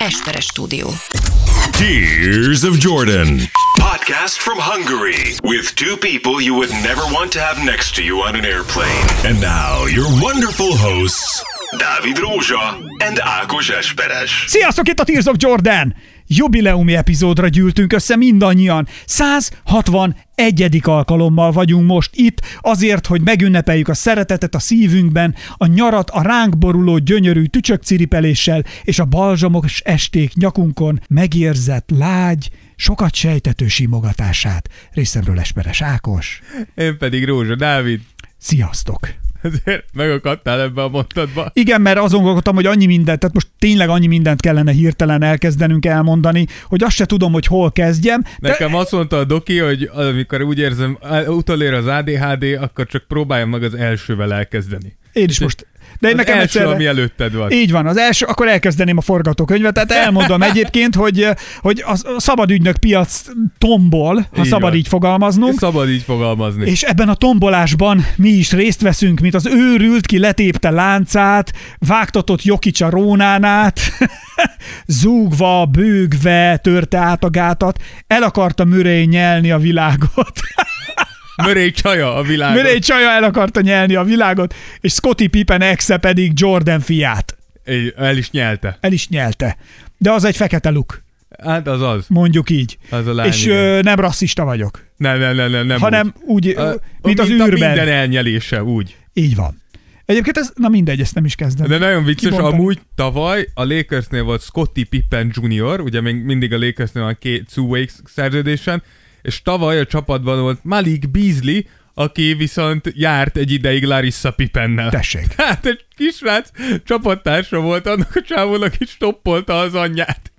Esperes stúdió. Tears of Jordan. Podcast from Hungary with two people you would never want to have next to you on an airplane. And now, your wonderful hosts, Dávid Rózsa and Ákos Esperes. Sziasztok, itt a Tears of Jordan! Jubileumi epizódra gyűltünk össze mindannyian. 161. alkalommal vagyunk most itt, azért, hogy megünnepeljük a szeretetet a szívünkben, a nyarat a ránk boruló gyönyörű tücsökciripeléssel és a balzsamos esték nyakunkon megérzett lágy, sokat sejtető simogatását. Részemről Esperes Ákos. Én pedig Rózsa Dávid. Sziasztok! Ezért megakadtál ebbe a mondatba. Igen, mert azon gondolkodtam, hogy annyi mindent, tehát most tényleg annyi mindent kellene hirtelen elkezdenünk elmondani, hogy azt se tudom, hogy hol kezdjem. Nekem azt mondta a doki, hogy amikor úgy érzem, utolér az ADHD, akkor csak próbáljam meg az elsővel elkezdeni. Én is most de én az nekem első, egyszerre- ami előtted van. Így van, az első, akkor elkezdeném a forgatókönyvet, tehát elmondom egyébként, hogy, hogy a szabadügynök piac tombol, ha Így szabad van. így fogalmaznunk, Szabad így fogalmazni. és ebben a tombolásban mi is részt veszünk, mint az őrült, ki letépte láncát, vágtatott Jokicsa rónánát, zúgva, bőgve törte át a gátat, el akarta Murray nyelni a világot. Murray csaja a világon. Murray csaja el akarta nyelni a világot, és Scottie Pippen exe pedig Jordan fiát. El is nyelte. El is nyelte. De az egy fekete luk, Hát az az. mondjuk így. Az a lány, és igen. ö, nem rasszista vagyok, Nem, nem, nem, nem, nem hanem úgy, úgy. A- mint az a űrben. Minden elnyelése, úgy. Így van. Egyébként ez, na mindegy, ezt nem is kezdem. De nagyon vicces, Kibontani. amúgy tavaly a Lakersnél volt Scottie Pippen Jr., ugye még mindig a Lakersnél van két two-way szerződésen, és tavaly a csapatban volt Malik Beasley, aki viszont járt egy ideig Larissa Pippennel. Tessék. Hát egy kisrác csapattársa volt annak a csávónak, is stoppolta az anyját.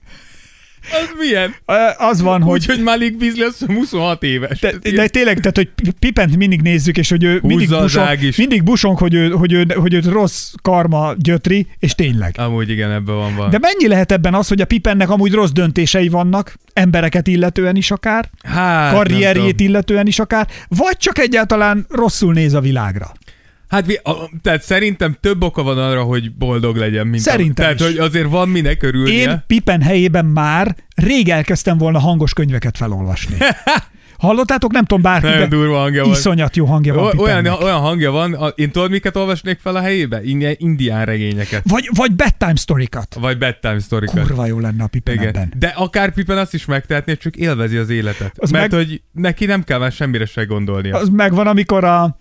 Az milyen? Az van, hogy... Úgyhogy Malik Beasley hiszem 26 éves. De, de tényleg, tehát, hogy Pipent mindig nézzük, és hogy ő mindig Húzza az busong, mindig busong hogy, ő, hogy, ő, hogy őt rossz karma gyötri, és tényleg. Amúgy igen, ebben van van. De mennyi lehet ebben az, hogy a Pipennek amúgy rossz döntései vannak, embereket illetően is akár, hát, karrierjét illetően is akár, vagy csak egyáltalán rosszul néz a világra. Hát vi- a, tehát szerintem több oka van arra, hogy boldog legyen, mint Szerintem a, is. Tehát, hogy azért van minek örülnie. Én Pippen helyében már rég elkezdtem volna hangos könyveket felolvasni. Hallottátok? Nem tudom, bárki, Nagyon durva hangja van. iszonyat jó hangja van O- olyan, olyan hangja van, a, én tudod, miket olvasnék fel a helyébe? Indi- indián regényeket. Vagy, vagy bedtime sztorikat. Vagy bedtime sztorikat. Kurva jó lenne a Pippen Igen. ebben. De akár Pippen azt is megtehetné, csak élvezi az életet. Az Mert meg- hogy neki nem kell már semmire se gondolnia. Az megvan, amikor a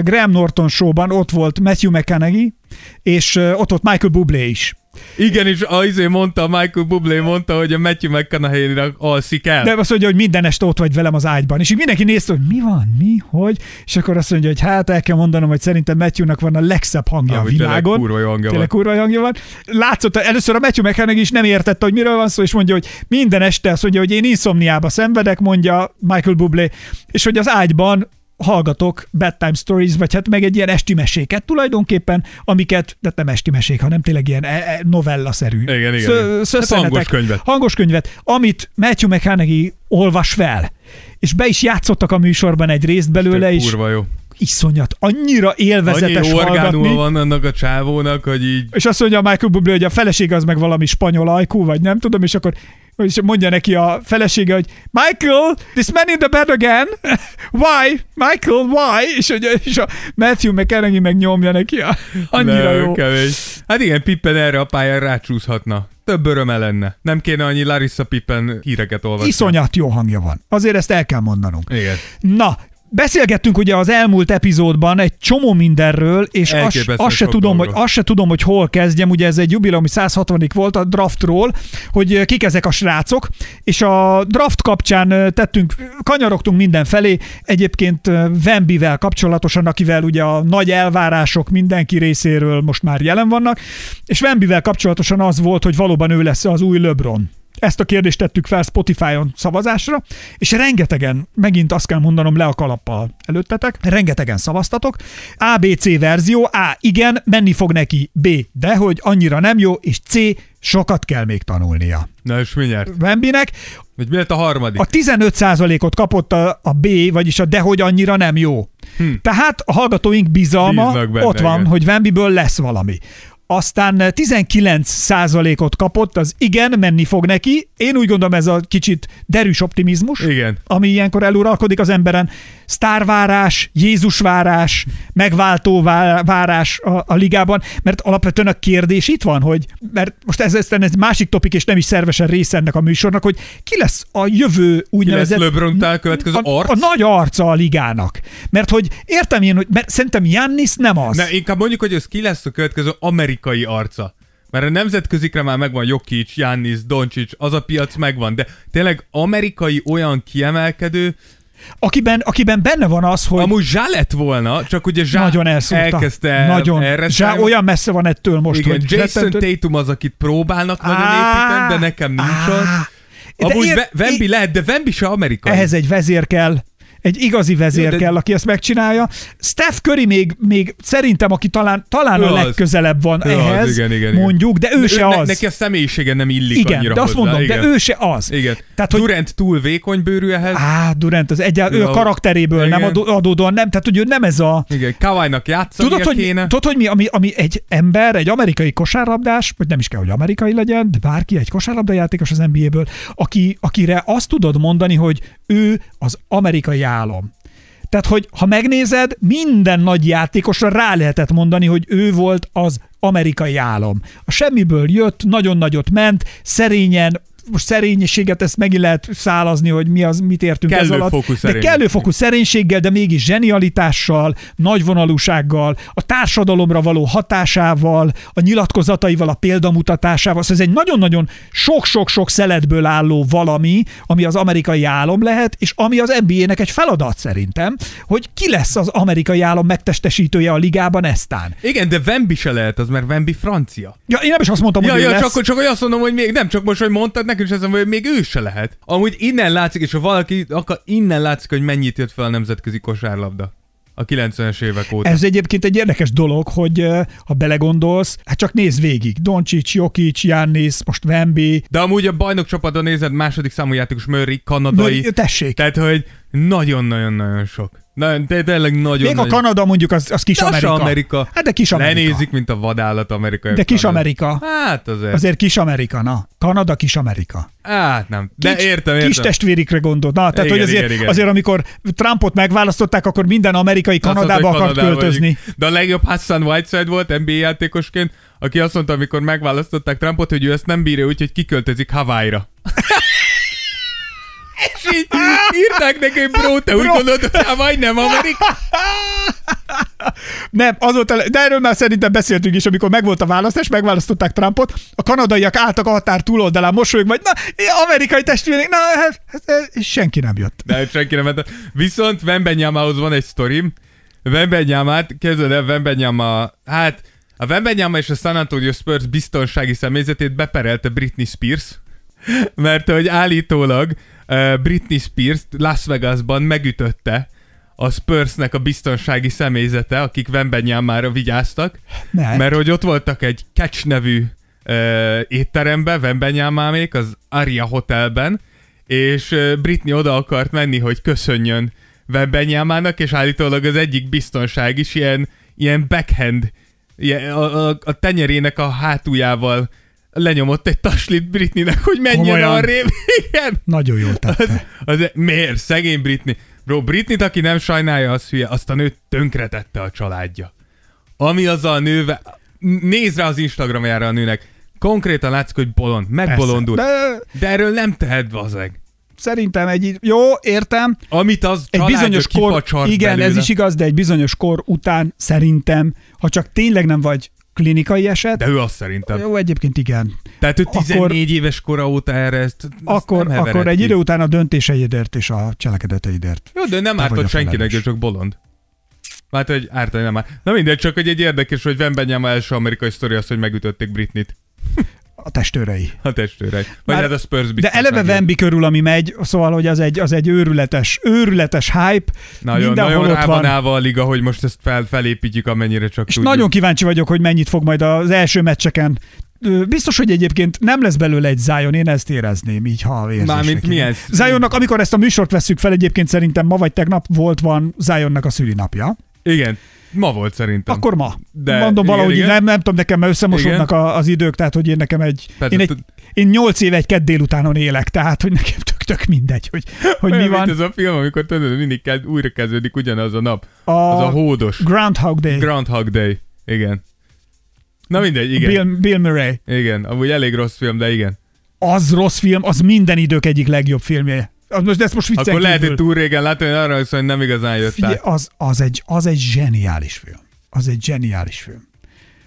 Graham Norton showban ott volt Matthew McConaughey, és ott volt Michael Bublé is. Igen, és az izé mondta, Michael Bublé mondta, hogy a Matthew McConaughey-nak alszik el. De azt mondja, hogy minden este ott vagy velem az ágyban. És így mindenki nézte, hogy mi van, mi, hogy, és akkor azt mondja, hogy hát el kell mondanom, hogy szerintem Matthewnak van a legszebb hangja Amúgy a tényleg világon. kurva jó hangja Tényleg van. kurva hangja van. Látszott, először a Matthew McConaughey is nem értette, hogy miről van szó, és mondja, hogy minden este azt mondja, hogy én inszomniába szenvedek, mondja Michael Bublé, és hogy az ágyban hallgatok bedtime stories, vagy hát meg egy ilyen esti meséket tulajdonképpen, amiket, de nem esti mesék, hanem tényleg ilyen e- e- novella-szerű. Igen, igen, Szö- igen. Hát hangos könyvet. Hangos könyvet, amit Matthew McConaughey olvas fel. És be is játszottak a műsorban egy részt belőle, és Kurva jó. iszonyat, annyira élvezetes Annyi hallgatni. van annak a csávónak, hogy így És azt mondja a Michael Bublé, hogy a feleség az meg valami spanyol ajkú, vagy nem tudom, és akkor és mondja neki a felesége, hogy Michael, this man in the bed again. Why? Michael, why? És, hogy, és a Matthew McConaughey meg nyomja neki a, annyira Nem, jó. Kevés. Hát igen, Pippen erre a pályán rácsúszhatna. Több öröme lenne. Nem kéne annyi Larissa Pippen híreket olvasni. Iszonyat jó hangja van. Azért ezt el kell mondanunk. Igen. Na, Beszélgettünk ugye az elmúlt epizódban egy csomó mindenről, és azt, azt, se tudom, hogy, azt se tudom, hogy hol kezdjem, ugye ez egy jubileumi 160 volt a draftról, hogy kik ezek a srácok, és a draft kapcsán tettünk, kanyarogtunk mindenfelé, egyébként ö, Wembivel kapcsolatosan, akivel ugye a nagy elvárások mindenki részéről most már jelen vannak, és Wembivel kapcsolatosan az volt, hogy valóban ő lesz az új LeBron. Ezt a kérdést tettük fel Spotify-on szavazásra, és rengetegen, megint azt kell mondanom le a kalappal előttetek, rengetegen szavaztatok. ABC verzió, A, igen, menni fog neki, B, de hogy annyira nem jó, és C, sokat kell még tanulnia. Na és mi nyert? Wembinek Vagy mi lett a harmadik? a 15%-ot kapott a, a B, vagyis a dehogy annyira nem jó. Hm. Tehát a hallgatóink bizalma ott van, igen. hogy Wembiből lesz valami. Aztán 19%-ot kapott, az igen, menni fog neki. Én úgy gondolom ez a kicsit derűs optimizmus, Igen. ami ilyenkor eluralkodik az emberen. Sztárvárás, Jézusvárás, megváltó várás a, a ligában, mert alapvetően a kérdés itt van, hogy, mert most ez, ez, ez másik topik, és nem is szervesen része ennek a műsornak, hogy ki lesz a jövő Ki lesz úgynevezett LeBron következő a, arc? a nagy arca a ligának. Mert hogy értem én, hogy mert szerintem Jannis nem az. Ne, inkább mondjuk, hogy ez ki lesz a következő amerikai arca. Mert a nemzetközikre már megvan Jokic, Giannis, Doncic, az a piac megvan, de tényleg amerikai olyan kiemelkedő, Akiben, akiben benne van az, hogy amúgy Zsá lett volna, csak ugye Zsá nagyon elszúrta. elkezdte nagyon. erre Zsá olyan messze van ettől most, Igen, hogy Jason rettentő- Tatum az, akit próbálnak nagyon építeni, de nekem nincs ott. Amúgy Wemby lehet, de Wemby se amerikai. Ehhez egy vezér kell, egy igazi vezér Jó, de- kell, aki ezt megcsinálja. Steph Curry még, még szerintem, aki talán, talán Ő a az. legközelebb van Ő az, ehhez, igen, igen, igen. mondjuk, de ő De se ne- az. Neki a személyisége nem illik igen, annyira de azt hozzá. mondom, igen. de ő se az. Igen. Tehát, hogy- Durant túl vékony bőrű ehhez. Á, Durant, az egyáltalán, ő a karakteréből nem Igen. adó- adódóan nem, tehát hogy ő nem ez a... Igen, Kawai-nak játszania Tudod, hogy, kéne. tudod, hogy mi, ami, ami egy ember, egy amerikai kosárlabdás, vagy nem is kell, hogy amerikai legyen, de bárki, egy kosárlabdajátékos az NBA-ből, aki, akire azt tudod mondani, hogy ő az amerikai álom. Tehát, hogy ha megnézed, minden nagy játékosra rá lehetett mondani, hogy ő volt az amerikai álom. A semmiből jött, nagyon nagyot ment, szerényen, most szerénységet ezt megint lehet szálazni, hogy mi az, mit értünk ez Kellő alatt. fokú de kellő fokú szerénységgel, de mégis zsenialitással, nagyvonalúsággal, a társadalomra való hatásával, a nyilatkozataival, a példamutatásával. Szóval ez egy nagyon-nagyon sok-sok-sok szeletből álló valami, ami az amerikai álom lehet, és ami az NBA-nek egy feladat szerintem, hogy ki lesz az amerikai álom megtestesítője a ligában eztán. Igen, de Wemby se lehet az, mert Wemby francia. Ja, én nem is azt mondtam, Ja, hogy ő ja, lesz. csak, csak hogy azt mondom, hogy még nem, csak most, hogy mondtad, nekem is ezen, hogy még ő se lehet. Amúgy innen látszik, és ha valaki, akkor innen látszik, hogy mennyit jött fel a nemzetközi kosárlabda. A 90-es évek óta. Ez egyébként egy érdekes dolog, hogy ha belegondolsz, hát csak nézd végig. Doncsics, Jokic, Giannis, most Wemby, De amúgy a bajnok csapatban nézed, második számú játékos Murray, kanadai. Mö- tessék. Tehát, hogy nagyon-nagyon-nagyon sok. Nagyon, de tényleg nagyon Még a Kanada mondjuk az, az kis De az Amerika. Amerika. Hát de kis Amerika. Lenézik, mint a vadállat amerikai. De kis Amerika. Hát azért. Azért kis Amerika, na. Kanada kis Amerika. Hát nem. De Kis, értem, értem. Kis testvérikre gondolt. Na, tehát, Igen, hogy azért, igen, igen. azért, amikor Trumpot megválasztották, akkor minden amerikai Kanadába akart Kanadába költözni. vagyunk. De a legjobb Hassan Whiteside volt NBA játékosként, aki azt mondta, amikor megválasztották Trumpot, hogy ő ezt nem bírja, úgyhogy kiköltözik Hawaii-ra. És így írták hogy bro, te úgy Bro. gondolod, hogy Hawaii nem Amerika? Nem, az volt a, le- de erről már szerintem beszéltünk is, amikor megvolt a választás, megválasztották Trumpot, a kanadaiak álltak a határ túloldalán mosolyog, vagy na, amerikai testvérek, na, hát, hát, és senki nem jött. De senki nem ment. Viszont Wembenyámához van egy sztorim. Wembenyámát, képzeld el, Wembenyáma, hát a Wembenyáma és a San Antonio Spurs biztonsági személyzetét beperelte Britney Spears, mert hogy állítólag Britney Spears Las Vegasban megütötte a Spursnek a biztonsági személyzete, akik Wembenyámára vigyáztak, Mert? mert hogy ott voltak egy Catch nevű uh, étteremben, Wembenyámámék, az Aria Hotelben, és Britney oda akart menni, hogy köszönjön Wembenyámának, és állítólag az egyik biztonság is ilyen, ilyen backhand, ilyen, a, a, a tenyerének a hátuljával lenyomott egy taslit Britneynek, hogy menjen Komolyan? arrébb. Igen. Nagyon jól Az, tette. az, miért? Szegény Britney. Bro, Britney, aki nem sajnálja, az hülye. Azt a nőt tönkretette a családja. Ami az a nőve... Nézd rá az Instagramjára a nőnek. Konkrétan látszik, hogy bolond. Megbolondul. De... De erről nem tehet vazeg. szerintem egy, jó, értem, Amit az egy bizonyos kor, igen, belőle. ez is igaz, de egy bizonyos kor után szerintem, ha csak tényleg nem vagy klinikai eset, De ő azt szerintem. jó, egyébként igen. Tehát ő Akkor- 14 éves kora óta erre ezt, ezt Akkor, hevered akkor egy idő után a döntéseidért és a cselekedeteidért. Jó, de nem ártott senkinek, ő csak bolond. Hát, hogy ártani nem már. Na mindegy, csak hogy egy érdekes, hogy Wembenyama első amerikai sztori az, hogy megütötték Britnit. A testőrei. A testőre. Vagy Már- hát a Spurs De eleve. Wemby körül, ami megy, szóval, hogy az egy, az egy őrületes, őrületes hype. Nagyon, mindenhol nagyon ott van. állva a liga, hogy most ezt fel, felépítjük, amennyire csak És tudjuk. nagyon kíváncsi vagyok, hogy mennyit fog majd az első meccseken. Biztos, hogy egyébként nem lesz belőle egy Zion, én ezt érezném így, ha érzésre Mármint kéne. milyen? Zionnak, amikor ezt a műsort vesszük fel, egyébként szerintem ma vagy tegnap volt van Zionnak a szülinapja. Igen, ma volt szerintem. Akkor ma. De Mondom igen, valahogy, igen. Nem, nem tudom, nekem már összemosódnak a, az idők, tehát hogy én nekem egy, Persze, én, egy én 8 éve egy kedd délutánon élek, tehát hogy nekem tök, tök mindegy, hogy, hogy Olyan, mi van. ez a film, amikor tudod, mindig kezd, újra kezdődik ugyanaz a nap. A, Az a hódos. Groundhog Day. Groundhog Day. Igen. Na mindegy, igen. Bill, Bill Murray. Igen, amúgy elég rossz film, de igen. Az rossz film, az minden idők egyik legjobb filmje. Az most, de ezt most viccen Akkor lehet, hogy túl régen látni, hogy arra hiszem, hogy nem igazán jött Figyelj, az, az, egy, az egy zseniális film. Az egy zseniális film.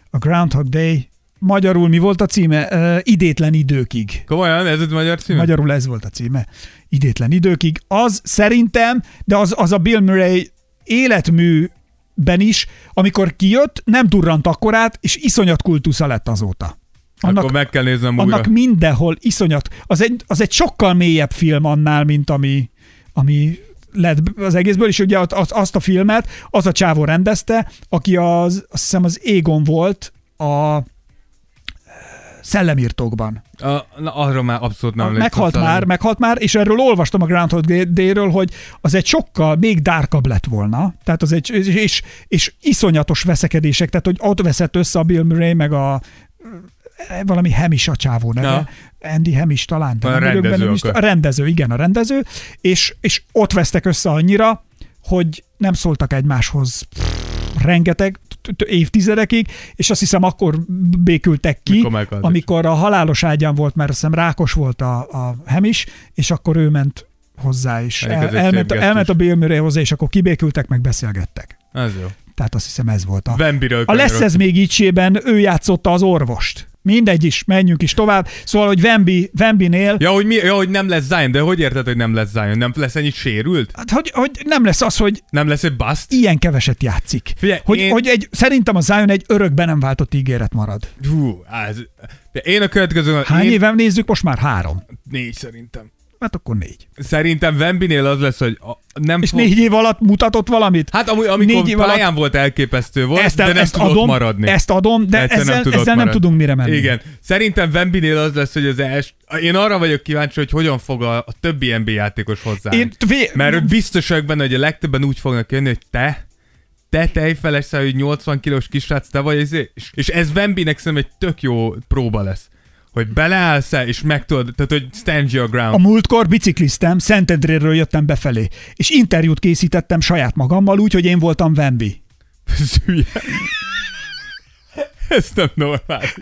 A Groundhog Day, magyarul mi volt a címe? Uh, idétlen időkig. Komolyan, ez a magyar cím? Magyarul ez volt a címe. Idétlen időkig. Az szerintem, de az, az a Bill Murray életműben is, amikor kijött, nem durrant akkorát, és iszonyat kultusza lett azóta. Annak, Akkor meg kell néznem újra. annak mindenhol iszonyat. Az egy, az egy sokkal mélyebb film annál, mint ami, ami lett az egészből, és ugye az, azt a filmet az a csávó rendezte, aki az, azt hiszem az Égon volt a szellemírtókban. A, na, arra már abszolút nem meghalt emlékszem. már, meghalt már, és erről olvastam a Groundhog Day-ről, hogy az egy sokkal még dárkabb lett volna, tehát az egy, és, és iszonyatos veszekedések, tehát hogy ott veszett össze a Bill Murray, meg a valami Hemis a csávó neve, Ja. Andy Hemis talán. de A nem rendező benne. A rendező, igen, a rendező, és, és ott vesztek össze annyira, hogy nem szóltak egymáshoz rengeteg évtizedekig, és azt hiszem akkor békültek ki, amikor a halálos ágyán volt, mert azt hiszem rákos volt a, a Hemis, és akkor ő ment hozzá, ez el, elment, elment a. Bill Murray hozzá, és akkor kibékültek, meg beszélgettek. Ez jó. Tehát azt hiszem ez volt a... Vampiről A lesz ez még ícsében ő játszotta az orvost. Mindegy is, menjünk is tovább. Szóval, hogy Wemby, Wemby-nél Ja, hogy, mi, ja, hogy nem lesz Zion, de hogy érted, hogy nem lesz Zion? Nem lesz ennyi sérült? hát, hogy, hogy nem lesz az, hogy Nem lesz egy bust? ilyen keveset játszik. Figyelj, hogy, én- hogy egy, szerintem a Zion egy örökbe nem váltott ígéret marad. Hú, ez... Én a következő... Hány én éve nézzük? Most már három. Négy szerintem. Hát akkor négy. Szerintem Wembinél az lesz, hogy nem És fog... négy év alatt mutatott valamit? Hát amúgy, amikor négy év pályán alatt- volt elképesztő volt, ezt, de nem ezt tudott adom, maradni. Ezt adom, de Egyszer ezzel, tudott ezzel nem maradni. tudunk mire menni. Igen. Szerintem Wembinél az lesz, hogy az els... Én arra vagyok kíváncsi, hogy hogyan fog a, a többi NBA játékos hozzá. Én, vé, Mert biztos vagyok benne, hogy a legtöbben úgy fognak jönni, hogy te, te tejfeles hogy 80 kilós kisrác, te vagy, és, és ez Wembinek szerintem egy tök jó próba lesz. Hogy beleállsz és meg tudod, tehát hogy stand your A ground. múltkor bicikliztem, Szentendréről jöttem befelé, és interjút készítettem saját magammal úgy, hogy én voltam Wemby. Ez. Ez nem normális.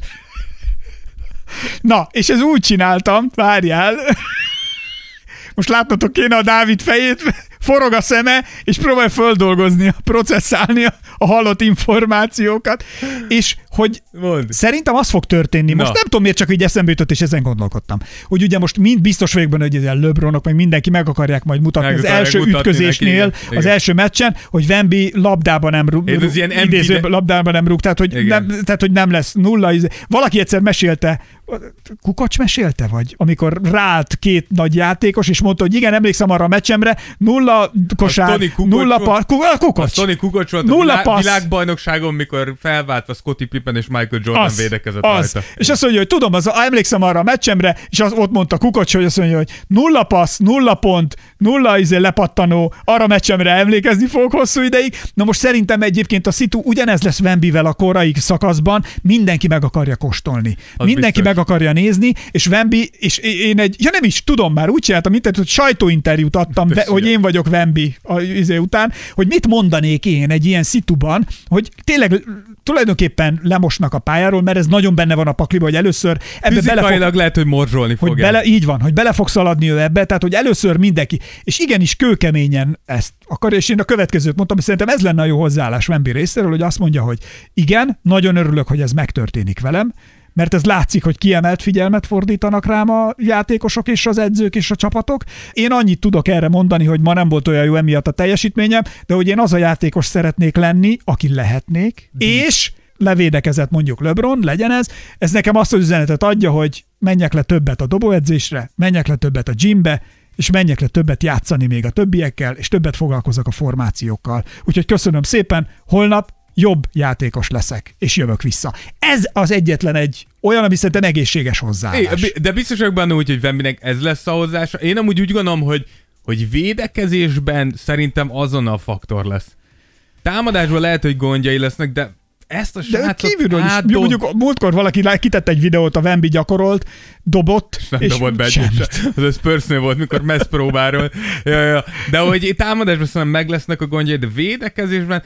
Na, és ez úgy csináltam, várjál. Most látnotok kéne a Dávid fejét, forog a szeme, és próbál földolgozni, processzálni a, a hallott információkat, és hogy Mondd. Szerintem az fog történni. Most Na. nem tudom, miért csak így eszembe jutott, és ezen gondolkodtam. Hogy ugye most mind biztos vagyok benne, hogy ez a LeBronok, meg mindenki meg akarják majd mutatni Meg az első ütközésnél, neki, igen. az első meccsen, hogy Wemby labdába nem rúg, az ilyen idéző Embiid- labdába nem rúg, tehát hogy, Igen. nem, tehát hogy nem lesz nulla. Valaki egyszer mesélte, Kukacs mesélte, vagy? Amikor ráállt két nagy játékos, és mondta, hogy igen, emlékszem arra a meccsemre, nulla kosár, nulla volt. pa, Ku- a A Kukocs. Tony volt Nulla a passz. világbajnokságon, mikor felváltva Scottie Pippen és Michael Jordan az, védekezett az. rajta. És azt mondja, hogy tudom, az, emlékszem arra a meccsemre, és az, ott mondta Kukocs, hogy azt mondja, hogy nulla passz, nulla pont, nulla izé lepattanó, arra meccsemre emlékezni fogok hosszú ideig. Na most szerintem egyébként a szitu ugyanez lesz Wembivel a korai szakaszban, mindenki meg akarja kóstolni. Az mindenki biztos. meg akarja nézni, és Wemby, és én egy, ja nem is tudom már, úgy csináltam, mint hogy sajtóinterjút adtam, ve, hogy én vagyok Wemby a, izé után, hogy mit mondanék én egy ilyen szituban, hogy tényleg tulajdonképpen lemosnak a pályáról, mert ez nagyon benne van a pakliba, hogy először ebbe bele fog, lehet, hogy morzsolni hogy fogják. bele, így van, hogy bele fog szaladni ő ebbe, tehát hogy először mindenki, és igenis kőkeményen ezt akar, és én a következőt mondtam, hogy szerintem ez lenne a jó hozzáállás Wemby részéről, hogy azt mondja, hogy igen, nagyon örülök, hogy ez megtörténik velem, mert ez látszik, hogy kiemelt figyelmet fordítanak rám a játékosok és az edzők és a csapatok. Én annyit tudok erre mondani, hogy ma nem volt olyan jó emiatt a teljesítményem, de hogy én az a játékos szeretnék lenni, aki lehetnék, és levédekezett mondjuk LeBron, legyen ez, ez nekem azt az üzenetet adja, hogy menjek le többet a dobóedzésre, menjek le többet a gymbe, és menjek le többet játszani még a többiekkel, és többet foglalkozok a formációkkal. Úgyhogy köszönöm szépen, holnap jobb játékos leszek, és jövök vissza. Ez az egyetlen egy olyan, ami szerintem egészséges hozzáállás. de biztos vagyok benne úgy, hogy Wembinek ez lesz a hozzása. Én amúgy úgy gondolom, hogy, hogy védekezésben szerintem azon a faktor lesz. Támadásban lehet, hogy gondjai lesznek, de ezt a De kívülről is, átdob- mondjuk múltkor valaki kitett egy videót, a Wemby gyakorolt, dobott, nem és dobott be semmit. Az a Spursnél volt, mikor messz próbáról. Ja, ja. De hogy támadásban szerintem meg lesznek a gondjai, de védekezésben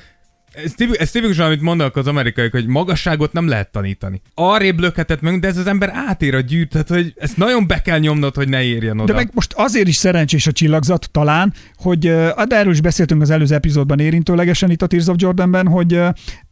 ez, tipi- ez tipikusan, amit mondanak az amerikaiak, hogy magasságot nem lehet tanítani. Arrébb lökhetett meg, de ez az ember átér a gyűrt, tehát hogy ezt nagyon be kell nyomnod, hogy ne érjen oda. De meg most azért is szerencsés a csillagzat talán, hogy, de erről is beszéltünk az előző epizódban érintőlegesen itt a Tears of Jordanben, hogy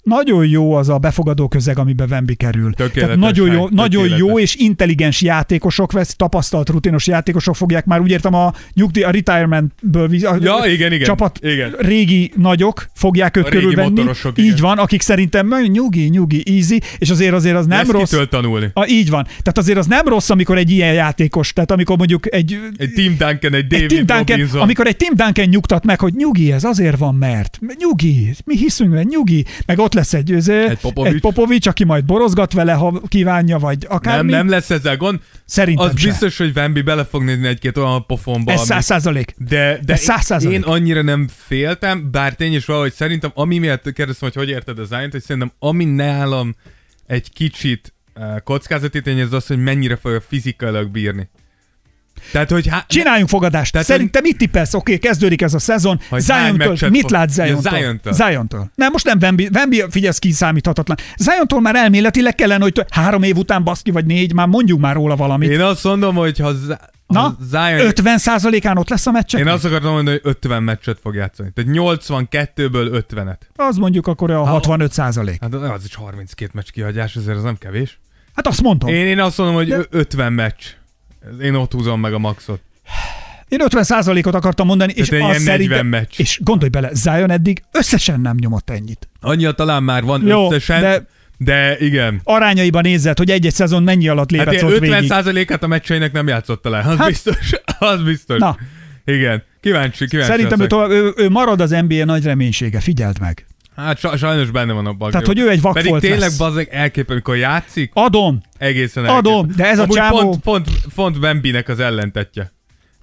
nagyon jó az a befogadó közeg, amiben Wemby kerül. Tehát nagyon jó, nagyon jó és intelligens játékosok vesz, tapasztalt rutinos játékosok fogják már, úgy értem a nyugdíj, a retirementből a Ja, igen, igen, csapat igen. régi nagyok fogják őt A körülvenni. így igen. van, akik szerintem nyugi, nyugi, easy, és azért azért az nem Lesz rossz. tanulni. A, így van. Tehát azért az nem rossz, amikor egy ilyen játékos, tehát amikor mondjuk egy Egy Tim Duncan, egy egy David Tim Duncan, amikor egy Tim Duncan nyugtat meg, hogy nyugi, ez azért van, mert nyugi, mi hiszünk benne, nyugi, meg ott lesz egy, egy, Egy Popovics. egy Popovics, aki majd borozgat vele, ha kívánja, vagy nem, akármi. nem lesz ezzel gond. Szerintem Az se. biztos, hogy Wemby bele fog nézni egy-két olyan pofonba, Ez száz százalék. De, de Ez száz százalék. én annyira nem féltem, bár tény is valahogy szerintem, ami miatt kérdeztem, hogy hogy érted az Zion-t, hogy szerintem ami nálam egy kicsit uh, kockázati tény, az az, hogy mennyire fogja fizikailag bírni. Tehát, hogy há- Csináljunk fogadást. Tehát, Szerintem mit tippelsz? Oké, kezdődik ez a szezon. Zion-től, mit fog- lát Zion-től? Zion-től. Zion-től. Nem, most nem Wemby. Wemby, figyelsz, kiszámíthatatlan. Zion-tól már elméletileg kellene, hogy három év után baszki, vagy négy, már mondjuk már róla valamit. én azt mondom, hogy ha, Na, Zion... 50%-án ott lesz a meccsek? Én azt akartam mondani, hogy 50 meccset fog játszani. Tehát 82-ből 50-et. Az mondjuk akkor a Ha- 65 százalék. Hát az is 32 meccs kihagyás, ezért az nem kevés. Hát azt mondtam. Én, Én, azt mondom, hogy De... 50 meccs. Én ott húzom meg a maxot. Én 50 százalékot akartam mondani, és Tehát azt ilyen 40 szerintem, meccs. és gondolj bele, Zion eddig összesen nem nyomott ennyit. Annyira talán már van Jó, összesen, de- de... igen. Arányaiban nézed, hogy egy-egy szezon mennyi alatt Hát lépett ilyen ott 50 végig. százalékát a meccseinek nem játszotta le. Az Hát- hát... biztos. Az biztos. Na. Igen. Kíváncsi, kíváncsi Szerintem ő, tovább, ő, ő marad az NBA nagy reménysége, figyeld meg. Hát sa- sajnos benne van a bag. Tehát, hogy ő egy vakfolt Pedig tényleg lesz. bazeg elképő, amikor játszik, Adom, egészen Adom, elképesztő. de ez a Amúgy csávó- Pont, pont, pont Wembynek az ellentetje.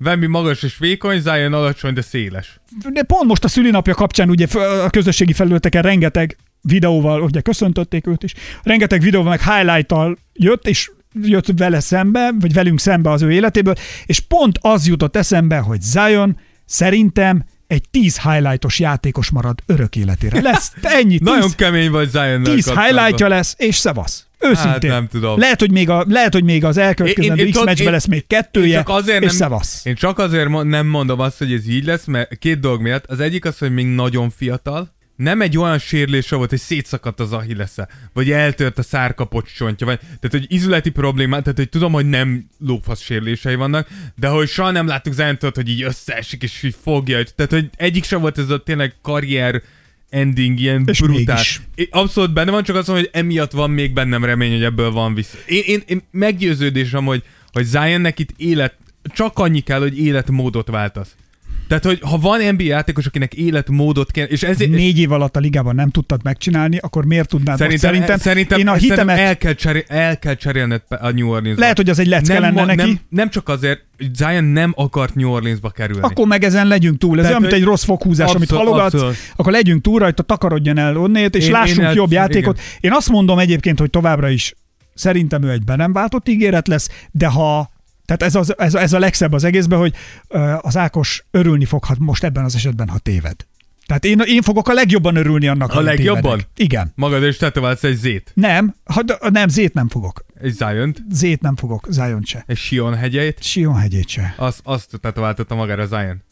Wemby magas és vékony, Zion alacsony, de széles. de pont most a szülinapja kapcsán ugye a közösségi felületeken rengeteg videóval, ugye köszöntötték őt is, rengeteg videóval meg highlight-tal jött, és jött vele szembe, vagy velünk szembe az ő életéből, és pont az jutott eszembe, hogy Zion szerintem egy 10 highlightos játékos marad örök életére. Lesz ennyi, 10, Nagyon kemény vagy Zion. 10 highlightja lesz, és szevasz. Őszintén. Hát nem tudom. Lehet, hogy még, a, lehet, hogy még az elkövetkezendő X meccsben lesz még kettője, csak azért és nem, szevasz. Én csak azért nem mondom azt, hogy ez így lesz, mert két dolog miatt. Az egyik az, hogy még nagyon fiatal, nem egy olyan sérülése volt, hogy szétszakadt az ahillesze, vagy eltört a szárkapocs csontja, vagy, tehát hogy izületi problémát, tehát hogy tudom, hogy nem lófasz sérülései vannak, de hogy soha nem láttuk Zentort, hogy így összeesik és így fogja, tehát hogy egyik sem volt ez a tényleg karrier ending, ilyen És brutál. mégis. É, Abszolút benne van, csak azt mondom, hogy emiatt van még bennem remény, hogy ebből van vissza. Én, én, én meggyőződésem, hogy, hogy Zionnek itt élet, csak annyi kell, hogy életmódot váltasz. Tehát, hogy ha van NBA játékos, akinek életmódot kell, és ezért... Négy év alatt a ligában nem tudtad megcsinálni, akkor miért tudnád most? Szerintem, szerintem, szerintem, én a szerintem hitemet, el, kell cserél, el kell cserélned a New Orleans-ba. lehet, hogy az egy lecke nem, lenne neki, nem, nem, csak azért, Zion nem akart New Orleansba kerülni. akkor meg ezen legyünk túl. Ez Tehát, olyan, mint egy rossz foghúzás, amit Abszolút, halogatsz, abszolút. akkor legyünk túl rajta, takarodjon el onnét, és Én- lássunk én el- jobb igen. játékot. Én azt mondom egyébként, hogy továbbra is szerintem ő egy be nem váltott ígéret lesz, de ha tehát ez, az, ez, ez a legszebb az egészben, hogy az Ákos örülni foghat most ebben az esetben, ha téved. Tehát én, én fogok a legjobban örülni annak, A legjobban? tévedek. Igen. Magad is tetoválsz egy zét. Nem, ha, nem, Zét nem fogok. Egy Zion-t, Zét nem fogok, Zion se. egy Sion hegyeit. Sion hegyét se. Azt, azt tetováltatta magára Zion.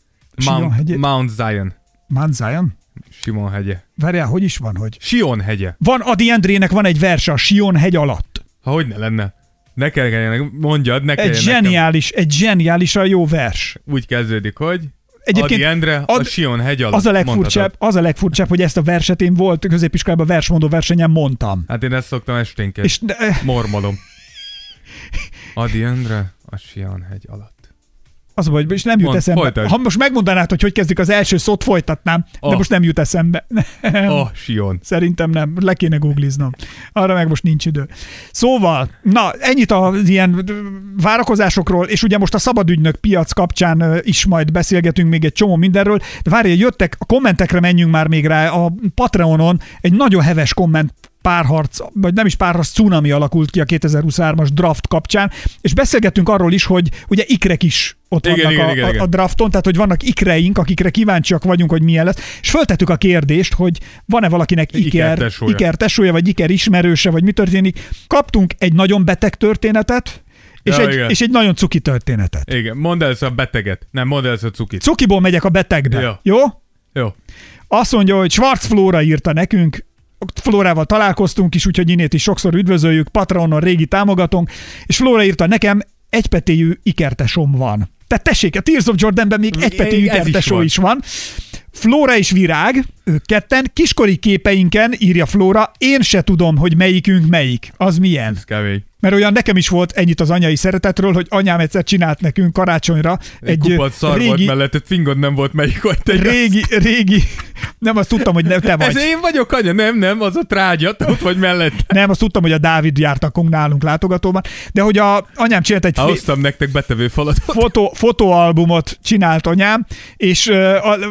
Mount, hegyét? Mount Zion. Mount Zion? Simon hegye. Várjál, hogy is van, hogy? Sion hegye. Van Adi Endrének van egy verse a Sion hegy alatt. Ha hogy ne lenne. Ne kelljen, mondjad, ne Egy kelljen nekem. zseniális, egy zseniálisan jó vers. Úgy kezdődik, hogy Egyébként Adi Endre a ad- Sion hegy alatt. Az a legfurcsább, mondhatod. az a legfurcsább, hogy ezt a verset én volt középiskolában versmondó versenyen mondtam. Hát én ezt szoktam esténként. És de, Mormolom. Adi Endre a Sion hegy alatt. Az a baj, és nem jut Mondd, eszembe. folytasd. Ha most megmondanád, hogy hogy kezdik az első szót, folytatnám, de Ah. most nem jut eszembe. Nem. Oh, Sion. Szerintem nem, le kéne googliznom. Arra meg most nincs idő. Szóval, na, ennyit az ilyen várakozásokról, és ugye most a szabadügynök piac kapcsán is majd beszélgetünk még egy csomó mindenről, de várj, jöttek, a kommentekre menjünk már még rá, a Patreonon egy nagyon heves komment párharc, vagy nem is párharc, cunami alakult ki a 2023-as draft kapcsán, és beszélgettünk arról is, hogy ugye ikrek is ott Igen, vannak igen, a, igen, igen. a drafton, tehát hogy vannak ikreink, akikre kíváncsiak vagyunk, hogy milyen lesz, és föltettük a kérdést, hogy van-e valakinek iker, ikertesója. tesója, vagy iker ismerőse, vagy mi történik. Kaptunk egy nagyon beteg történetet, és, Ja, egy, igen. és egy nagyon cuki történetet. Igen, mondd el a beteget. Nem, mondd el a cukit. Cukiból megyek a betegbe. Ja. Jó? Jó. Azt mondja, hogy Schwarz Flóra írta nekünk, Flórával találkoztunk is, úgyhogy innét is sokszor üdvözöljük, Patronon régi támogatónk, és Flóra írta nekem, egypetéjű ikertesom van. Tehát tessék, a Tears of Jordanben még egypetéjű ikertesó is van. Flóra és Virág, ők ketten, kiskori képeinken, írja Flóra, én se tudom, hogy melyikünk melyik. Az milyen? Ez kemény. Mert olyan nekem is volt ennyit az anyai szeretetről, hogy anyám egyszer csinált nekünk karácsonyra Egy, egy, egy kupac szar régi, volt mellett, fingod nem volt melyik vagy te. régi, régi, nem azt tudtam, hogy ne, te vagy. Ez én vagyok, anya, nem, nem, az a trágya, ott vagy mellett. Nem, azt tudtam, hogy a Dávid járt akkor nálunk látogatóban, de hogy a anyám csinált egy Hoztam nektek betevő falatot. fotó, fotóalbumot csinált anyám, és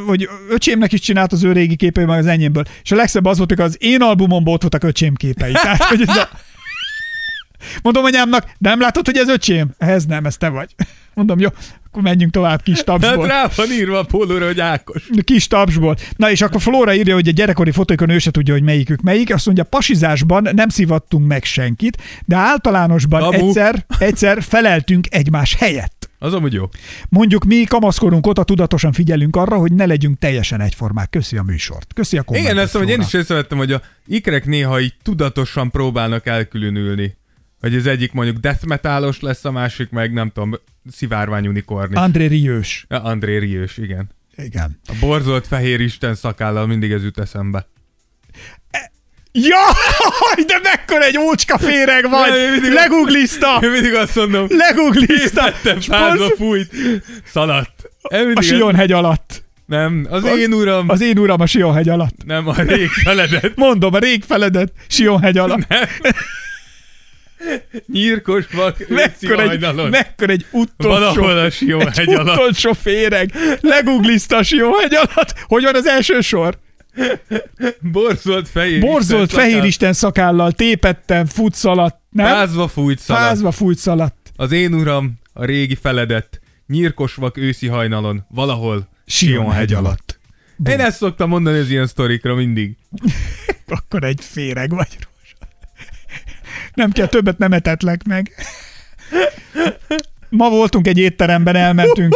hogy öcsémnek is csinált az ő régi képei, meg az enyémből. És a legszebb az volt, hogy az én albumomból ott voltak öcsém képei. Tehát, hogy ez a... Mondom anyámnak, nem látod, hogy ez öcsém? Ez nem, ez te vagy. Mondom, jó, akkor menjünk tovább kis Hát tapsból. rá van írva a pólóra, hogy Ákos. Kis tapsból. Na és akkor Flóra írja, hogy a gyerekkori fotóikon ő se tudja, hogy melyikük melyik. Azt mondja, pasizásban nem szivattunk meg senkit, de általánosban Tabu. egyszer, egyszer feleltünk egymás helyett. Az amúgy jó. Mondjuk mi kamaszkorunk óta tudatosan figyelünk arra, hogy ne legyünk teljesen egyformák. Köszi a műsort. Köszi a. Igen, mondom, hogy én is észrevettem, hogy a ikrek néha így tudatosan próbálnak elkülönülni. Hogy az egyik mondjuk death metalos lesz, a másik meg nem tudom, szivárvány unikornis. André Riős. Ja, André Riős, igen. Igen. A borzolt fehér isten szakállal mindig ez jut eszembe. Ja, de mekkora egy ócska féreg vagy! Nem, Leguglista! Én mindig azt mondom, Leguglista! fázba fújt, szaladt. A mindig Sionhegy alatt. Nem, az én uram, Az én uram a Sionhegy alatt. nem a rég feledett. Mondom, a rég feledett Sionhegy alatt. Nyírkos vak, Mekkora egy, hajnalon. mekkor egy utolsó, egy alatt. utolsó féreg. Leguglista a Sionhegy alatt. Hogy van az első sor? Borzolt fehér Borzolt Isten fehér. Isten szakállal, tépettem, futszaladt. Nem? Fázva fújt szaladt. Fázva fújt szaladt. Az én uram, a régi feledett, nyírkos vak őszi hajnalon, valahol Sionhegy alatt. Én ezt szoktam mondani az ilyen sztorikra mindig. Akkor egy féreg vagy. Nem kell, többet nem etetlek meg. Ma voltunk egy étteremben, elmentünk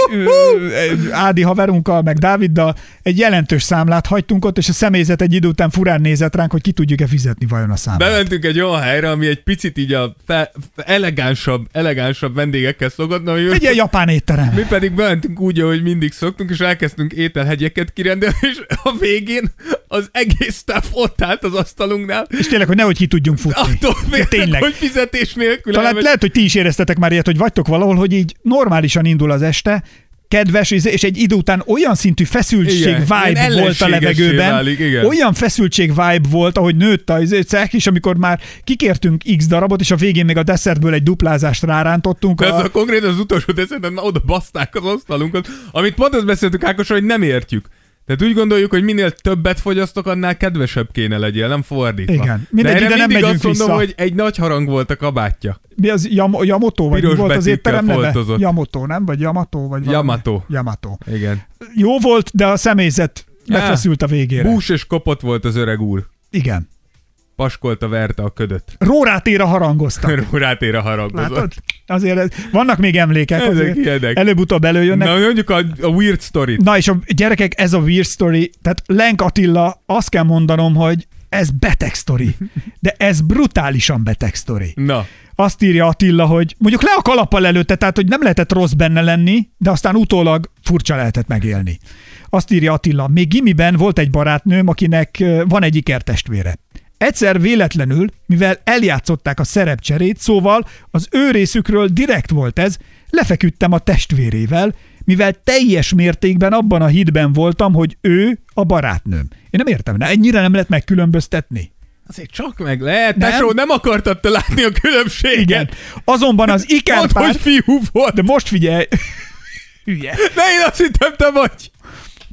Ádi haverunkkal, meg Dáviddal, egy jelentős számlát hagytunk ott, és a személyzet egy idő után furán nézett ránk, hogy ki tudjuk-e fizetni vajon a számlát. Bementünk egy olyan helyre, ami egy picit így a fe, elegánsabb, elegánsabb vendégekkel szokott, na, Egy ilyen japán étterem. mi pedig bementünk úgy, ahogy mindig szoktunk, és elkezdtünk ételhegyeket kirendelni, és a végén az egész staff ott állt az asztalunknál, És tényleg, hogy nehogy ki tudjunk futni. attól féltek, tényleg. hogy fizetés nélkül Talán elmegy- lehet, hogy ti is éreztetek már ilyet, hogy vagytok valahol, hogy így normálisan indul az este, kedves, és egy idő után olyan szintű feszültség Igen, vibe volt a levegőben, válik, igen. olyan feszültség vibe volt, ahogy nőtt a izé, cek, és amikor már kikértünk x darabot, és a végén még a desszertből egy duplázást rárántottunk. Ez A... a konkrétan az utolsó már oda baszták az asztalunkat, amit pont azt beszéltük Ákos, hogy nem értjük. Tehát úgy gondoljuk, hogy minél többet fogyasztok, annál kedvesebb kéne legyél, nem fordítva. Igen. Mindegy, De erre ide nem mindig azt mondom, vissza. hogy egy nagy harang volt a kabátja. Mi az Yam- Yamato, vagy mi Piros volt az étterem neve? foltozott. Yamato, nem? Vagy Yamato? Vagy valami? Yamato. Yamato. Igen. Jó volt, de a személyzet befeszült a végére. Bús és kopott volt az öreg úr. Igen. Paskolta verte a ködöt. Rórátéra harangoztak. Rátére haragozott. Látod? Azért ez, vannak még emlékek, Ezek azért ilyenek. előbb-utóbb előjönnek. Na, mondjuk a, a weird story Na és a gyerekek, ez a weird story, tehát Lenk Attila, azt kell mondanom, hogy ez beteg sztori, de ez brutálisan beteg sztori. Na, Azt írja Attila, hogy mondjuk le a kalappal előtte, tehát hogy nem lehetett rossz benne lenni, de aztán utólag furcsa lehetett megélni. Azt írja Attila, még gimiben volt egy barátnőm, akinek van egy ikertestvére. Egyszer véletlenül, mivel eljátszották a szerepcserét, szóval az ő részükről direkt volt ez, lefeküdtem a testvérével, mivel teljes mértékben abban a hitben voltam, hogy ő a barátnőm. Én nem értem, ne, ennyire nem lehet megkülönböztetni. Azért csak meg lehet, Nem. tesó, nem akartad te látni a különbséget. Igen. Azonban az Mondd, ikerpár... hogy fiú volt. De most figyelj! Hülye. Ne, én azt hittem, te vagy.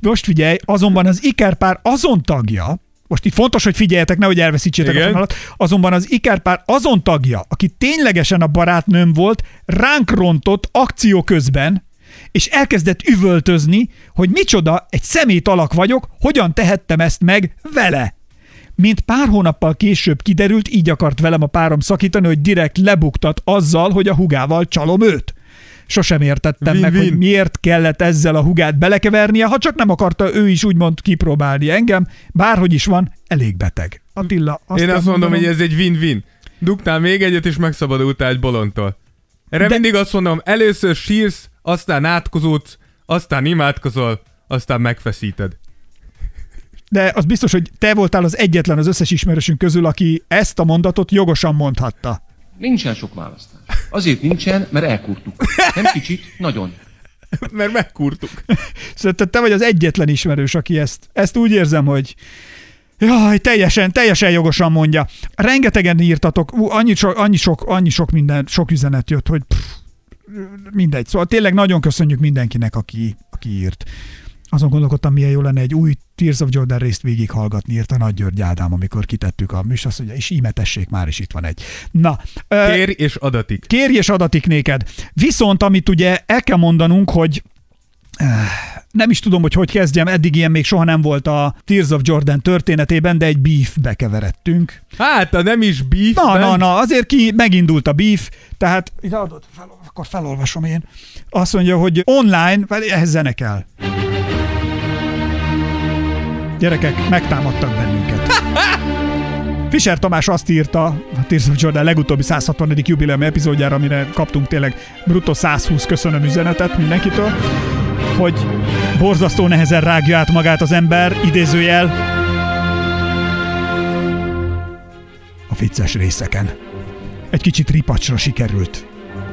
Most figyelj, azonban az ikerpár azon tagja, most itt fontos, hogy figyeljetek, nehogy elveszítsétek Igen. a fonalat, azonban az ikerpár azon tagja, aki ténylegesen a barátnőm volt, ránk rontott akció közben, és elkezdett üvöltözni, hogy micsoda, egy szemét alak vagyok, hogyan tehettem ezt meg vele. Mint pár hónappal később kiderült, így akart velem a párom szakítani, hogy direkt lebuktat azzal, hogy a hugával csalom őt. Sosem értettem meg, Win-win. hogy miért kellett ezzel a hugát belekevernie, ha csak nem akarta ő is úgymond kipróbálni engem, bárhogy is van, elég beteg. Attila, azt Én azt mondom, mondanom- hogy ez egy win-win. Dugtál még egyet, és megszabadultál egy bolondtól. Erre De... mindig azt mondom, először sírsz, aztán átkozódsz, aztán imádkozol, aztán megfeszíted. De az biztos, hogy te voltál az egyetlen az összes ismerősünk közül, aki ezt a mondatot jogosan mondhatta. Nincsen sok választás. Azért nincsen, mert elkurtuk. Nem kicsit, nagyon. Mert megkurtuk. Szerintem te vagy az egyetlen ismerős, aki ezt, ezt úgy érzem, hogy Jaj, teljesen, teljesen jogosan mondja. Rengetegen írtatok, ú, annyi, sok, annyi, sok, annyi sok minden, sok üzenet jött, hogy pff, mindegy. Szóval tényleg nagyon köszönjük mindenkinek, aki, aki írt. Azon gondolkodtam, milyen jó lenne egy új Tears of Jordan részt végighallgatni, írta Nagy György Ádám, amikor kitettük a műsor, azt mondja, és íme tessék, már is itt van egy. Na, ö, Kér és adatik. kérj és adatik néked. Viszont, amit ugye el kell mondanunk, hogy nem is tudom, hogy hogy kezdjem, eddig ilyen még soha nem volt a Tears of Jordan történetében, de egy beefbe keveredtünk. Hát, a nem is beef. Na, na, na, azért ki megindult a beef, tehát ide adod, fel, akkor felolvasom én. Azt mondja, hogy online, várj, ehhez zene kell. Gyerekek, megtámadtak bennünket. Fischer Tamás azt írta a Tears of Jordan legutóbbi 160. jubileum epizódjára, amire kaptunk tényleg bruttó 120 köszönöm üzenetet mindenkitől, hogy borzasztó nehezen rágja át magát az ember, idézőjel, a vicces részeken. Egy kicsit ripacsra sikerült.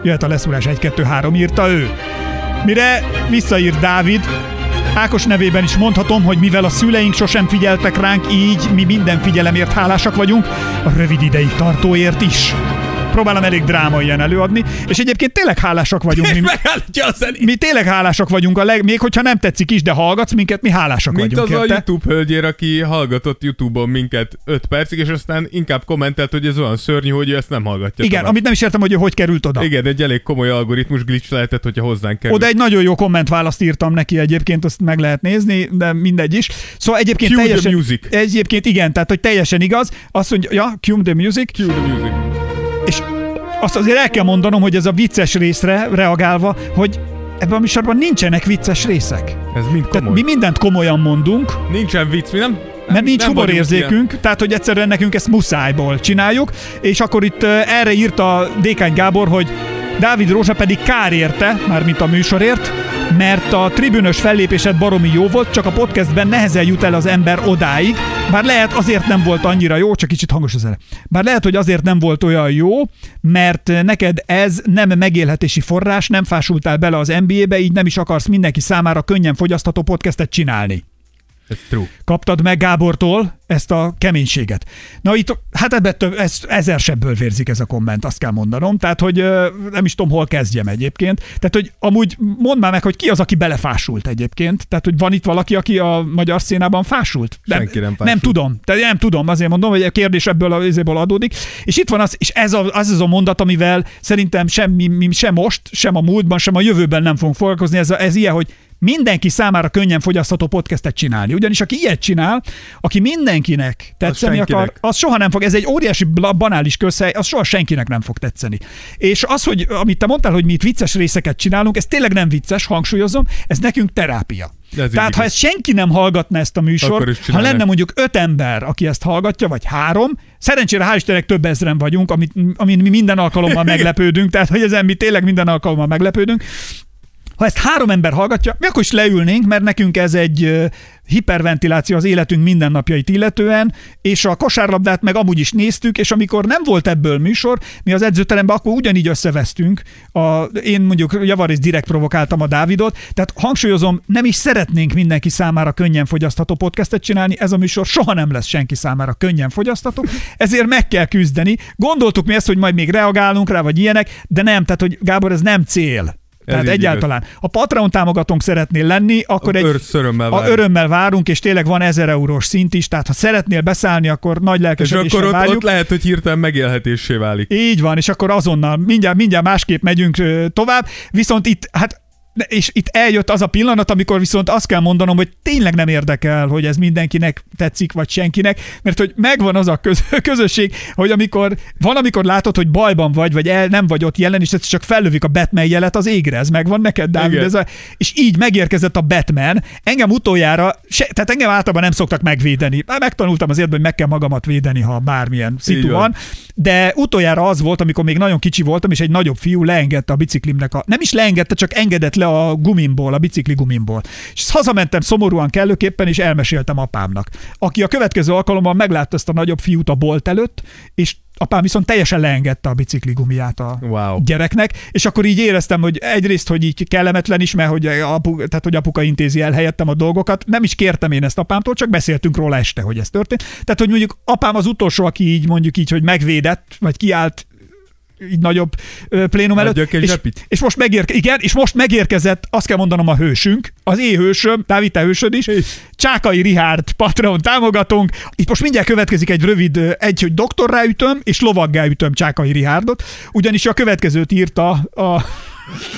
Jöhet a leszúrás 1-2-3, írta ő. Mire visszaírt Dávid, Ákos nevében is mondhatom, hogy mivel a szüleink sosem figyeltek ránk, így mi minden figyelemért hálásak vagyunk, a rövid ideig tartóért is. Próbálom elég drámaian előadni, és egyébként tényleg hálásak vagyunk. És Mi, a mi tényleg hálásak vagyunk, a leg, még hogyha nem tetszik is, de hallgatsz minket, mi hálásak Mint vagyunk. az a érte? YouTube hölgyér, aki hallgatott YouTube-on minket 5 percig, és aztán inkább kommentelt, hogy ez olyan szörnyű, hogy ő ezt nem hallgatja Igen, tovább. amit nem is értem, hogy ő hogy került oda. Igen, egy elég komoly algoritmus glitch lehetett, hogyha hozzánk kerül. Oda egy nagyon jó kommentválaszt írtam neki egyébként, azt meg lehet nézni, de mindegy is. Szóval egyébként Cue teljesen... music. Egyébként igen, tehát hogy teljesen igaz. Azt mondja, ja, cue the music, Cue the music. És azt azért el kell mondanom, hogy ez a vicces részre reagálva, hogy ebben a műsorban nincsenek vicces részek. Ez mind Tehát komoly. mi mindent komolyan mondunk, Nincsen vicc, mi nem... mert nincs humorérzékünk, tehát hogy egyszerűen nekünk ezt muszájból csináljuk, és akkor itt uh, erre írta Dékány Gábor, hogy Dávid Rózsa pedig kár érte, mármint a műsorért, mert a tribünös fellépésed baromi jó volt, csak a podcastben nehezen jut el az ember odáig, bár lehet azért nem volt annyira jó, csak kicsit hangos az ele. Bár lehet, hogy azért nem volt olyan jó, mert neked ez nem megélhetési forrás, nem fásultál bele az NBA-be, így nem is akarsz mindenki számára könnyen fogyasztható podcastet csinálni True. kaptad meg Gábortól ezt a keménységet. Na itt, hát ebben több, ez, ezer sebből vérzik ez a komment, azt kell mondanom. Tehát, hogy nem is tudom, hol kezdjem egyébként. Tehát, hogy amúgy mondd már meg, hogy ki az, aki belefásult egyébként. Tehát, hogy van itt valaki, aki a magyar szénában fásult? Senki nem Nem fásult. tudom. Tehát nem tudom, azért mondom, hogy a kérdés ebből a izéből adódik. És itt van az, és ez a, az, az a mondat, amivel szerintem semmi, mi, sem most, sem a múltban, sem a jövőben nem fogunk foglalkozni. Ez, a, ez ilyen, hogy mindenki számára könnyen fogyasztható podcastet csinálni. Ugyanis aki ilyet csinál, aki mindenkinek tetszeni senkinek. akar, az soha nem fog, ez egy óriási banális közhely, az soha senkinek nem fog tetszeni. És az, hogy amit te mondtál, hogy mi itt vicces részeket csinálunk, ez tényleg nem vicces, hangsúlyozom, ez nekünk terápia. Ez Tehát ha igaz. ezt senki nem hallgatna ezt a műsort, ha lenne mondjuk öt ember, aki ezt hallgatja, vagy három, szerencsére hál' Istennek több ezren vagyunk, amit, amin mi minden alkalommal meglepődünk, tehát hogy ezen mi tényleg minden alkalommal meglepődünk, Ha ezt három ember hallgatja, mi akkor is leülnénk, mert nekünk ez egy hiperventiláció az életünk mindennapjait illetően, és a kosárlabdát meg amúgy is néztük, és amikor nem volt ebből műsor, mi az edzőteremben akkor ugyanígy összevesztünk. A, én mondjuk javarészt direkt provokáltam a Dávidot, tehát hangsúlyozom, nem is szeretnénk mindenki számára könnyen fogyasztható podcastet csinálni, ez a műsor soha nem lesz senki számára könnyen fogyasztható, ezért meg kell küzdeni. Gondoltuk mi ezt, hogy majd még reagálunk rá, vagy ilyenek, de nem, tehát hogy Gábor, ez nem cél. Tehát egyáltalán. Ha Patreon támogatónk szeretnél lenni, akkor egy, Ör- örömmel a várjuk. örömmel várunk, és tényleg van 1000 eurós szint is, tehát ha szeretnél beszállni, akkor nagy És lelkesedéssel akkor ott, várjuk. ott lehet, hogy hirtelen megélhetésé válik. Így van, és akkor azonnal mindjárt, mindjárt másképp megyünk tovább, viszont itt, hát de- és itt eljött az a pillanat, amikor viszont azt kell mondanom, hogy tényleg nem érdekel, hogy ez mindenkinek tetszik, vagy senkinek, mert hogy megvan az a köz- közösség, hogy amikor van, amikor látod, hogy bajban vagy, vagy el, nem vagy ott jelen, és ez csak fellövik a Batman jelet az égre, ez megvan neked, Dávid? Igen. Ez a, és így megérkezett a Batman, engem utoljára, se, tehát engem általában nem szoktak megvédeni. Már megtanultam az életben, hogy meg kell magamat védeni, ha bármilyen szitu van, de utoljára az volt, amikor még nagyon kicsi voltam, és egy nagyobb fiú leengedte a biciklimnek a... Nem is leengedte, csak engedett le a gumimból, a bicikli gumimból. És hazamentem szomorúan kellőképpen, és elmeséltem apámnak, aki a következő alkalommal meglátta ezt a nagyobb fiút a bolt előtt, és apám viszont teljesen leengedte a bicikli gumiját a Wow. gyereknek, és akkor így éreztem, hogy egyrészt, hogy így kellemetlen is, mert hogy, apu, tehát, hogy apuka intézi el helyettem a dolgokat. Nem is kértem én ezt apámtól, csak beszéltünk róla este, hogy ez történt. Tehát, hogy mondjuk apám az utolsó, aki így mondjuk így, hogy megvédett, vagy kiállt így nagyobb plénum előtt. Adjak egy És, zsepit. és, most megérke, igen, és most megérkezett, azt kell mondanom a hősünk, az én hősöm, Dávid, te hősöd is, Csákai Rihárd, Patreon támogatónk. Itt most mindjárt következik egy rövid, egy, hogy doktorrá ütöm, és lovaggá ütöm Csákai Rihárdot, ugyanis a következőt írta a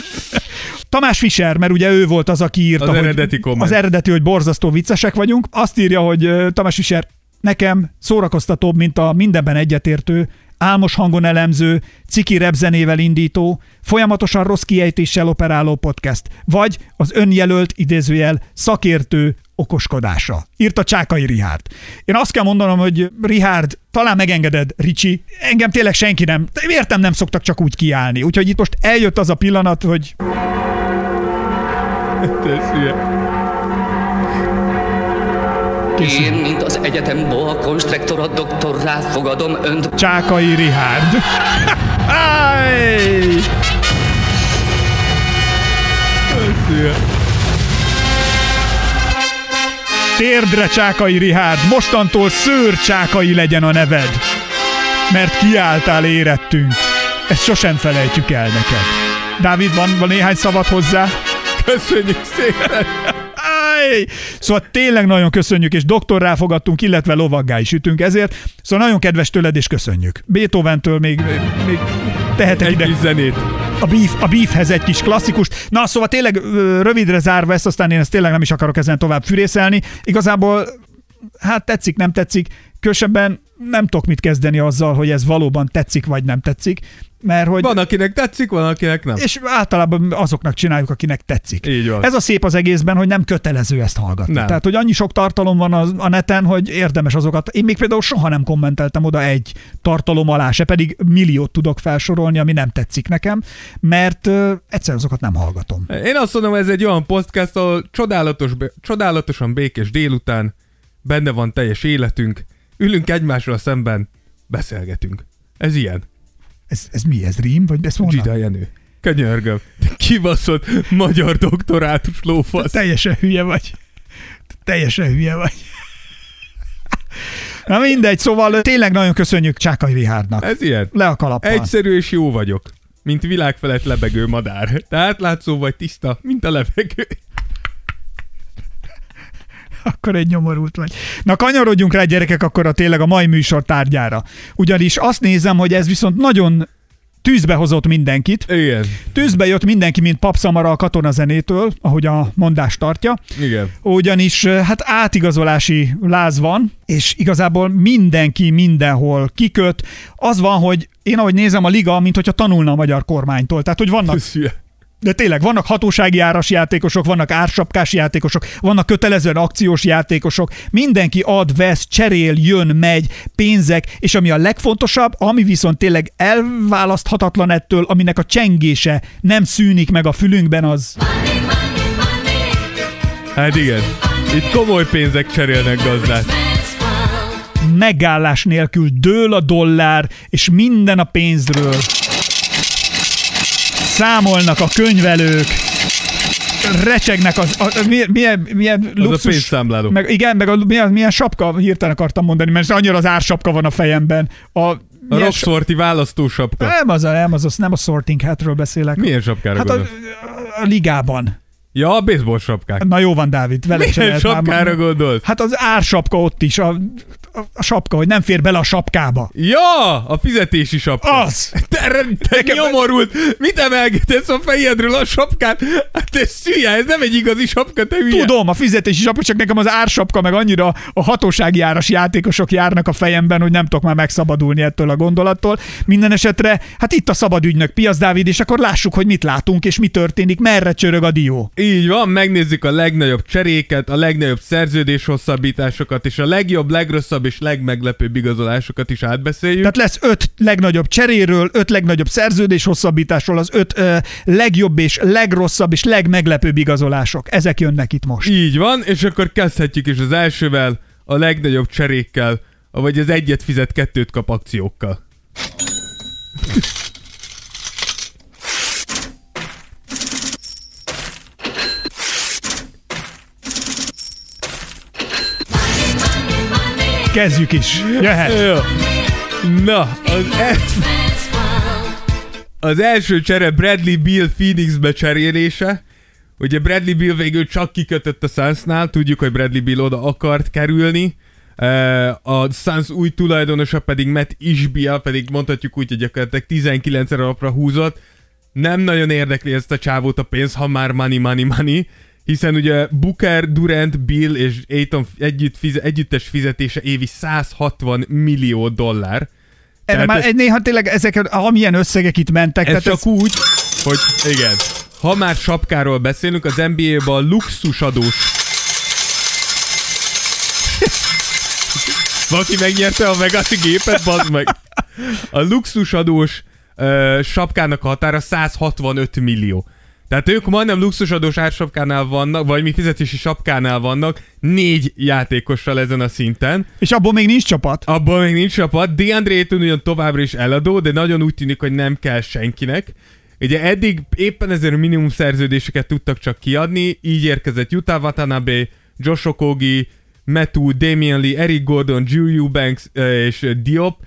Tamás Fischer, mert ugye ő volt az, aki írta, Az hogy, eredeti komment. az eredeti, hogy borzasztó viccesek vagyunk. Azt írja, hogy Tamás Fischer, nekem szórakoztatóbb, mint a mindenben egyetértő, álmos hangon elemző, ciki repzenével indító, folyamatosan rossz kiejtéssel operáló podcast, vagy az önjelölt idézőjel szakértő okoskodása. Írta Csákai Rihárd. Én azt kell mondanom, hogy Rihárd, talán megengeded, Ricsi, engem tényleg senki nem, értem nem szoktak csak úgy kiállni. Úgyhogy itt most eljött az a pillanat, hogy ez. Én, mint az egyetem boa konstruktora doktor, ráfogadom önt. Csákai Rihárd. Áj! Térdre Csákai Rihárd, mostantól Szőr Csákai legyen a neved. Mert kiálltál érettünk. Ezt sosem felejtjük el neked. Dávid, van, van néhány szavad hozzá? Köszönjük szépen. Áj! Szóval tényleg nagyon köszönjük, és doktorrá fogadtunk, illetve lovaggá is ütünk ezért. Szóval nagyon kedves tőled, és köszönjük. Beethoventől még, még tehetek Egy ide kis zenét. a, beef, a beefhez egy kis klasszikust. Na, szóval tényleg rövidre zárva ezt, aztán én ezt tényleg nem is akarok ezen tovább fűrészelni. Igazából, hát tetszik, nem tetszik. Különösebben nem tudok mit kezdeni azzal, hogy ez valóban tetszik, vagy nem tetszik. Mert hogy... Van, akinek tetszik, van, akinek nem. És általában azoknak csináljuk, akinek tetszik. Így van. Ez a szép az egészben, hogy nem kötelező ezt hallgatni. Nem. Tehát, hogy annyi sok tartalom van az, a neten, hogy érdemes azokat. Én még például soha nem kommenteltem oda egy tartalom alá, se pedig milliót tudok felsorolni, ami nem tetszik nekem, mert ö, egyszer azokat nem hallgatom. Én azt mondom, ez egy olyan podcast, ahol csodálatos, csodálatosan békés délután, benne van teljes életünk, ülünk egymással szemben, beszélgetünk. Ez ilyen. Ez, ez mi, ez rím? Vagy ezt mondom? Zsida Jenő. Könyörgöm. Te Kibaszott magyar doktorátus lófasz. Teljesen hülye vagy. Teljesen hülye vagy. Na mindegy, szóval tényleg nagyon köszönjük Csákai Rihárdnak. Ez ilyen. Le a kalappal. Egyszerű és jó vagyok. Mint világ felett lebegő madár. Tehát látszó vagy tiszta, mint a levegő. Akkor egy nyomorult vagy. Na kanyarodjunk rá gyerekek akkor a tényleg a mai műsor tárgyára. Ugyanis azt nézem, hogy ez viszont nagyon tűzbe hozott mindenkit. Igen. Tűzbe jött mindenki, mint papszamara a katonazenétől, ahogy a mondás tartja. Igen. Ugyanis hát átigazolási láz van, és igazából mindenki mindenhol kiköt. Az van, hogy én ahogy nézem a liga, mint hogyha tanulna a magyar kormánytól. Tehát, hogy vannak. De tényleg vannak hatósági áras játékosok, vannak ársapkás játékosok, vannak kötelezően akciós játékosok, mindenki ad, vesz, cserél, jön, megy, pénzek, és ami a legfontosabb, ami viszont tényleg elválaszthatatlan ettől, aminek a csengése nem szűnik meg a fülünkben, az Hát igen. Itt komoly pénzek cserélnek gazdát. megállás nélkül dől a dollár, és minden a pénzről. Számolnak a könyvelők, recsegnek az, a, a, milyen, milyen, milyen a luxus. pénzszámláló. Meg, igen, meg a, milyen, milyen sapka, hirtelen akartam mondani, mert annyira az ársapka van a fejemben. A, A Rocksorti választósapka. Nem az, a, nem az, az, nem a sorting hatről beszélek. Milyen sapkára Hát a, gondolsz? a ligában. Ja, a baseball sapkák. Na jó van, Dávid, vele Milyen már sapkára mondani. gondolsz? Hát az ársapka ott is, a, a, a sapka, hogy nem fér bele a sapkába. Ja, a fizetési sapka. Az! Te, te nyomorult! Mit emelgetesz a fejedről a sapkát? Hát te szülje, ez nem egy igazi sapka, te hülye. Tudom, a fizetési sapka, csak nekem az ársapka, meg annyira a hatósági áras játékosok járnak a fejemben, hogy nem tudok már megszabadulni ettől a gondolattól. Minden esetre, hát itt a szabad ügynök Piasz Dávid, és akkor lássuk, hogy mit látunk, és mi történik, merre csörög a dió. Így van, megnézzük a legnagyobb cseréket, a legnagyobb szerződés hosszabbításokat, és a legjobb, legrosszabb és legmeglepőbb igazolásokat is átbeszéljük. Tehát lesz öt legnagyobb cseréről, öt legnagyobb szerződés hosszabbításról, az öt ö, legjobb és legrosszabb és legmeglepőbb igazolások. Ezek jönnek itt most. Így van, és akkor kezdhetjük is az elsővel, a legnagyobb cserékkel, vagy az egyet fizet, kettőt kap akciókkal. Kezdjük is. Jöhet. Jó. Na, az, el, az első csere Bradley Bill Phoenixbe cserélése. Ugye Bradley Bill végül csak kikötött a Sunsnál, tudjuk, hogy Bradley Bill oda akart kerülni. Eh, A Suns új tulajdonosa pedig Matt Ishbia, pedig mondhatjuk úgy, hogy gyakorlatilag 19 alapra húzott. Nem nagyon érdekli ezt a csávót a pénz, ha már money, money, money. Hiszen ugye Booker, Durant, Bill és Aiton együtt fize, együttes fizetése évi 160 millió dollár. Erre Tehát már ez- néha tényleg ezek, amilyen összegek itt mentek. Ez tehát csak úgy, hogy igen. Ha már sapkáról beszélünk, az NBA-ban luxusadós Valaki megnyerte a Vegas-i gépet, bazd meg. A luxusadós uh, sapkának a határa 165 millió. Tehát ők majdnem luxusadós ársapkánál vannak, vagy mi fizetési sapkánál vannak, négy játékossal ezen a szinten. És abból még nincs csapat. Abban még nincs csapat. DeAndre Ayton ugyan továbbra is eladó, de nagyon úgy tűnik, hogy nem kell senkinek. Ugye eddig éppen ezért minimum szerződéseket tudtak csak kiadni, így érkezett Utah Watanabe, Josh Okogi, Metu, Damian Lee, Eric Gordon, Drew Eubanks ö, és Diop.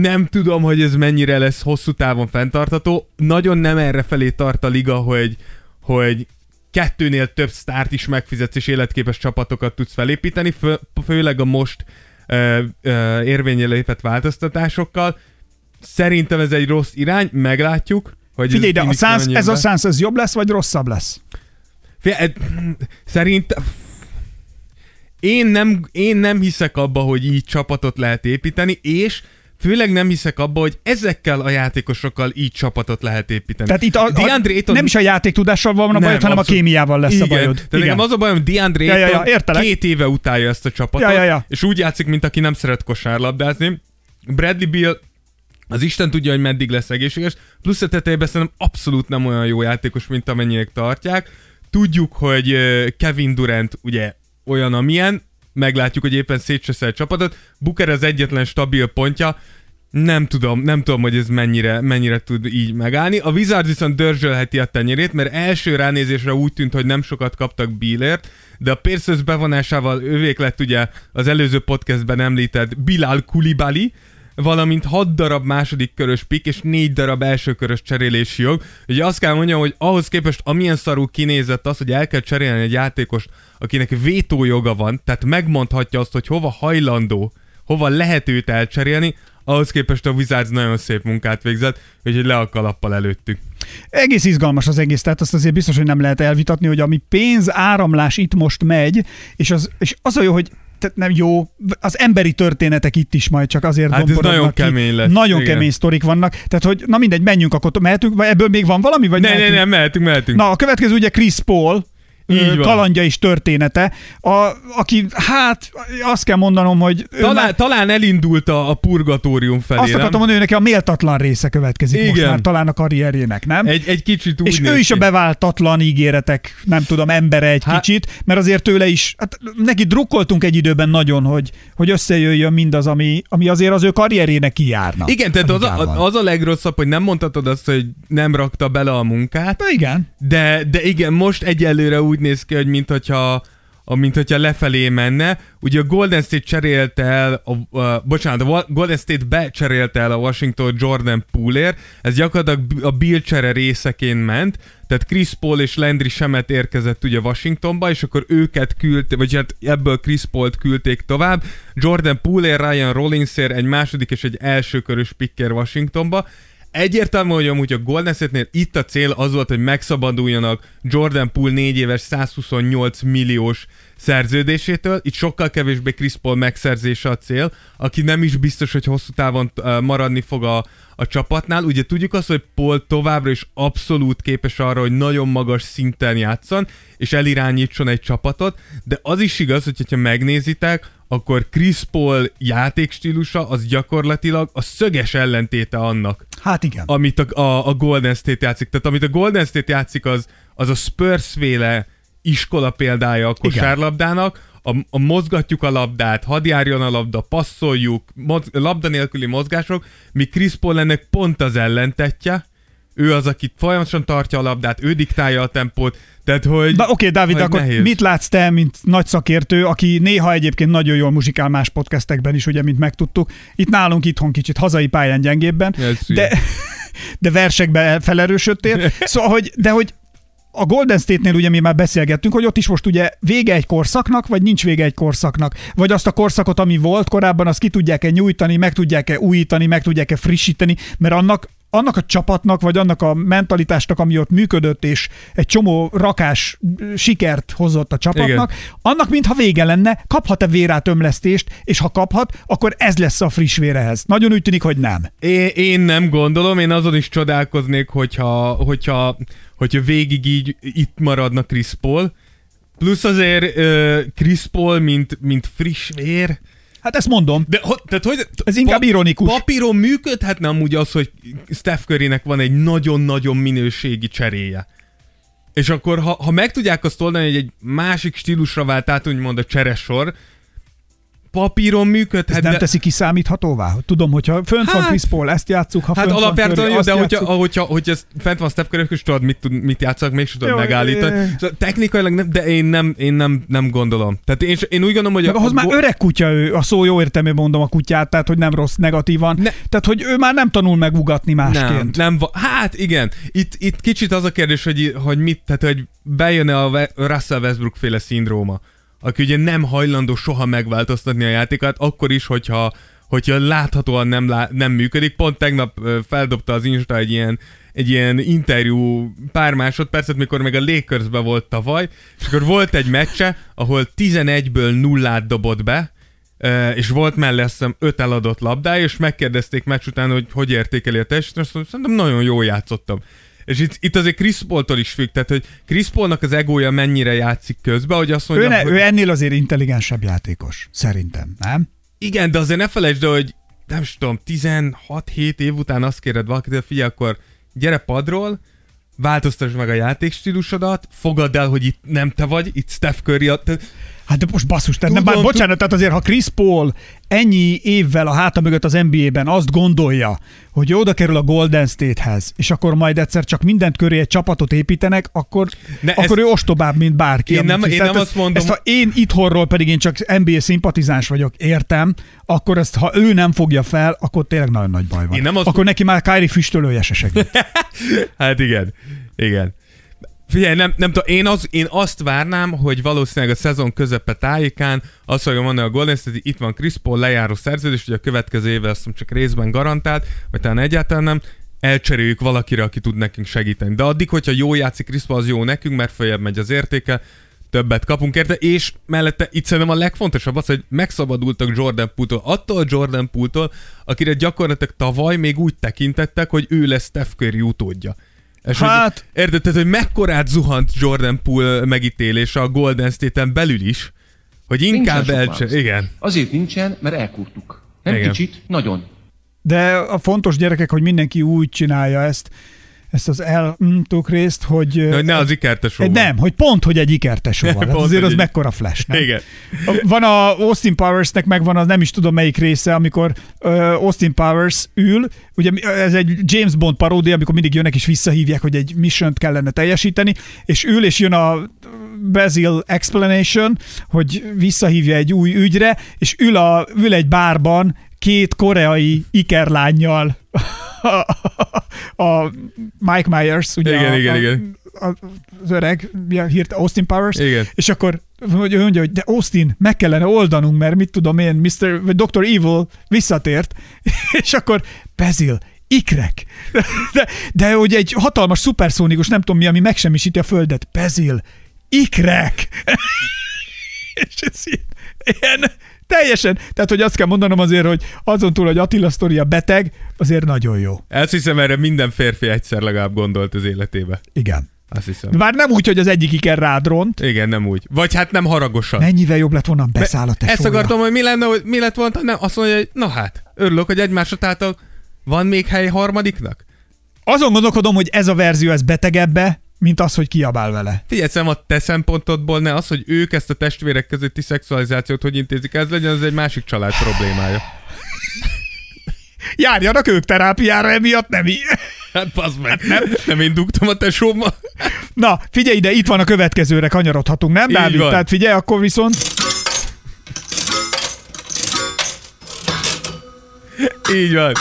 Nem tudom, hogy ez mennyire lesz hosszú távon fenntartató. Nagyon nem erre felé tart a liga, hogy, hogy kettőnél több sztárt is megfizetsz és életképes csapatokat tudsz felépíteni, fő, főleg a most ö, ö, érvényre lépett változtatásokkal. Szerintem ez egy rossz irány, meglátjuk. Hogy Figyelj, de a mennyire ez a Suns, ez jobb lesz, vagy rosszabb lesz? Figyelj, ed- szerint én nem, én nem hiszek abba, hogy így csapatot lehet építeni, és főleg nem hiszek abba, hogy ezekkel a játékosokkal így csapatot lehet építeni. Tehát itt a, DeAndre a, Ayton- nem is a játéktudással van a bajod, hanem a abszolút. kémiával lesz Igen. a bajod. Tehát nekem az a bajom, DeAndre Ja, ja, ja, Ayton értelek. két éve utálja ezt a csapatot, Ja, ja, ja. és úgy játszik, mint aki nem szeret kosárlabdázni. Bradley Bill az Isten tudja, hogy meddig lesz egészséges, plusz a tetejében szerintem abszolút nem olyan jó játékos, mint amennyiek tartják. Tudjuk, hogy Kevin Durant ugye olyan, amilyen, meglátjuk, hogy éppen szétseszel csapatot. Booker az egyetlen stabil pontja, nem tudom, nem tudom, hogy ez mennyire, mennyire tud így megállni. A Wizards viszont dörzsölheti a tenyerét, mert első ránézésre úgy tűnt, hogy nem sokat kaptak Billért, de a Pacers bevonásával ővék lett ugye az előző podcastben említett Bilal Kulibali, valamint 6 darab második körös pik és 4 darab első körös cserélési jog. Ugye azt kell mondjam, hogy ahhoz képest amilyen szarú kinézett az, hogy el kell cserélni egy játékost, akinek vétójoga van, tehát megmondhatja azt, hogy hova hajlandó, hova lehet őt elcserélni, ahhoz képest a Wizards nagyon szép munkát végzett, úgyhogy le a kalappal előttük. Egész izgalmas az egész, tehát azt azért biztos, hogy nem lehet elvitatni, hogy ami pénz áramlás itt most megy, és az, és az a jó, hogy tehát nem jó, az emberi történetek itt is majd csak azért Hát ez nagyon ki. kemény lesz, Nagyon igen. kemény sztorik vannak, tehát hogy na mindegy, menjünk, akkor mehetünk, vagy ebből még van valami, vagy Ne, ne, mehetünk? ne, mehetünk, mehetünk. Na, a következő ugye Chris Paul, Így van. kalandja és története, a, aki, hát azt kell mondanom, hogy Talán, már, talán elindult a, a purgatórium felé, azt akartam mondani, hogy neki a méltatlan része következik most Igen. már talán a karrierjének, nem? Egy, egy kicsit úgy és ő is a ki. beváltatlan ígéretek, nem tudom, embere egy Hát- kicsit, mert azért tőle is, hát neki drukkoltunk egy időben nagyon, hogy, hogy összejöjjön mindaz, ami, ami azért az ő karrierének kijárna. Igen, tehát az a, az a legrosszabb, hogy nem mondhatod azt, hogy nem rakta bele a munkát, Na igen. de, de igen, most egyelőre úgy néz ki, hogy mint hogyha, a, mint hogyha lefelé menne. Ugye a Golden State cserélte el, a, a, bocsánat, a Golden State becserélte el a Washington Jordan Poolért, ez gyakorlatilag a Bill csere részeként ment, tehát Chris Paul és Landry Semet érkezett ugye Washingtonba, és akkor őket küldte, vagy hát ebből Chris Paul-t küldték tovább. Jordan Pooler, Ryan Rollinsért egy második és egy első körös picker Washingtonba. Egyértelmű, hogy amúgy a Golden State-nél itt a cél az volt, hogy megszabaduljanak Jordan Poole 4 éves 128 milliós szerződésétől, itt sokkal kevésbé Chris Paul megszerzése a cél, aki nem is biztos, hogy hosszú távon maradni fog a, a csapatnál. Ugye tudjuk azt, hogy Paul továbbra is abszolút képes arra, hogy nagyon magas szinten játszon, és elirányítson egy csapatot, de az is igaz, hogy ha megnézitek, akkor Chris Paul játékstílusa az gyakorlatilag a szöges ellentéte annak, Hát igen. amit a, a, a Golden State játszik. Tehát amit a Golden State játszik, az, az a Spurs-féle iskola példája a kosárlabdának, a, a mozgatjuk a labdát, hadd járjon a labda, passzoljuk, moz, labda nélküli mozgások, míg Chris Paul ennek pont az ellentetje, ő az, aki folyamatosan tartja a labdát, ő diktálja a tempót, tehát hogy... Na oké, Dávid, hogy akkor nehéz. mit látsz te, mint nagy szakértő, aki néha egyébként nagyon jól muzsikál más podcastekben is, ugye, mint megtudtuk. Itt nálunk itthon kicsit hazai pályán gyengébben, de, de versekben felerősödtél. Szóval, hogy, de hogy a Golden State-nél ugye mi már beszélgettünk, hogy ott is most ugye vége egy korszaknak, vagy nincs vége egy korszaknak. Vagy azt a korszakot, ami volt korábban, azt ki tudják-e nyújtani, meg tudják-e újítani, meg tudják-e frissíteni, mert annak annak a csapatnak, vagy annak a mentalitásnak, ami ott működött, és egy csomó rakás sikert hozott a csapatnak, Igen. annak mintha vége lenne, kaphat-e vérátömlesztést, és ha kaphat, akkor ez lesz a friss vérehez. Nagyon úgy tűnik, hogy nem. Én, én nem gondolom, én azon is csodálkoznék, hogyha, hogyha, hogyha végig így itt maradna Chris Paul. Plusz azért uh, Chris Paul, mint, mint friss vér, Hát ezt mondom. de ho, tehát, hogy, Ez inkább ironikus. Papíron működhetne amúgy az, hogy Steph Currynek van egy nagyon-nagyon minőségi cseréje. És akkor, ha, ha meg tudják azt oldani, hogy egy másik stílusra vált át, úgymond a cseresor, papíron működhet, Ez nem de... teszi kiszámíthatóvá? Tudom, hogyha fönt van Hát- Chris Paul, ezt játsszuk, ha Hát fönt van alapjártan azt de hogyha, hogyha, hogyha ez fent van Steph Curry, és tudod, mit, tud, mit játszanak, még tudod Jó, megállítani. ö- Szóval technikailag nem, de én nem, én nem, nem gondolom. Tehát én, én úgy gondolom, hogy Meg a, ahhoz a már öreg kutya ő, a szó jó értelmében mondom a kutyát, tehát hogy nem rossz negatívan. Ne- Tehát, hogy ő már nem tanul megugatni nem, másként. nem, va- hát igen, itt, itt kicsit az a kérdés, hogy, hogy mit, tehát hogy bejön-e a Russell Westbrook féle szindróma, aki ugye nem hajlandó soha megváltoztatni a játékát, akkor is, hogyha hogyha láthatóan nem, lá- nem működik. Pont tegnap feldobta az Insta egy ilyen, egy ilyen interjú pár másodpercet, mikor még a Lakersbe volt tavaly, és akkor volt egy meccse, ahol 11-ből nullát dobott be, és volt mellé hiszem öt eladott labdája, és megkérdezték meccs után, hogy hogy értékeli a teljesítményt, azt szerintem nagyon jól játszottam. És itt, itt azért Chris Paul-tól is függ, tehát hogy Chris Paulnak az egója mennyire játszik közbe, hogy azt mondja, Ő, ne, hogy... ő ennél azért intelligensebb játékos, szerintem, nem? Igen, de azért ne felejtsd, el, hogy nem is tudom, 16-7 év után azt kéred valakitől, figyelj, akkor gyere padról, változtasd meg a játékstílusodat, fogadd el, hogy itt nem te vagy, itt Steph Curry, a, Hát de most basszus, tehát nem, bár, bocsánat, tehát azért, ha Chris Paul ennyi évvel a háta mögött az NBA-ben azt gondolja, hogy oda kerül a Golden State-hez, és akkor majd egyszer csak mindent köré egy csapatot építenek, akkor, Ne, akkor ez- ő ostobább, mint bárki. Én nem- én nem ezt- azt mondom- Ezt ha én itthonról pedig én csak NBA szimpatizáns vagyok, értem, akkor ezt, ha ő nem fogja fel, akkor tényleg nagyon nagy baj van. Én nem azt- Akkor neki már Kyrie füstölője se segít. Hát igen, igen. Figyelj, nem, nem tudom, én, az, én azt várnám, hogy valószínűleg a szezon közepe tájékán azt fogja mondani a Golden State, hogy itt van Chris Paul lejáró szerződés, hogy a következő évvel azt csak részben garantált, vagy talán egyáltalán nem, elcseréljük valakire, aki tud nekünk segíteni. De addig, hogyha jó játszik Chris Paul, az jó nekünk, mert följebb megy az értéke, többet kapunk érte, és mellette itt szerintem a legfontosabb az, hogy megszabadultak Jordan Poole-tól, attól Jordan Poole-tól, akire gyakorlatilag tavaly még úgy tekintettek, hogy ő lesz Steph Curry utódja. És Hát- hogy, érted, tehát, hogy mekkorát zuhant Jordan Poole megítélése a Golden State-en belül is, hogy inkább Nincsen sok elcse... választás. Igen. Azért nincsen, mert elkurtuk. Nem Igen. kicsit, nagyon. De a fontos gyerekek, hogy mindenki úgy csinálja ezt, ezt az eltuk részt, hogy... De, hogy ne az ikertesó egy, nem, hogy pont, hogy egy ikertesó van. Hát azért az egy- mekkora flash, nem? Igen. Van a Austin Powersnek megvan az nem is tudom melyik része, amikor uh, Austin Powers ül, ugye ez egy James Bond paródia, amikor mindig jönnek és visszahívják, hogy egy mission kellene teljesíteni, és ül és jön a Basil explanation, hogy visszahívja egy új ügyre, és ül, a, ül egy bárban két koreai ikerlányjal a Mike Myers, ugye Igen, a, igen, a, igen. A, az öreg, mi a hírt, Austin Powers, Igen. és akkor hogy ő mondja, hogy de Austin, meg kellene oldanunk, mert mit tudom én, Mr. vagy Dr. Evil visszatért, és akkor Basil, ikrek. De, de hogy egy hatalmas szuperszónikus, nem tudom mi, ami megsemmisíti a földet. Basil, ikrek. és ez ilyen, ilyen teljesen, tehát hogy azt kell mondanom azért, hogy azon túl, hogy Attila sztoria beteg, azért nagyon jó. Ezt hiszem, erre minden férfi egyszer legalább gondolt az életébe. Igen. Azt hiszem. Bár nem úgy, hogy az egyik iker rád ront, Igen, nem úgy. Vagy hát nem haragosan. mennyivel jobb lett volna a beszáll a Ezt tesója. akartam, hogy mi lenne, hogy mi lett volna, nem azt mondja, hogy na hát, örülök, hogy egymásra találtak. Van még hely harmadiknak? Azon gondolkodom, hogy ez a verzió ez betegebbe, mint az, hogy kiabál vele. Figyelj, szem, a te szempontodból ne az, hogy ők ezt a testvérek közötti szexualizációt hogy intézik, ez legyen, az egy másik család problémája. Járjanak ők terápiára emiatt, nem így. Hát bazd meg, nem, nem én dugtam a tesómmal. Na, figyelj ide, itt van a következőre, kanyarodhatunk, nem, Dávid? Tehát figyelj, akkor viszont... Így van.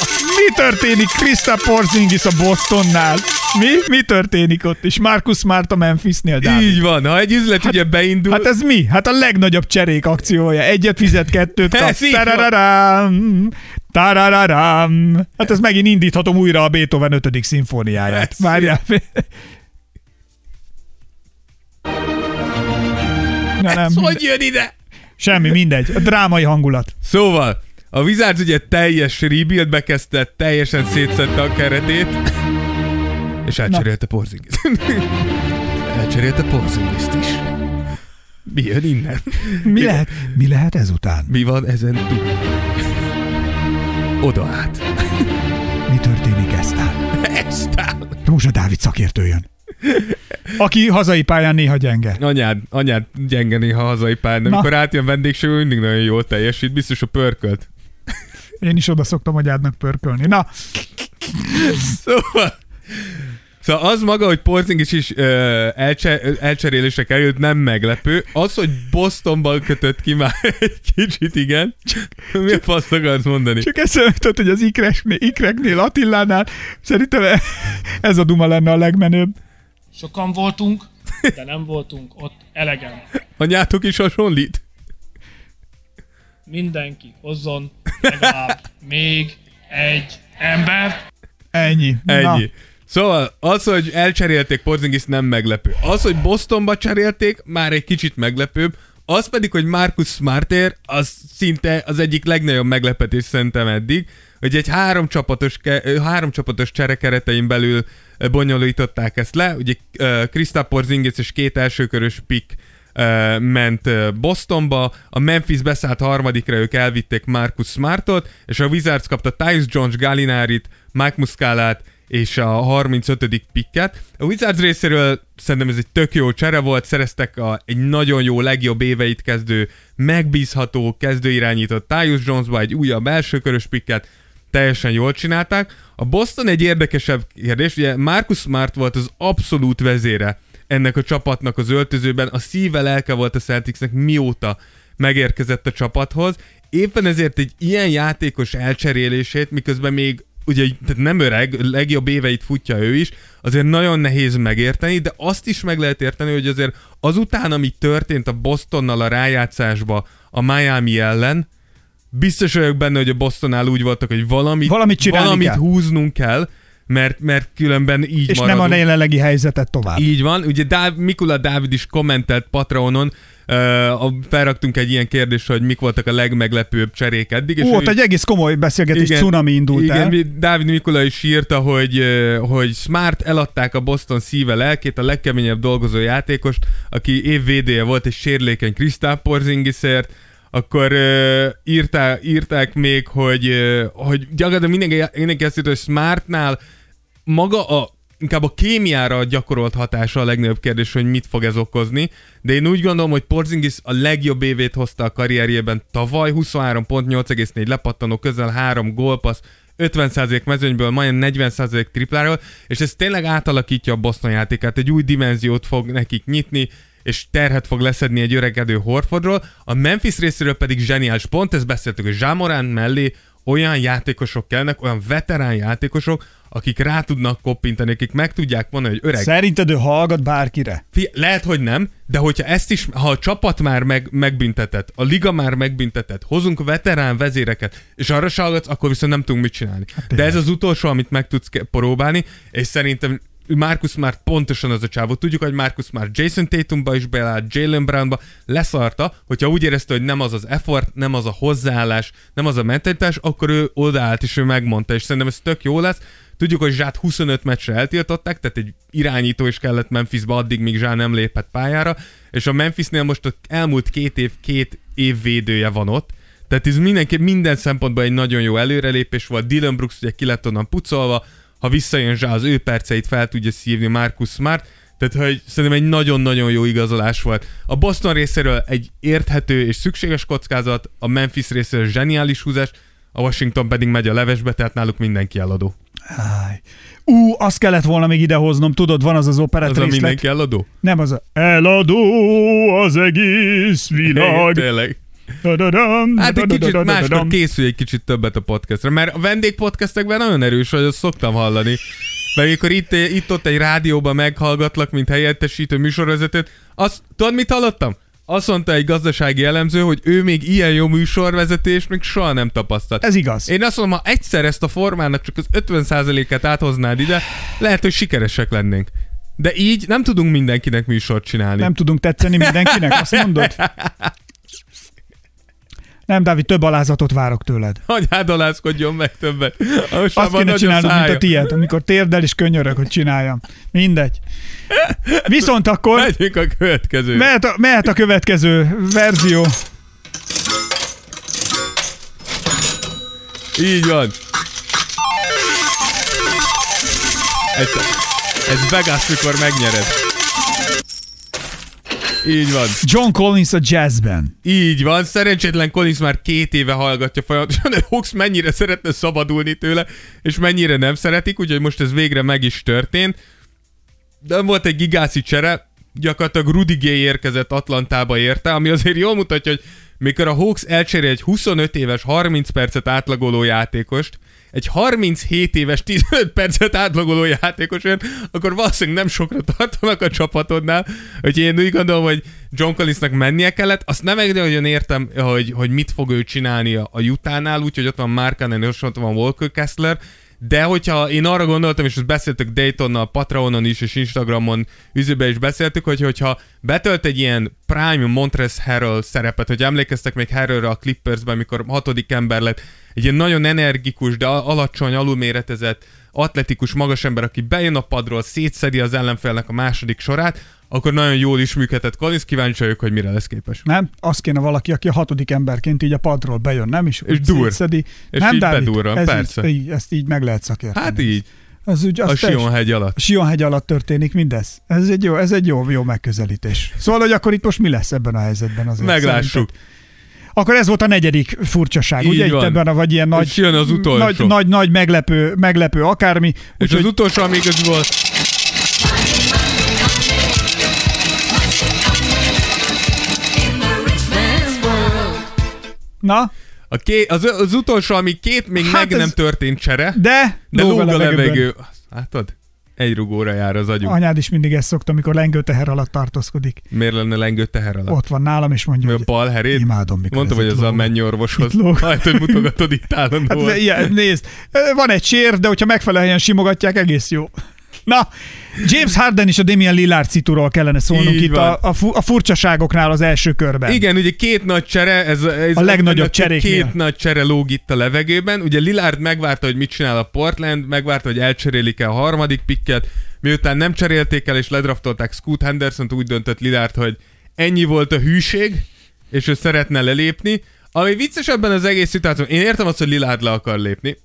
Mi történik Krista Porzingis a Bostonnál? Mi? Mi történik ott? És Marcus Smart a Memphisnél, Dávid? Így van, ha egy üzlet ugye beindul, Hát ez mi? Hát a legnagyobb cserék akciója. Egyet fizet, kettőt kap. Tarararám, tarararám. Hát ez megint indíthatom újra a Beethoven 5. szimfóniáját. Várjál. Na, nem, ez hogy jön ide? semmi, mindegy. A drámai hangulat. Szóval, a Wizards ugye teljes rebuildbe kezdte, teljesen szétszette a keretét, és elcserélte Porzingis. elcserélte Porzingist is. Mi jön innen? Mi lehet, mi lehet ezután? Mi van ezen túl? Oda át. Mi történik eztán? Eztán. Rózsa Dávid szakértő jön. Aki hazai pályán néha gyenge. Anyád, anyád gyenge néha hazai pályán, de amikor átjön vendégség, mindig nagyon jól teljesít, biztos a pörkölt. Én is oda szoktam agyádnak pörkölni. Na, Szóval, szóval az maga, hogy Porzingis is ö, elcse, elcserélésre került, nem meglepő. Az, hogy Bostonban kötött ki már egy kicsit, igen. Mi a fasz akarsz mondani? csak eszembe jutott, hogy az ikreknél, ikreknél Attilánál szerintem ez a duma lenne a legmenőbb. Sokan voltunk, de nem voltunk ott elegen. Anyátok is hasonlít? Mindenki hozzon legalább még egy embert. Ennyi. Ennyi. Na, Szóval az, hogy elcserélték Porzingis nem meglepő. Az, hogy Bostonba cserélték, már egy kicsit meglepőbb. Az pedig, hogy Marcus Smartér, az szinte az egyik legnagyobb meglepetés szerintem eddig, hogy egy három csapatos, három csapatos csere keretein belül bonyolították ezt le. Ugye Krista Porzingis és két elsőkörös pick ment Bostonba, a Memphis beszállt harmadikra, ők elvitték Marcus Smartot, és a Wizards kapta Tyus Jones Gallinari-t, Mike Muscalát és a 35. picket. A Wizards részéről szerintem ez egy tök jó csere volt, szereztek a, egy nagyon jó, legjobb éveit kezdő, megbízható, kezdőirányított Tyus Jonesba egy újabb elsőkörös picket, teljesen jól csinálták. A Boston egy érdekesebb kérdés, ugye Marcus Smart volt az abszolút vezére ennek a csapatnak az öltözőben, a szíve lelke volt a Celticsnek mióta megérkezett a csapathoz, éppen ezért egy ilyen játékos elcserélését, miközben még ugye tehát nem öreg, legjobb éveit futja ő is, azért nagyon nehéz megérteni, de azt is meg lehet érteni, hogy azért azután, ami történt a Bostonnal a rájátszásba a Miami ellen, biztos vagyok benne, hogy a Bostonnál úgy voltak, hogy valamit, Valamit valamit kell. húznunk kell, mert, mert különben így És maradunk. nem a jelenlegi helyzetet tovább. Így van, ugye Dáv, Mikula Dávid is kommentelt Patreonon, uh, felraktunk egy ilyen kérdést, hogy mik voltak a legmeglepőbb cserék eddig. És Ó, ott egy egész komoly beszélgetés, Igen, cunami indult igen, el. Dávid Mikula is írta, hogy, hogy Smart eladták a Boston szíve lelkét, a legkeményebb dolgozó játékost, aki év védéje volt egy sérülékeny Krisztál Porzingisért, akkor uh, írtá, írták még, hogy, uh, hogy gyakorlatilag mindenki, mindenki azt írta, hogy Smartnál maga a inkább a kémiára gyakorolt hatása a legnagyobb kérdés, hogy mit fog ez okozni, de én úgy gondolom, hogy Porzingis a legjobb évét hozta a karrierjében. Tavaly, 23 pont, 8,4 lepattanó, közel 3 gólpassz, 50% mezőnyből, majdnem 40% tripláról, és ez tényleg átalakítja a Boston játékát, egy új dimenziót fog nekik nyitni, és terhet fog leszedni egy öregedő Horfordról, a Memphis részéről pedig zseniális pont, ezt beszéltük, hogy Zsámorán mellé olyan játékosok kellnek, olyan veterán játékosok, akik rá tudnak koppintani, akik meg tudják mondani, hogy öreg, Szerinted ő hallgat bárkire? Fia, lehet, hogy nem, de hogyha ezt is, ha a csapat már meg, megbüntetett, a liga már megbüntetett, hozunk veterán vezéreket, és arra se hallgatsz, akkor viszont nem tudunk mit csinálni. Hát de ez az utolsó, amit meg tudsz próbálni, és szerintem Marcus Smart pontosan az a csávó. Tudjuk, hogy Marcus Smart Jason Tatumba is beállt, Jalen Brownba leszarta, hogyha úgy érezte, hogy nem az az effort, nem az a hozzáállás, nem az a mentalitás, akkor ő odaállt és ő megmondta, és szerintem ez tök jó lesz. Tudjuk, hogy Zsát 25 meccsre eltiltották, tehát egy irányító is kellett Memphisbe addig, míg Zsá nem lépett pályára, és a Memphisnél most az elmúlt két év, két év védője van ott, tehát ez mindenki, minden szempontból egy nagyon jó előrelépés volt. Dylan Brooks ugye ki lett onnan pucolva, ha visszajön Zsá, az ő perceit fel tudja szívni Marcus Smart, tehát hogy szerintem egy nagyon-nagyon jó igazolás volt. A Boston részéről egy érthető és szükséges kockázat, a Memphis részéről zseniális húzás, a Washington pedig megy a levesbe, tehát náluk mindenki eladó. Áj. Ú, azt kellett volna még idehoznom, tudod, van az az operett Az a részlet. mindenki eladó? Nem az a eladó az egész világ. Tényleg. Hát egy kicsit máskor készülj egy kicsit többet a podcastra, mert a vendégpodcastekben nagyon erős vagy, azt szoktam hallani. Mert amikor itt, itt-ott egy rádióban meghallgatlak, mint helyettesítő műsorvezetőt, azt, tudod mit hallottam? Azt mondta egy gazdasági elemző, hogy ő még ilyen jó műsorvezetés még soha nem tapasztalt. Ez igaz. Én azt mondom, ha egyszer ezt a formának csak az 50%-át áthoznád ide, lehet, hogy sikeresek lennénk. De így nem tudunk mindenkinek műsort csinálni. Nem tudunk tetszeni mindenkinek, azt mondod? Nem, Dávid, több alázatot várok tőled. Hogy átalászkodjon meg többet. Most Azt kéne csinálnod, mint a tiéd, amikor térdel és könyörög, hogy csináljam. Mindegy. Viszont akkor Megyünk a következő. mehet a, mehet a következő verzió. Így van. Ez, ez Vegas, mikor megnyered. Így van. John Collins a jazzben. Így van. Szerencsétlen Collins már két éve hallgatja folyamatosan, de Hawks mennyire szeretne szabadulni tőle, és mennyire nem szeretik, úgyhogy most ez végre meg is történt. De volt egy gigászi csere, gyakorlatilag Rudy Gay érkezett Atlantába érte, ami azért jól mutatja, hogy mikor a Hawks elcserél egy 25 éves, 30 percet átlagoló játékost, egy 37 éves 15 percet átlagoló játékosért, akkor valószínűleg nem sokra tartanak a csapatodnál. Úgyhogy én úgy gondolom, hogy John Collinsnak mennie kellett. Azt nem nagyon értem, hogy, hogy mit fog ő csinálni a, a Utah-nál, úgyhogy ott van Markanen és ott van Walker Kessler, de hogyha én arra gondoltam, és ezt beszéltük Daytonnal, Patreonon is, és Instagramon üzőben is beszéltük, hogy hogyha betölt egy ilyen prime Montrezl Harrell szerepet, hogy emlékeztek még Harrellre a Clippersben, mikor hatodik ember lett, egy ilyen nagyon energikus, de alacsony, alulméretezett, atletikus magas ember, aki bejön a padról, szétszedi az ellenfélnek a második sorát, akkor nagyon jól is működhet Collins, kíváncsi vagyok, hogy mire lesz képes. Nem? Az kéne valaki, aki a hatodik emberként így a padról bejön, nem? És, És dur. szétszedi. És nem, így Dávid? bedurran, ez persze. Így, így, ezt így meg lehet szakérteni. Hát így, Az úgy, a Sionhegy alatt. Sionhegy alatt történik mindez. Ez egy jó, ez egy jó, jó megközelítés. Szóval, hogy akkor itt most mi lesz ebben a helyzetben azért? Meglássuk. szerinted? Akkor ez volt a negyedik furcsaság, Így ugye? Itt van. ebben a, vagy ilyen nagy, És jön az utolsó. nagy, nagy, nagy meglepő, meglepő akármi. És Úgyhogy az utolsó, ami igazából Na, a ké, az, az utolsó, ami két még Hát meg ez- nem történt csere, de, de lóg a levegő. Azt Látod? Egy rugóra jár az agyunk. Anyád is mindig ezt szokta, amikor lengő teher alatt tartózkodik. Miért lenne lengő teher alatt? Ott van nálam, és mondja, Mi a bal imádom, mikor Mondtam, hogy itt az a lóg. mennyorvoshoz. Itt lóg. Majd, hogy mutogatod itt állandóan. Hát, ilyen, nézd, van egy sér, de hogyha megfelelően simogatják, egész jó. Na, James Harden és a Damian Lillard cituról kellene szólnunk Így itt van. a, a, fu- a furcsaságoknál az első körben. Igen, ugye két nagy csere, ez, ez A legnagyobb cseréknél. Két nagy csere lóg itt a levegőben. Ugye Lillard megvárta, hogy mit csinál a Portland, megvárta, hogy elcserélik el a harmadik pikket, miután nem cserélték el és ledraftolták Scoot henderson úgy döntött Lillard, hogy ennyi volt a hűség, és ő szeretne lelépni. Ami vicces ebben az egész szituáció, én értem azt, hogy Lillard le akar lépni.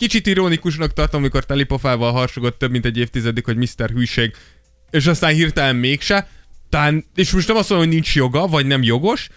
Kicsit ironikusnak tartom, amikor telipofával harsogott több mint egy évtizedig, hogy Mr. Hűség, és aztán hirtelen mégse. Talán, és most nem azt mondom, hogy nincs joga, vagy nem jogos,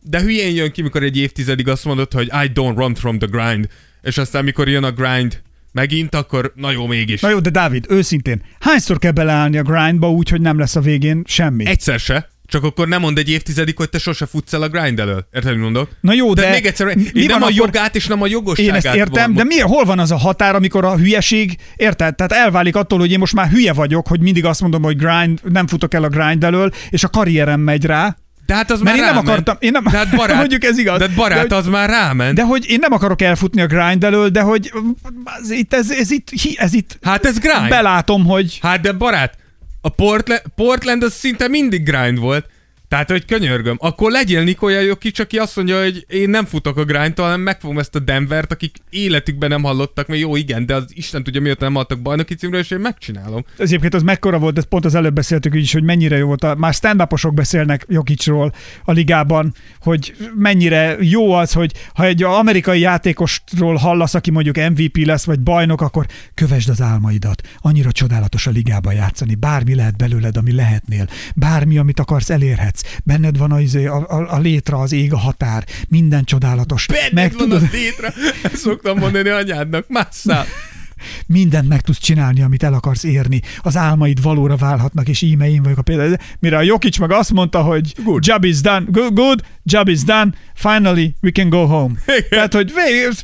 de hülyén jön ki, mikor egy évtizedig azt mondod, hogy I don't run from the grind, és aztán mikor jön a grind megint, akkor na jó, mégis. Na jó, de Dávid, őszintén, hányszor kell beleállni a grindba úgy, hogy nem lesz a végén semmi? Egyszer se, csak akkor nem mond egy évtizedig, hogy te sose futsz el a grind elől. Érted, mit mondok? Na jó, de még egyszer, mi én nem van a akkor- jogát és nem a jogosságát Én ezt értem, van- de mi, hol van az a határ, amikor a hülyeség, érted? Tehát elválik attól, hogy én most már hülye vagyok, hogy mindig azt mondom, hogy grind, nem futok el a grind elől, és a karrierem megy rá. De hát az Mert már én nem ráment. akartam- én nem- De hát barát, Mondjuk ez igaz. De hát barát, De hogy- az már ráment. De hogy én nem akarok elfutni a grind elől, de hogy ez itt, ez, ez itt, hi- ez itt Hát ez grind. belátom, hogy Hát de barát, a Portland, Portland az szinte mindig grind volt. Tehát, hogy könyörgöm, akkor legyél Nikolja Jokic, aki azt mondja, hogy én nem futok a grindtól, hanem megfogom ezt a Denvert, akik életükben nem hallottak, mert jó, igen, de az Isten tudja, miért nem hallottak bajnoki címről, és én megcsinálom. Ez egyébként az mekkora volt, ez pont az előbb beszéltük is, hogy mennyire jó volt. A, már stand beszélnek Jokicsról a ligában, hogy mennyire jó az, hogy ha egy amerikai játékosról hallasz, aki mondjuk MVP lesz, vagy bajnok, akkor kövesd az álmaidat. Annyira csodálatos a ligában játszani. Bármi lehet belőled, ami lehetnél. Bármi, amit akarsz, elérhetsz. Benned van a, a, a, a létre, az ég, a határ. Minden csodálatos. Benned van az létre, ezt szoktam mondani anyádnak, másszál. Mindent meg tudsz csinálni, amit el akarsz érni. Az álmaid valóra válhatnak, és íme én vagyok a példa. Mire a Jokic meg azt mondta, hogy Good. job is done, good, good, job is done, finally we can go home. Tehát, hogy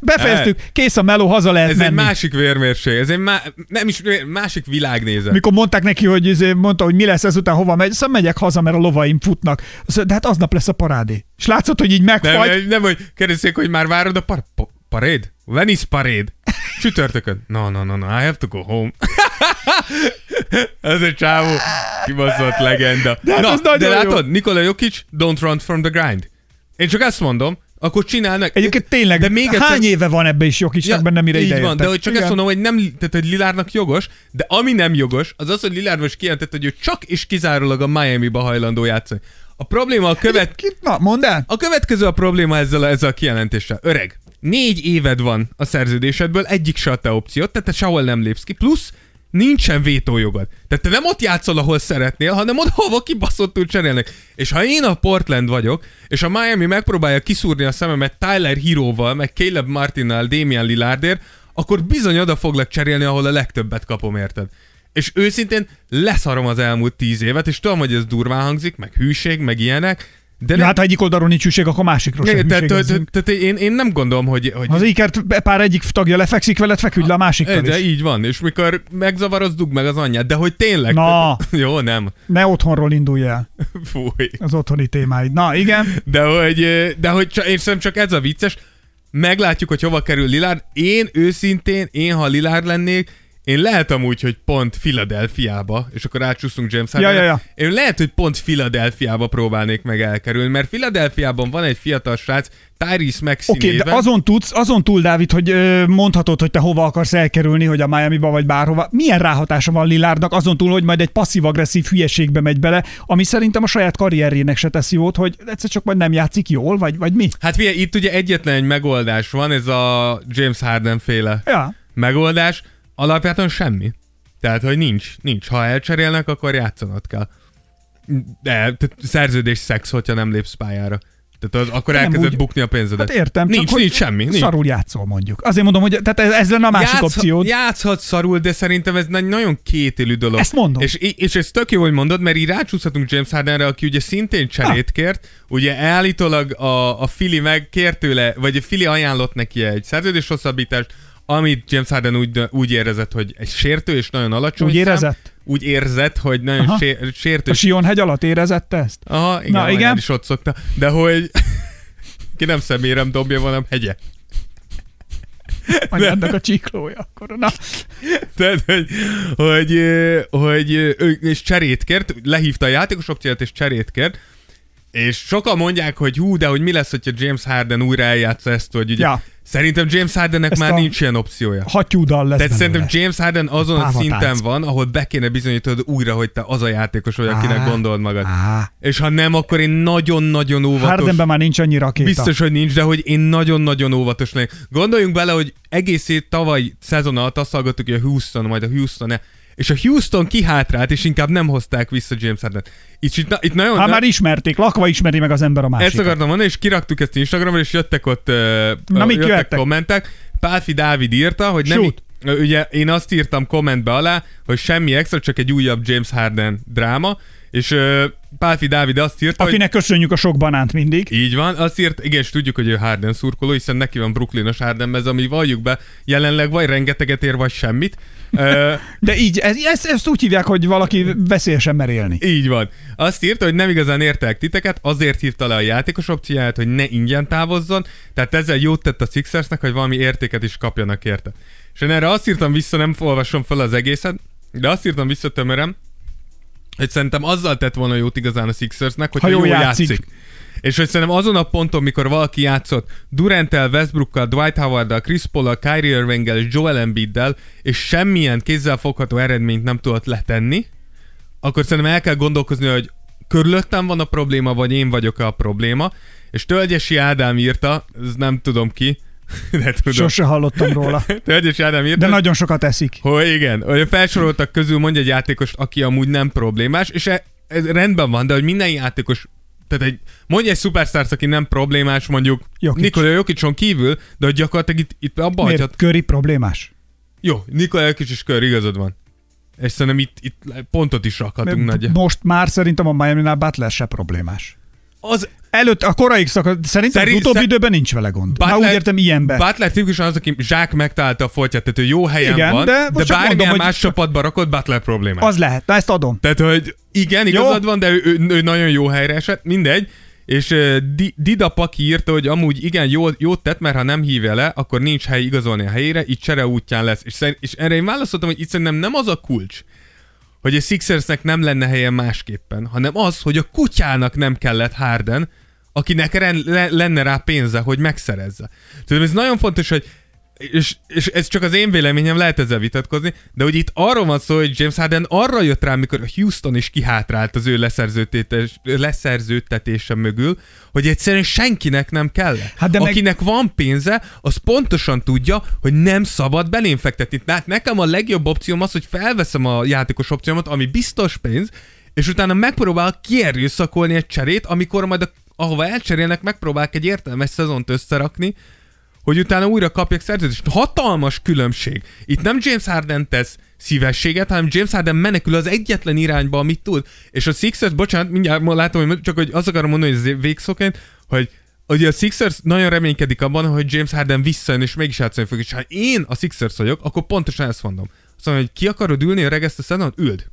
befejeztük, kész a meló, haza lehet Ez menni. egy másik vérmérség, ez egy má- nem is másik világnézet. Mikor mondták neki, hogy izé, mondta, hogy mi lesz ezután, hova megy, szóval megyek haza, mert a lovaim futnak. Mondja, De hát aznap lesz a parádé. És látszott, hogy így megfagy. Nem, nem, hogy kérdezzék, hogy már várod a par- pa- paréd? When is paréd? Csütörtökön. No, no, no, no, I have to go home. Ez egy csávó kibaszott legenda. De hát Na, nagyon de jó. látod, Nikola Jokic, don't run from the grind. Én csak ezt mondom, akkor csinálnak. Egyébként tényleg, de még hány egyszer, éve van ebbe is Jokicnak benne, mire így ide van, de hogy csak Igen. ezt mondom, hogy nem, tehát hogy Lilárnak jogos, de ami nem jogos, az az, hogy Lilárd most kijelentette, hogy ő csak és kizárólag a Miami-ba hajlandó játszani. A probléma a követ, Na, mondd el. a következő a probléma ezzel a, ezzel a kijelentéssel. Öreg, négy éved van a szerződésedből, egyik se a te opciót, tehát te sehol nem lépsz ki, plusz nincsen vétójogod. Tehát te nem ott játszol, ahol szeretnél, hanem ott, hova kibaszottul cserélnek. És ha én a Portland vagyok, és a Miami megpróbálja kiszúrni a szememet Tyler Hero-val, meg Caleb Martinnal, Damian Lillardért, akkor bizony oda foglak cserélni, ahol a legtöbbet kapom, érted? És őszintén leszarom az elmúlt tíz évet, és tudom, hogy ez durván hangzik, meg hűség, meg ilyenek, de Ja, hát ha egyik oldalon nincs hűség, akkor másikról sem tehát, tehát, tehát én, én nem gondolom, hogy... hogy az ikert pár egyik tagja lefekszik veled, feküdj le a másikkal de is. így van, és mikor megzavarod, dugd meg az anyját, de hogy tényleg... Na. Jó, nem. Ne otthonról indulj el Fúj. az otthoni témáid. Na, igen. De hogy, de hogy csak, én szerintem csak ez a vicces. Meglátjuk, hogy hova kerül Lillard. Én őszintén, én ha Lillard lennék, én lehet amúgy, hogy pont Philadelphiába, és akkor átsúszunk James Ja, Hardenre. ja, ja. Én lehet, hogy pont Philadelphiába próbálnék meg elkerülni, mert Philadelphiában van egy fiatal srác, Tyrese Maxey Oké, okay, de azon tudsz, azon túl, Dávid, hogy ö, mondhatod, hogy te hova akarsz elkerülni, hogy a Miami-ba vagy bárhova. Milyen ráhatása van Lillardnak azon túl, hogy majd egy passzív-agresszív hülyeségbe megy bele, ami szerintem a saját karrierjének se teszi jót, hogy egyszer csak majd nem játszik jól, vagy, vagy mi? Hát figyelj, itt ugye egyetlen egy megoldás van, ez a James Harden féle Ja. megoldás, alapjáton semmi. Tehát, hogy nincs, nincs. Ha elcserélnek, akkor játszanod kell. De tehát szerződés szex, hogyha nem lépsz pályára. Tehát az, akkor Nem elkezded úgy- bukni a pénzedet. Hát értem. Nincs, csak, nincs semmi. Nincs. Szarul játszol mondjuk. Azért mondom, hogy tehát ez lenne a másik Játsz- opciód. Játszhat szarul, de szerintem ez egy nagyon kétélű dolog. Ezt mondom. És, és ez tök jó, hogy mondod, mert így rácsúszhatunk James Hardenre, aki ugye szintén cserét kért. Ugye állítólag a, a Fili meg kért tőle, vagy a Fili ajánlott neki egy szerződés hosszabbítást, amit James Harden úgy, úgy érezett, hogy egy sértő és nagyon alacsony Úgy szám, érezett? úgy érzett, hogy nagyon Aha. sé, sértő. A Sionhegy alatt érezette ezt? Aha, igen, Na, igen. is ott szokta. De hogy ki nem szemérem dobja, hanem hegye. Ennek a csiklója akkor. Na, Tehát, hogy, hogy, hogy ő és cserét kért, lehívta a játékos opciót és cserét kért, és sokan mondják, hogy hú, de hogy mi lesz, hogyha James Harden újra eljátsza ezt, hogy ugye Ja. Szerintem James Hardennek Ezt már a- nincs ilyen opciója. hattyúdal lesz Tehát belőle. szerintem James Harden azon a szinten van, ahol be kéne bizonyítod újra, hogy te az a játékos vagy, akinek Á. gondolod magad. Á. És ha nem, akkor én nagyon-nagyon óvatos. Hardenben már nincs annyi rakéta. Biztos, hogy nincs, de hogy én nagyon-nagyon óvatos lennék. Gondoljunk bele, hogy egész év tavaly szezon alatt azt hallgattuk, hogy a Houston, majd a Houston -e, és a Houston kihátrált, és inkább nem hozták vissza James Harden. Itt, itt, itt nagyon... Hát már ismerték, lakva ismeri meg az ember a Ezt másikat. akartam mondani, és kiraktuk ezt Instagramra, és jöttek ott uh, Na, mik jöttek jöttek? kommentek. Pálfi Dávid írta, hogy nem... Shoot. Ugye én azt írtam kommentbe alá, hogy semmi extra, csak egy újabb James Harden dráma, és uh, Pálfi Dávid azt írta, hogy Akinek köszönjük a sok banánt mindig. így van, azt írt, igen, és tudjuk, hogy ő Harden szurkoló, hiszen neki van Brooklynos Hardenmez, ami valljuk be, jelenleg vagy rengeteget ér, vagy semmit. De így, ez, ezt, ezt úgy hívják, hogy valaki veszélyesen mer élni. így van. Azt írta, hogy nem igazán értek titeket, azért hívta le a játékos opcióját, hogy ne ingyen távozzon, tehát ezzel jót tett a Sixersnek, hogy valami értéket is kapjanak érte. És én erre azt írtam vissza, nem olvasom fel az egészet, de azt írtam vissza tömörem, hogy szerintem azzal tett volna jót igazán a Sixersnek, hogy Ha jól játszik. játszik. És hogy szerintem azon a ponton, mikor valaki játszott Durantel, Westbrookkal, Dwight Howarddal, Chris Paul-al, Kyrie Irvinggel és Joel Embiiddel, és semmilyen kézzelfogható eredményt nem tudott letenni, akkor szerintem el kell gondolkozni, hogy körülöttem van a probléma, vagy én vagyok a probléma. És Tölgyesi Ádám írta, ez nem tudom ki, de tudom. Sose hallottam róla. Tölgyesi Ádám írta, De nagyon sokat eszik. hogy igen, hogy felsoroltak közül mondja egy játékost, aki amúgy nem problémás, és e- ez rendben van, de hogy minden játékos, tehát egy, mondja egy szupersztársz, aki nem problémás, mondjuk Jokic. Nikola Jokicson kívül, de hogy gyakorlatilag itt, itt abba hagyhat. Miért? Köri problémás? Jó, Nikola Jokic és kör, igazad van. És szerintem itt, itt pontot is rakhatunk nagy. Most már szerintem a Miami-nál Butler se problémás. Az Előtt a korai szakasz, szerintem Szerint- az utóbbi szer- időben nincs vele gond. Butler, Már úgy értem ilyenben. Butler tipikusan az, aki zsák megtalálta a foltját, tehát ő jó helyen Igen, van, de de, bármilyen mondom, hogy- más csapatba rakott Butler problémás. Az lehet, na ezt adom. Tehát, hogy igen, igazad van, de ő, ő, ő, nagyon jó helyre esett, mindegy. És uh, Di- Dida Paki írta, hogy amúgy igen, jó, jót tett, mert ha nem hívja le, akkor nincs hely igazolni a helyére, így csere útján lesz. És, szerint, és erre én válaszoltam, hogy itt szerintem nem az a kulcs, hogy a Sixersnek nem lenne helye másképpen, hanem az, hogy a kutyának nem kellett Harden, akinek ren, le, lenne rá pénze, hogy megszerezze. Tehát ez nagyon fontos, hogy és, és ez csak az én véleményem, lehet ezzel vitatkozni, de hogy itt arról van szó, hogy James Harden arra jött rá, mikor a Houston is kihátrált az ő leszerződtetés- leszerződtetése mögül, hogy egyszerűen senkinek nem kell. Hát de meg- Akinek van pénze, az pontosan tudja, hogy nem szabad belém fektetni. Tehát nekem a legjobb opcióm az, hogy felveszem a játékos opciómat, ami biztos pénz, és utána megpróbál kierőszakolni egy cserét, amikor majd a, ahova elcserélnek, megpróbálok egy értelmes szezont összerakni, hogy utána újra kapjak szerződést. Hatalmas különbség. Itt nem James Harden tesz szívességet, hanem James Harden menekül az egyetlen irányba, amit tud. És a Sixers, bocsánat, mindjárt látom, hogy csak hogy azt akarom mondani, hogy ez végszóként, hogy Ugye a Sixers nagyon reménykedik abban, hogy James Harden visszajön és mégis játszani fog. És ha én a Sixers vagyok, akkor pontosan ezt mondom. Azt mondom, hogy ki akarod ülni a regeszt a szezont? Üld.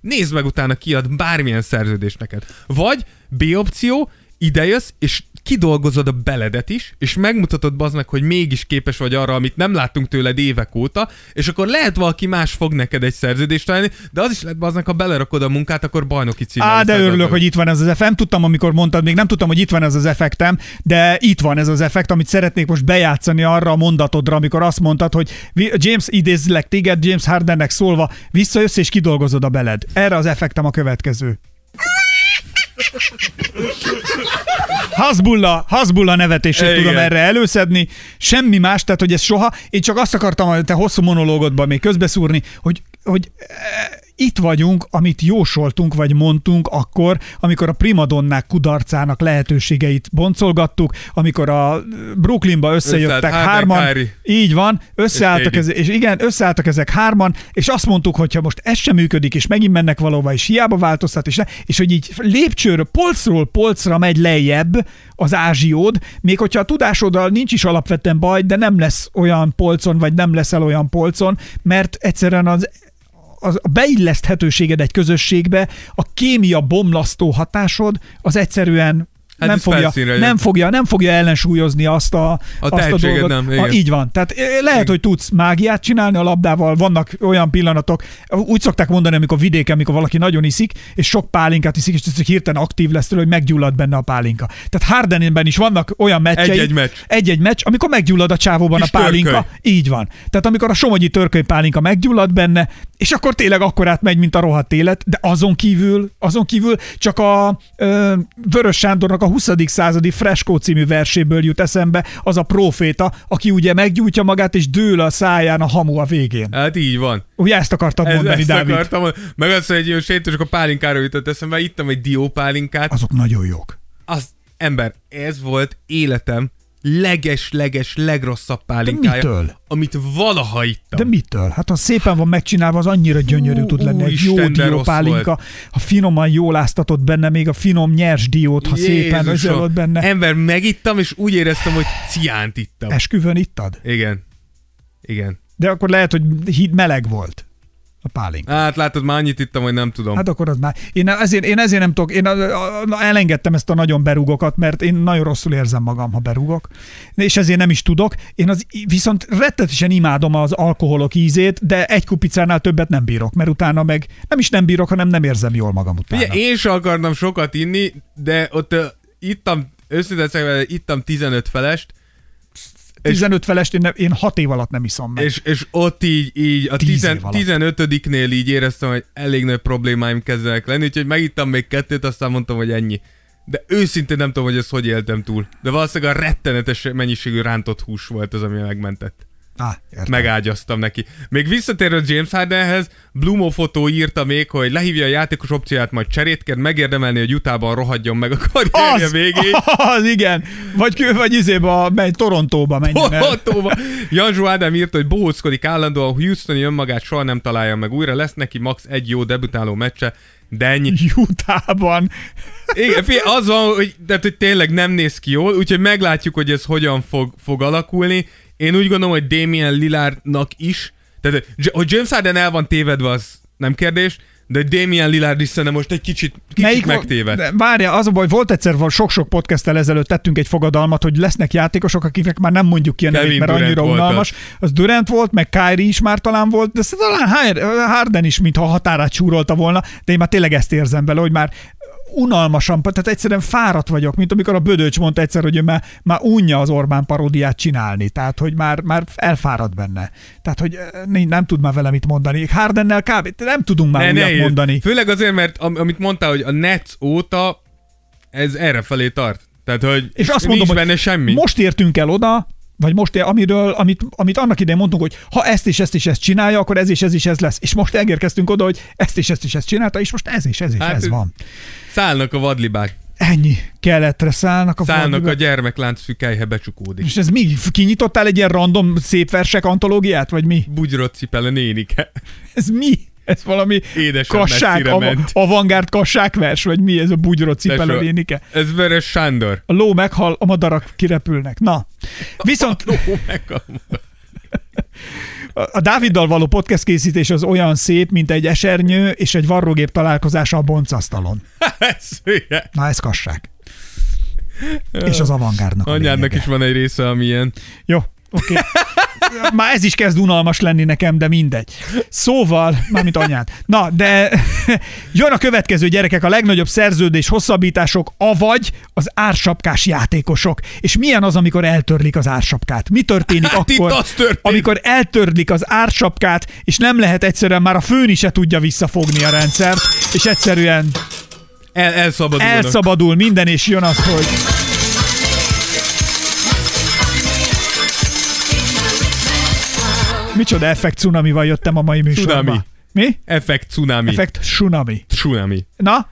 Nézd meg utána kiad bármilyen szerződés neked. Vagy B opció, idejössz, és kidolgozod a beledet is, és megmutatod baznak, hogy mégis képes vagy arra, amit nem láttunk tőled évek óta, és akkor lehet valaki más fog neked egy szerződést találni, de az is lehet baznak, ha belerakod a munkát, akkor bajnoki címmel Á, de örülök, hogy itt van ez az effekt. Nem tudtam, amikor mondtad, még nem tudtam, hogy itt van ez az effektem, de itt van ez az effekt, amit szeretnék most bejátszani arra a mondatodra, amikor azt mondtad, hogy James idézlek téged, James Hardennek szólva, visszajössz és kidolgozod a beled. Erre az effektem a következő. Hasbulla, Hasbulla nevetését Igen. tudom erre előszedni, semmi más, tehát hogy ez soha, én csak azt akartam a te hosszú monológodban még közbeszúrni, hogy, hogy itt vagyunk, amit jósoltunk, vagy mondtunk akkor, amikor a primadonnák kudarcának lehetőségeit boncolgattuk, amikor a Brooklynba összejöttek Összeállt hárman. Kyrie. Így van, összeálltak, És ez, és igen, összeálltak ezek hárman, és azt mondtuk, hogy ha most ez sem működik, és megint mennek valóban, és hiába változtat, és, ne, és hogy így lépcsőről, polcról polcra megy lejjebb az ázsiód, még hogyha a tudásoddal nincs is alapvetően baj, de nem lesz olyan polcon, vagy nem leszel olyan polcon, mert egyszerűen az, a beilleszthetőséged egy közösségbe, a kémia bomlasztó hatásod, az egyszerűen Hát nem fogja, nem, fogja, nem fogja ellensúlyozni azt a, azt a dolgot. nem, a, igen. így van. Tehát eh, lehet, hogy tudsz mágiát csinálni a labdával, vannak olyan pillanatok, úgy szokták mondani, amikor vidéken, amikor valaki nagyon iszik, és sok pálinkát iszik, és ez hirtelen aktív lesz tőle, hogy meggyullad benne a pálinka. Tehát Hardenben is vannak olyan meccsei, Egy-egy meccs. egy-egy meccs, amikor meggyullad a csávóban Kis a pálinka. törköly. Így van. Tehát amikor a somogyi törköly pálinka meggyullad benne, és akkor tényleg akkorát megy, mint a rohadt élet, de azon kívül, azon kívül csak a ö, Vörös Sándornak a 20. századi Freskó című verséből jut eszembe az a proféta, aki ugye meggyújtja magát, és dől a száján a hamu a végén. Hát így van. Ugye ezt akartad Ez, mondani, ezt Dávid? akartam, mondani. meg azt, hogy egy ilyen sétós, a pálinkára jutott eszembe, ittam egy diópálinkát, Azok nagyon jók. az ember, ez volt életem leges-leges legrosszabb pálinkája, mitől? amit valaha ittam. De mitől? Hát ha szépen van megcsinálva, az annyira gyönyörű Hú, tud lenni. Egy jó de rossz diópálinka, ha finoman jól áztatott benne, még a finom nyers diót, ha szépen Jézusom. özelod benne. Ember, megittam, és úgy éreztem, hogy ciánt ittam. Esküvön ittad? Igen. Igen. De akkor lehet, hogy híd meleg volt a pálinka. Hát látod, már annyit ittam, hogy nem tudom. Hát akkor az már. Én ezért, én ezért nem tudok, én elengedtem ezt a nagyon berúgokat, mert én nagyon rosszul érzem magam, ha berúgok, és ezért nem is tudok. Én az, viszont rettetesen imádom az alkoholok ízét, de egy kupicánál többet nem bírok, mert utána meg nem is nem bírok, hanem nem érzem jól magam utána. Ugye, én sem akartam sokat inni, de ott uh, ittam, őszintén ittam 15 felest, 15 felest én, nem, én 6 év alatt nem iszom meg. és, és ott így, így a Tíz tizen, év alatt. 15-nél így éreztem, hogy elég nagy problémáim kezdenek lenni, úgyhogy megittam még kettőt, aztán mondtam, hogy ennyi. De őszintén nem tudom, hogy ezt hogy éltem túl. De valószínűleg a rettenetes mennyiségű rántott hús volt az, ami megmentett. Értem. Megágyaztam neki. Még visszatérve James Hardenhez, Blumo fotó írta még, hogy lehívja a játékos opcióját, majd cserét kell, megérdemelni, hogy Utahban rohadjon meg a karrierje az, végéig. az, igen. Vagy, kö- vagy izéba, menj, Torontóba menjen el. Torontóba. Janzsó Ádám írta, hogy bohóckodik állandóan, Houstoni önmagát soha nem találja meg újra, lesz neki max. egy jó debütáló meccse, de ennyi. Utában. Igen, figyelj, az van, hogy, tehát, hogy tényleg nem néz ki jól, úgyhogy meglátjuk, hogy ez hogyan fog, fog alakulni. Én úgy gondolom, hogy Damien Lillardnak is, tehát hogy James Harden el van tévedve, az nem kérdés, de Damien Lillard is szerintem most egy kicsit, kicsit vo- megtéved. Várja, az a baj, volt egyszer sok-sok podcasttel ezelőtt tettünk egy fogadalmat, hogy lesznek játékosok, akiknek már nem mondjuk ki a nevét, mert Durant annyira unalmas. Az Durant volt, meg Kyrie is már talán volt, de talán Har- Harden is, mintha határát súrolta volna, de én már tényleg ezt érzem bele, hogy már unalmasan, tehát egyszerűen fáradt vagyok, mint amikor a Bödöcs mondta egyszer, hogy ő már, már unja az Orbán paródiát csinálni, tehát hogy már, már elfárad benne. Tehát, hogy eh, nem, tud már vele mit mondani. Hardennel kb. nem tudunk már Ne, nehéz. mondani. Főleg azért, mert am- amit mondtál, hogy a Nets óta ez erre felé tart. Tehát, hogy És azt nincs mondom, benne hogy semmi. most értünk el oda, vagy most, ér- amiről, amit, amit annak idején mondtunk, hogy ha ezt és ezt és ezt csinálja, akkor ez és ez is ez lesz. És most elérkeztünk oda, hogy ezt és ezt és ezt csinálta, és most ez és ez és Hát ez van. Szállnak a vadlibák. Ennyi. Keletre szállnak a Szállnak faldiba. a gyermeklánc fűkelyhe becsukódik. És ez mi? Kinyitottál egy ilyen random szép versek antológiát, vagy mi? Bugyrot cipel a nénike. Ez mi? Ez valami Édesem kassák, av- ment. avantgárd kassák vers, vagy mi ez a bugyrot cipelő Tesó, nénike? Ez Veres Sándor. A ló meghal, a madarak kirepülnek. Na, viszont Ó, meg a... a Dáviddal való podcast készítés az olyan szép, mint egy esernyő és egy varrógép találkozása a boncasztalon. Na, ez kassák. És az avantgárdnak a Anyádnak is van egy része, ami ilyen. Jó, oké. Okay. Már ez is kezd unalmas lenni nekem, de mindegy. Szóval, mármint anyád. Na, de jön a következő gyerekek, a legnagyobb szerződés hosszabbítások, avagy az ársapkás játékosok. És milyen az, amikor eltörlik az ársapkát? Mi történik Hát akkor, történt. amikor eltörlik az ársapkát, és nem lehet egyszerűen, már a főni se tudja visszafogni a rendszert, és egyszerűen El, elszabadulnak. elszabadul minden, és jön az, hogy Micsoda effekt cunamival jöttem a mai műsorba. Cunami. Mi? Effekt Tsunami. Effekt tsunami. Tsunami. Na,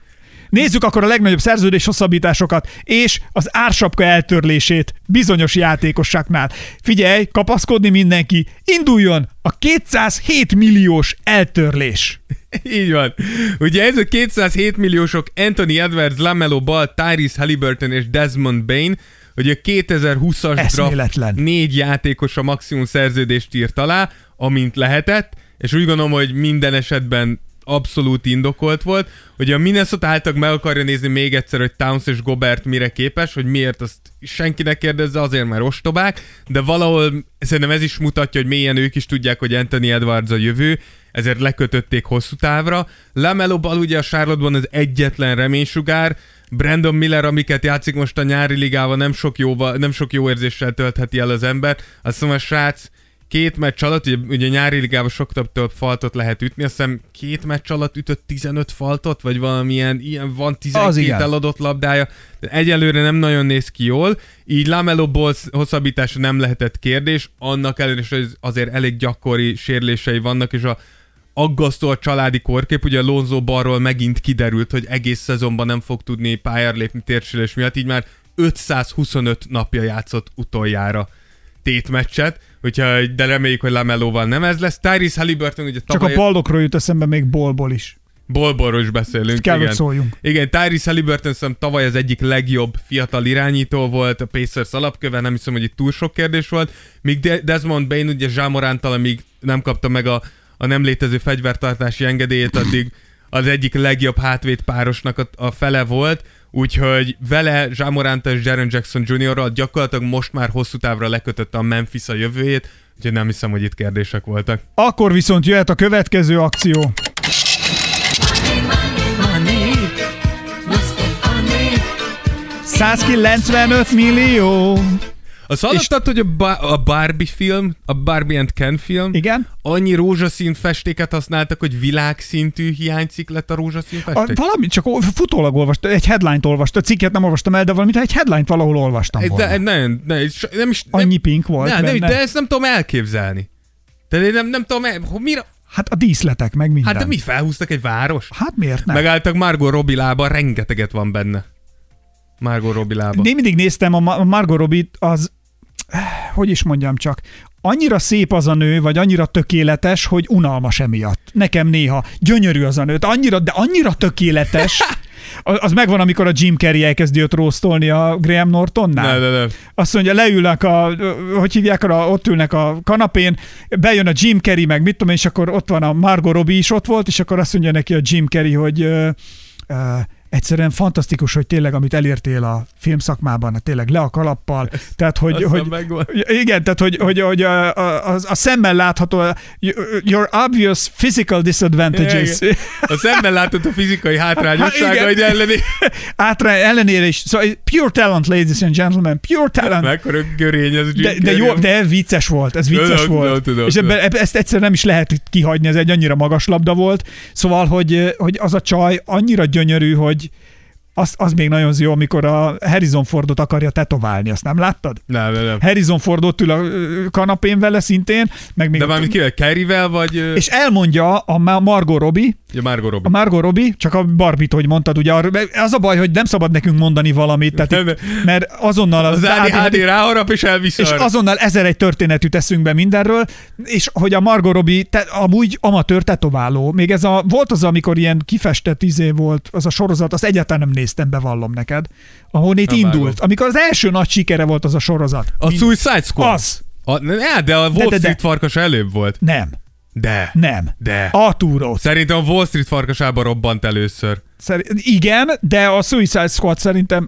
nézzük akkor a legnagyobb szerződés hosszabbításokat és az ársapka eltörlését bizonyos játékosaknál. Figyelj, kapaszkodni mindenki, induljon a 207 milliós eltörlés. Így van. Ugye ez a 207 milliósok Anthony Edwards, Lamelo Ball, Tyrese Halliburton és Desmond Bain, hogy a 2020-as draft négy játékos a maximum szerződést írt alá, amint lehetett, és úgy gondolom, hogy minden esetben abszolút indokolt volt, hogy a Minnesota által meg akarja nézni még egyszer, hogy Towns és Gobert mire képes, hogy miért azt senkinek kérdezze, azért mert ostobák, de valahol szerintem ez is mutatja, hogy mélyen ők is tudják, hogy Anthony Edwards a jövő, ezért lekötötték hosszú távra. Lamelo Ball ugye a Charlotte-ban az egyetlen reménysugár, Brandon Miller, amiket játszik most a nyári ligában, nem sok, jóval, nem sok jó érzéssel töltheti el az ember. Azt mondom, a srác két meccs alatt, ugye, ugye nyári ligában sok több, több faltot lehet ütni, azt hiszem két meccs alatt ütött 15 faltot, vagy valamilyen, ilyen van Az 12 igen. eladott labdája, de egyelőre nem nagyon néz ki jól, így Lamelo Ball hosszabbítása nem lehetett kérdés, annak ellenére hogy azért elég gyakori sérlései vannak, és a aggasztó a családi korkép, ugye Lonzo Barról megint kiderült, hogy egész szezonban nem fog tudni pályára lépni térsülés miatt, így már 525 napja játszott utoljára tétmeccset, hogyha, de reméljük, hogy Lamelóval nem ez lesz. Tyrese Halliburton ugye Csak tavaly... a baldokról jut eszembe még bolból is. Bolborról is beszélünk. Kell, hogy igen. szóljunk. Igen, Tyrese Halliburton szerintem tavaly az egyik legjobb fiatal irányító volt, a Pacers alapköve, nem hiszem, hogy itt túl sok kérdés volt. Míg De- Desmond Bain ugye Zsámorántal, amíg nem kapta meg a, a nem létező fegyvertartási engedélyét, addig az egyik legjobb hátvét párosnak a, a fele volt, úgyhogy vele Zsámoránta és Jaren Jackson Jr. gyakorlatilag most már hosszú távra lekötötte a Memphis a jövőjét, úgyhogy nem hiszem, hogy itt kérdések voltak. Akkor viszont jöhet a következő akció. 195 millió. Azt hallottad, hogy a, ba- a Barbie film, a Barbie and Ken film, Igen? annyi rózsaszín festéket használtak, hogy világszintű hiánycik lett a rózsaszín A, festék? valami csak ol- futólag olvastam, egy headline-t olvastam, a cikket nem olvastam el, de valamit egy headline-t valahol olvastam volna. de nem, nem, nem is... Nem, Annyi pink volt nem, nem, benne. de ezt nem tudom elképzelni. Tehát én nem, nem tudom, hogy mire, Hát a díszletek, meg minden. hát de mi felhúztak egy város? Hát miért nem? Megálltak Margot Robbie lába, rengeteget van benne. Margot Robbie lába. Én mindig néztem a a Margot Robbie, az, hogy is mondjam csak, annyira szép az a nő, vagy annyira tökéletes, hogy unalmas emiatt. Nekem néha. Gyönyörű az a nő, de annyira, de annyira tökéletes, az megvan, amikor a Jim Carrey elkezdi őt rósztolni a Graham Nortonnál. Ne, ne, ne. Azt mondja, leülnek a, hogy hívják, a, ott ülnek a kanapén, bejön a Jim Carrey, meg mit tudom én, és akkor ott van a Margot Robbie is ott volt, és akkor azt mondja neki a Jim Carrey, hogy ö, ö, egyszerűen fantasztikus, hogy tényleg, amit elértél a filmszakmában, hát tényleg le a kalappal, tehát hogy, hogy megvan. igen, tehát hogy, hogy, hogy a, a, a, a szemmel látható a- your obvious physical disadvantages. Igen. A szemben látod a fizikai hátrányosságaid Hát igen. elleni. Átra ellenére is. Szóval pure talent, ladies and gentlemen, pure talent. Mekkora görény ez De, de, jó, de vicces volt, ez vicces Tudom, volt. tudom, tudom, és ebben, ezt egyszer nem is lehet kihagyni, ez egy annyira magas labda volt. Szóval, hogy, hogy az a csaj annyira gyönyörű, hogy az, az még nagyon jó, amikor a Harrison Fordot akarja tetoválni, azt nem láttad? Nem, nem, nem. Harrison Ford ott ül a kanapén vele szintén, meg még De mármint kivel? Carrie-vel, vagy... és elmondja a Ma- Margot Robbie, Ja, Margot a Robbie. Margot Robbie, csak a Barbit, hogy mondtad, ugye az a baj, hogy nem szabad nekünk mondani valamit, tehát Nem, itt, mert azonnal Az ADHD ráharap és elvisz és arra. azonnal ezer egy történetű teszünk be mindenről, és hogy a Margot Robbie te, amúgy amatőr tetováló. Még ez a, volt az, amikor ilyen kifestett izé volt, az a sorozat, azt egyáltalán nem néztem, bevallom neked. Ahol itt Nem indult. vágom. Amikor az első nagy sikere volt az a sorozat. A Suicide Squad? Az. A, ne, de a Wall de, de. Street farkas előbb volt. Nem. De. Nem. De. Arturo. Szerintem a Wall Street farkasában robbant először. Szerint, igen, de a Suicide Squad szerintem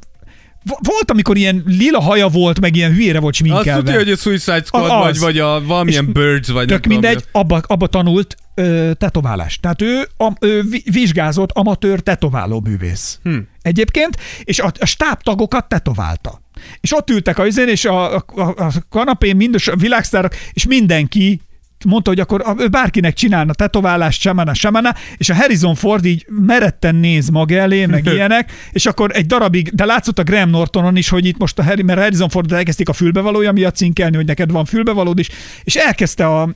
volt, amikor ilyen lila haja volt, meg ilyen hülyére volt Azt sminkelve. tudja, hogy a Suicide Squad A- vagy, vagy a valamilyen Birds, vagy Tök mindegy, abba, abba tanult ö, tetoválás. Tehát ő, a, ő vi- vizsgázott amatőr tetováló művész. Hm. Egyébként, és a, a stábtagokat tetoválta. És ott ültek a izén, és a, a, a, a kanapén mind a világsztárok, és mindenki mondta, hogy akkor ő bárkinek csinálna tetoválást, semana, semana, és a Harrison Ford így meretten néz maga elé, meg ilyenek, és akkor egy darabig, de látszott a Graham Nortonon is, hogy itt most a Harry, mert Harrison Ford elkezdték a fülbevalója miatt cinkelni, hogy neked van fülbevalód is, és elkezdte a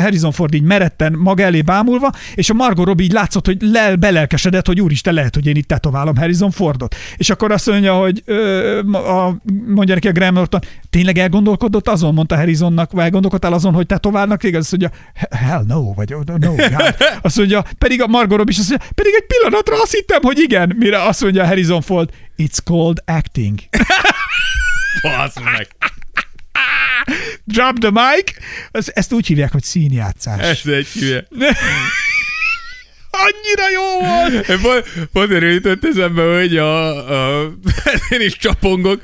Harrison Ford így meretten maga elé bámulva, és a Margot Robbie így látszott, hogy lel, belelkesedett, hogy úristen, lehet, hogy én itt tetoválom Harrison Fordot. És akkor azt mondja, hogy ö, a, mondja neki a Graham Norton, tényleg elgondolkodott azon, mondta Harrisonnak, elgondolkodtál azon, hogy tetoválnak téged? Azt mondja, hell no, vagy oh, no, God. Azt mondja, pedig a Margot Robbie is azt mondja, pedig egy pillanatra azt hittem, hogy igen, mire azt mondja Harrison Ford, it's called acting. Basz meg. Drop the mic. Ezt, úgy hívják, hogy színjátszás. Ez egy hülye. Annyira jó volt! Pont, pont erről jutott eszembe, hogy a, a, én is csapongok,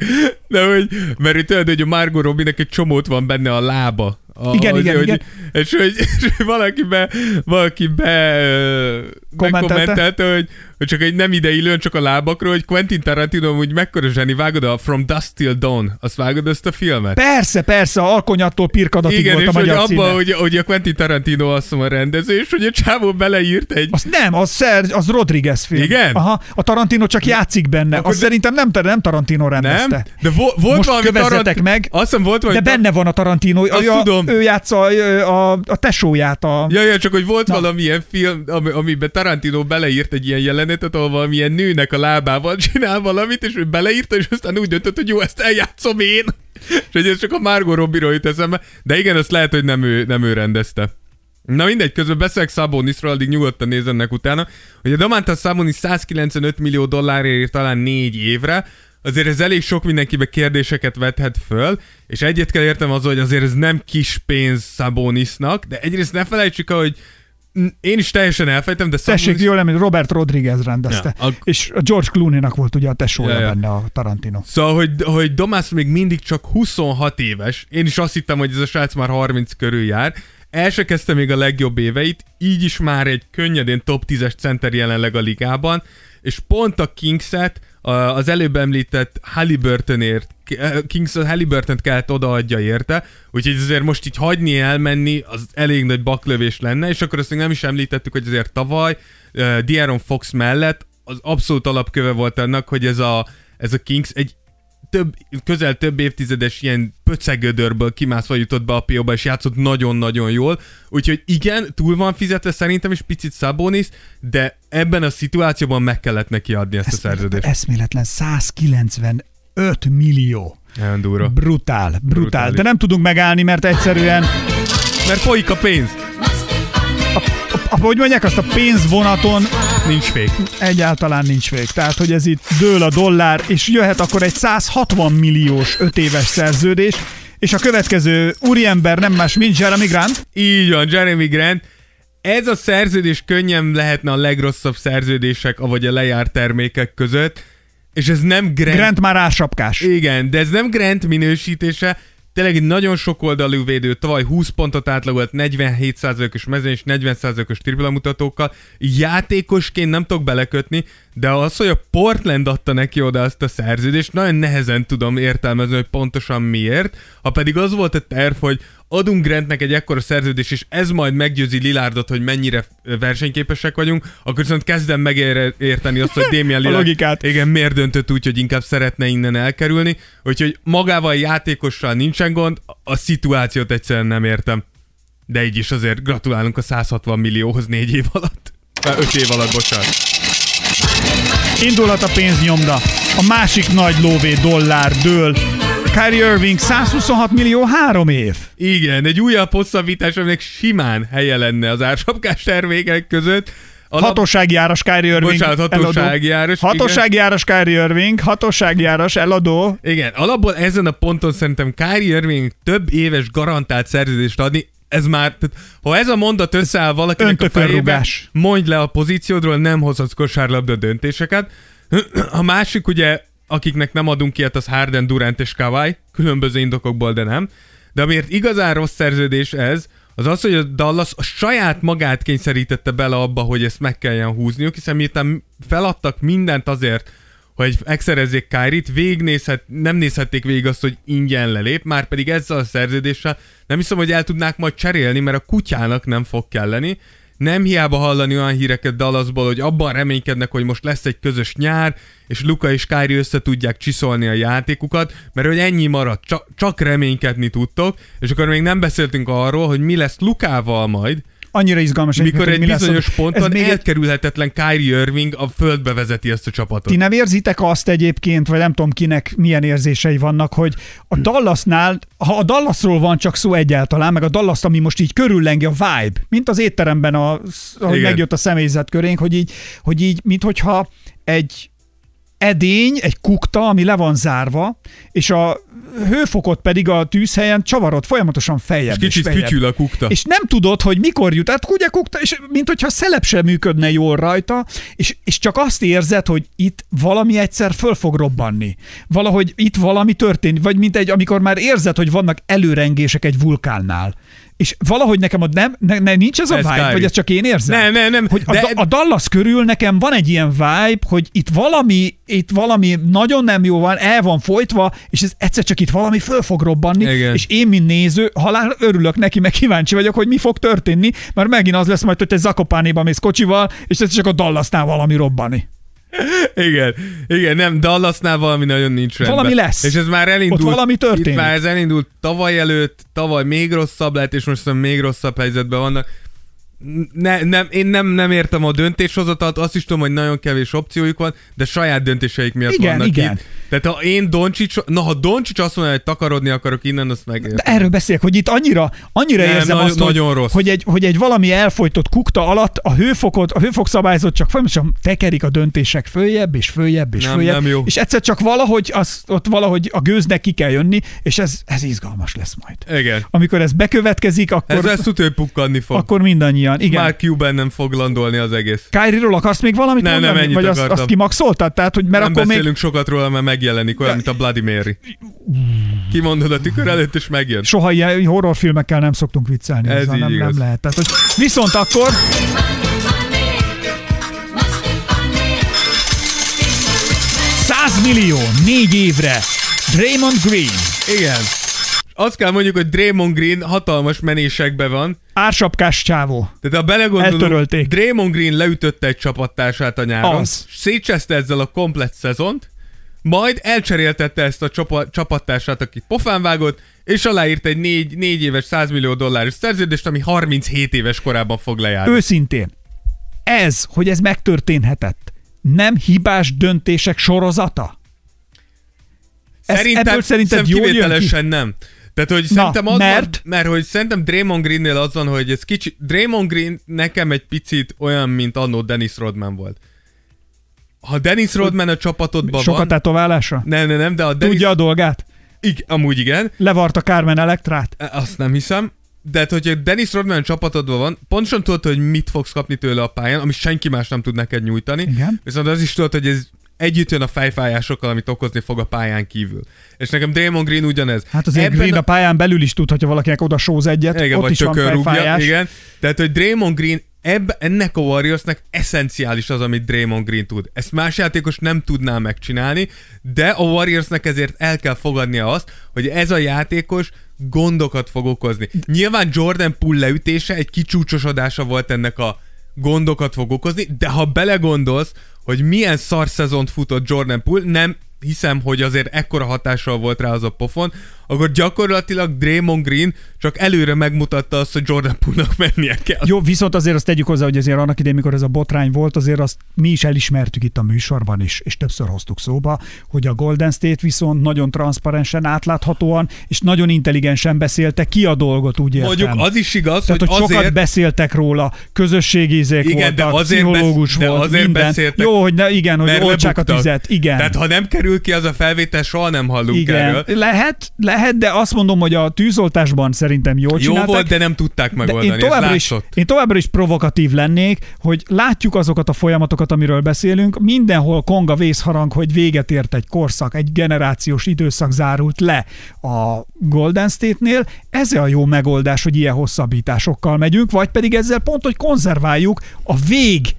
de hogy, mert itt tudod, hogy a Margot Robbie-nek egy csomót van benne a lába. A, Igen, igen, hogy, igen. És hogy, és hogy valaki be, valaki be Kommentelte. megkommentelte, hogy, hogy csak egy nem ideillően csak a lábakról, hogy Quentin Tarantino úgy mekkora zseni, vágod a From Dusk Till Dawn, azt vágod ezt a filmet? Persze, persze, a alkonyattól pirkadatig Igen, volt és a hogy magyar címe. abban, hogy, hogy a Quentin Tarantino azt mondja a rendező, és hogy a csávó beleírt egy... Az nem, az, Serge, az Rodriguez film. Igen? Aha, a Tarantino csak játszik benne. Akkor Azt de- szerintem nem, nem Tarantino rendezte. Nem? De vo- volt Most valami kövezzetek meg, Azt hiszem volt De valami... benne van a Tarantino, Azt a, tudom. ő játsza a, a, a tesóját. A... Ja, ja, csak hogy volt Na. Valamilyen film, ami, amiben Tarantino beleírt egy ilyen jelenetet, ahol valamilyen nőnek a lábával csinál valamit, és ő beleírta, és aztán úgy döntött, hogy jó, ezt eljátszom én. És ez csak a Margot Robbie-ról jut eszembe. De igen, azt lehet, hogy nem ő, nem ő rendezte. Na mindegy, közben beszélek Szabonisról, addig nyugodtan nézzenek utána. A Domantas Sabonis 195 millió dollárért talán négy évre, azért ez elég sok mindenkibe kérdéseket vethet föl, és egyet kell értem az, hogy azért ez nem kis pénz Sabonisnak, de egyrészt ne felejtsük el, hogy én is teljesen elfejtem, de Tessék, Sabonis... jól emlékszem, Robert Rodriguez rendezte. Ja, a- És a George Clooney-nak volt ugye a tesója Ja, ja. benne a Tarantino. Szóval, hogy, hogy Domász még mindig csak 26 éves. Én is azt hittem, hogy ez a srác már 30 körül jár. El se kezdte még a legjobb éveit, így is már egy könnyedén top 10-es center jelenleg a ligában, és pont a Kingset az előbb említett Halliburtonért, eh, Kings Halliburton kellett odaadja érte, úgyhogy azért most így hagyni elmenni, az elég nagy baklövés lenne, és akkor azt még nem is említettük, hogy azért tavaly uh, De'Aaron Fox mellett az abszolút alapköve volt annak, hogy ez a, ez a Kings egy több, közel több évtizedes ilyen pöcegödörből kimászva jutott be a PO-ba, és játszott nagyon-nagyon jól. Úgyhogy igen, túl van fizetve szerintem is picit Sabonis, de ebben a szituációban meg kellett neki adni ezt a szerződést. Eszméletlen 195 millió. Nagyon durva. Brutál, brutál. Brutális. De nem tudunk megállni, mert egyszerűen, Mert folyik a pénz. A- hogy mondják, azt a pénzvonaton Nincs fék. egyáltalán nincs vég. Tehát, hogy ez itt dől a dollár, és jöhet akkor egy 160 milliós 5 éves szerződés, és a következő úriember nem más, mint Jeremy Grant. Így van, Jeremy Grant. Ez a szerződés könnyen lehetne a legrosszabb szerződések, vagy a lejárt termékek között, és ez nem Grant, Grant már ársapkás. Igen, de ez nem Grant minősítése, tényleg egy nagyon sokoldalú védő, tavaly 20 pontot átlagolt 47%-os mezőny és 40%-os tripla mutatókkal. Játékosként nem tudok belekötni, de az, hogy a Portland adta neki oda azt a szerződést, nagyon nehezen tudom értelmezni, hogy pontosan miért. Ha pedig az volt a terv, hogy adunk Grantnek egy ekkora szerződés, és ez majd meggyőzi Lilárdot, hogy mennyire versenyképesek vagyunk, akkor viszont kezdem megérteni azt, hogy Damian A Lillard logikát. igen, miért döntött úgy, hogy inkább szeretne innen elkerülni, úgyhogy magával a játékossal nincsen gond, a szituációt egyszerűen nem értem. De így is azért gratulálunk a 160 millióhoz négy év alatt. Már öt év alatt, bocsánat. Indulhat a pénznyomda. A másik nagy lóvé dollár dől. Kyrie Irving 126 millió három év. Igen, egy újabb hosszabbítás, aminek simán helye lenne az ársapkás termékek között. Alap- Hatósági áras Kyrie Irving. Bocsánat, hatósági eladó. áras, igen. Áras Kyrie Irving, hatósági áras eladó. Igen, alapból ezen a ponton szerintem Kyrie Irving több éves garantált szerződést adni, ez már, tehát, ha ez a mondat összeáll valakinek a fejébe, Öntökönrugás. mondj le a pozíciódról, nem hozhatsz kosárlabda döntéseket. A másik ugye, akiknek nem adunk ilyet, az Harden, Durant és Kawhi, különböző indokokból, de nem. De amiért igazán rossz szerződés ez, az az, hogy a Dallas a saját magát kényszerítette bele abba, hogy ezt meg kelljen húzniuk, hiszen miután feladtak mindent azért, hogy megszerezzék Kyrie-t, végignézhet, nem nézhették végig azt, hogy ingyen lelép, már pedig ezzel a szerződéssel nem hiszem, hogy el tudnák majd cserélni, mert a kutyának nem fog kelleni. Nem hiába hallani olyan híreket Dallasból, hogy abban reménykednek, hogy most lesz egy közös nyár, és Luka és Kyrie össze tudják csiszolni a játékukat, mert hogy ennyi maradt, csak, csak reménykedni tudtok, és akkor még nem beszéltünk arról, hogy mi lesz Lukával majd, Annyira izgalmas. mikor egy hogy mi lesz bizonyos Ez ponton még egy- elkerülhetetlen Kyrie Irving a földbe vezeti ezt a csapatot. Ti nem érzitek azt egyébként, vagy nem tudom kinek milyen érzései vannak, hogy a Dallasnál, ha a Dallasról van csak szó egyáltalán, meg a Dallas, ami most így körüllengi a vibe, mint az étteremben, a, ahogy Igen. megjött a személyzet körénk, hogy így, hogy így, mint hogyha egy edény, egy kukta, ami le van zárva, és a hőfokot pedig a tűzhelyen csavarod folyamatosan feljebb. És kicsit feljebb. fütyül a kukta. És nem tudod, hogy mikor jut. Tehát ugye kukta, és mint hogyha szelep sem működne jól rajta, és, és csak azt érzed, hogy itt valami egyszer föl fog robbanni. Valahogy itt valami történik, vagy mint egy, amikor már érzed, hogy vannak előrengések egy vulkánnál. És valahogy nekem a nem, ne, ne, nincs ez a Ez vibe, vagy ez csak én érzem? Nem, nem, nem, Hogy a, de- da- a Dallas körül nekem van egy ilyen vibe, hogy itt valami, itt valami nagyon nem jó van, el van folytva, és ez egyszer csak itt valami föl fog robbanni, Igen. és én, mint néző, halál örülök neki, meg kíváncsi vagyok, hogy mi fog történni, mert megint az lesz majd, hogy te Zakopánéba mész kocsival, és ez csak a Dallasnál valami robbani. Igen, igen, nem, Dallasnál valami nagyon nincs rendben. Valami lesz. És ez már elindult. Ott valami történik. Itt már ez elindult tavaly előtt, tavaly még rosszabb lett, és most még rosszabb helyzetben vannak. Ne, nem, én nem, nem értem a döntéshozatalt, azt is tudom, hogy nagyon kevés opciójuk van, de saját döntéseik miatt Igen, vannak igen. itt. Tehát ha én Doncsics, na ha Doncsics azt mondja, hogy takarodni akarok innen, azt megértem. De erről beszélek, hogy itt annyira, annyira Nem, érzem nagyon- azt, hogy, nagyon rossz. hogy, egy, hogy egy valami elfolytott kukta alatt a hőfokot, a hőfok szabályzat csak folyamatosan tekerik a döntések följebb és följebb és Nem, följebb, nem jó. és egyszer csak valahogy az, ott valahogy a gőznek ki kell jönni, és ez, ez izgalmas lesz majd. Igen. Amikor ez bekövetkezik, akkor, Ez hogy pukkadni fog. akkor mindannyian. Igen. Már Cuban nem fog landolni az egész. Kyrie-ról akarsz még valamit Nem, nem, mondani? ennyit Vagy azt, akartam. azt kimaxoltad? Tehát, hogy mert nem akkor beszélünk még sokat róla, mert megjelenik olyan, mint a Bloody Mary. Kimondod a tükör előtt, és megjön. soha ilyen horrorfilmekkel nem szoktunk viccelni. Ez így nem, igaz. nem lehet. Tehát, hogy viszont akkor 100 millió négy évre Draymond Green Igen. Azt kell mondjuk, hogy Draymond Green hatalmas menésekben van. ársapkás csávó. Tehát ha belegondolunk, Eltörölték. Draymond Green leütötte egy csapattársát a nyáron, Az. szétcseszte ezzel a komplett szezont, majd elcseréltette ezt a csapa, csapattársát, akit pofán vágott, és aláírt egy négy, négy éves 100 millió dolláros szerződést, ami 37 éves korában fog lejárni. Őszintén, ez, hogy ez megtörténhetett, nem hibás döntések sorozata? Ez, ebből szerinted szerintem jól jön ki? nem. Tehát, hogy szerintem az mert? Van, mert hogy szerintem Draymond Greennél az van, hogy ez kicsi, Draymond Green nekem egy picit olyan, mint annó Dennis Rodman volt. Ha Dennis Rodman a csapatodban Sokat van... tetoválása? Nem, nem, nem, de a Dennis... Tudja a dolgát? Ig, amúgy igen, Levarta Carmen Elektrát? E, azt nem hiszem. De hát, hogyha Dennis Rodman a csapatodban van, pontosan tudod, hogy mit fogsz kapni tőle a pályán, ami senki más nem tud neked nyújtani. Igen. Viszont az is tudod, hogy ez együtt jön a fejfájásokkal, amit okozni fog a pályán kívül. És nekem Draymond Green ugyanez. Hát azért Ebben Green a... a pályán belül is tudhatja valakinek oda sóz egyet, igen, ott vagy is van tökön rúgja, fejfájás. igen. Tehát, hogy Draymond Green ebb, ennek a Warriorsnek eszenciális az, amit Draymond Green tud. Ezt más játékos nem tudná megcsinálni, de a Warriorsnek ezért el kell fogadnia azt, hogy ez a játékos gondokat fog okozni. Nyilván Jordan Poole leütése egy kicsúcsosodása volt ennek a gondokat fog okozni, de ha belegondolsz, hogy milyen szar szezont futott Jordan Poole, nem hiszem, hogy azért ekkora hatással volt rá az a pofon, akkor gyakorlatilag Draymond Green csak előre megmutatta azt, hogy Jordan Poole-nak mennie kell. Jó, viszont azért azt tegyük hozzá, hogy azért annak idején, mikor ez a botrány volt, azért azt mi is elismertük itt a műsorban is, és többször hoztuk szóba, hogy a Golden State viszont nagyon transzparensen, átláthatóan, és nagyon intelligensen beszélte ki a dolgot, úgy értem. Mondjuk az is igaz, Tehát, hogy, hogy, sokat azért... beszéltek róla, közösségizék Igen, voltak, de azért pszichológus besz- de volt, azért minden. beszéltek, Jó, hogy ne, igen, hogy oltsák a tüzet, igen. Tehát ha nem kerül ki az a felvétel, soha nem hallunk igen. erről. Lehet, lehet, de azt mondom, hogy a tűzoltásban szerintem jól Jó csinálták. volt, de nem tudták De megoldani, én ez továbbra, is, én továbbra is provokatív lennék, hogy látjuk azokat a folyamatokat, amiről beszélünk. Mindenhol konga vészharang, hogy véget ért egy korszak, egy generációs időszak zárult le a Golden State-nél. Ez a jó megoldás, hogy ilyen hosszabbításokkal megyünk, vagy pedig ezzel pont, hogy konzerváljuk a vég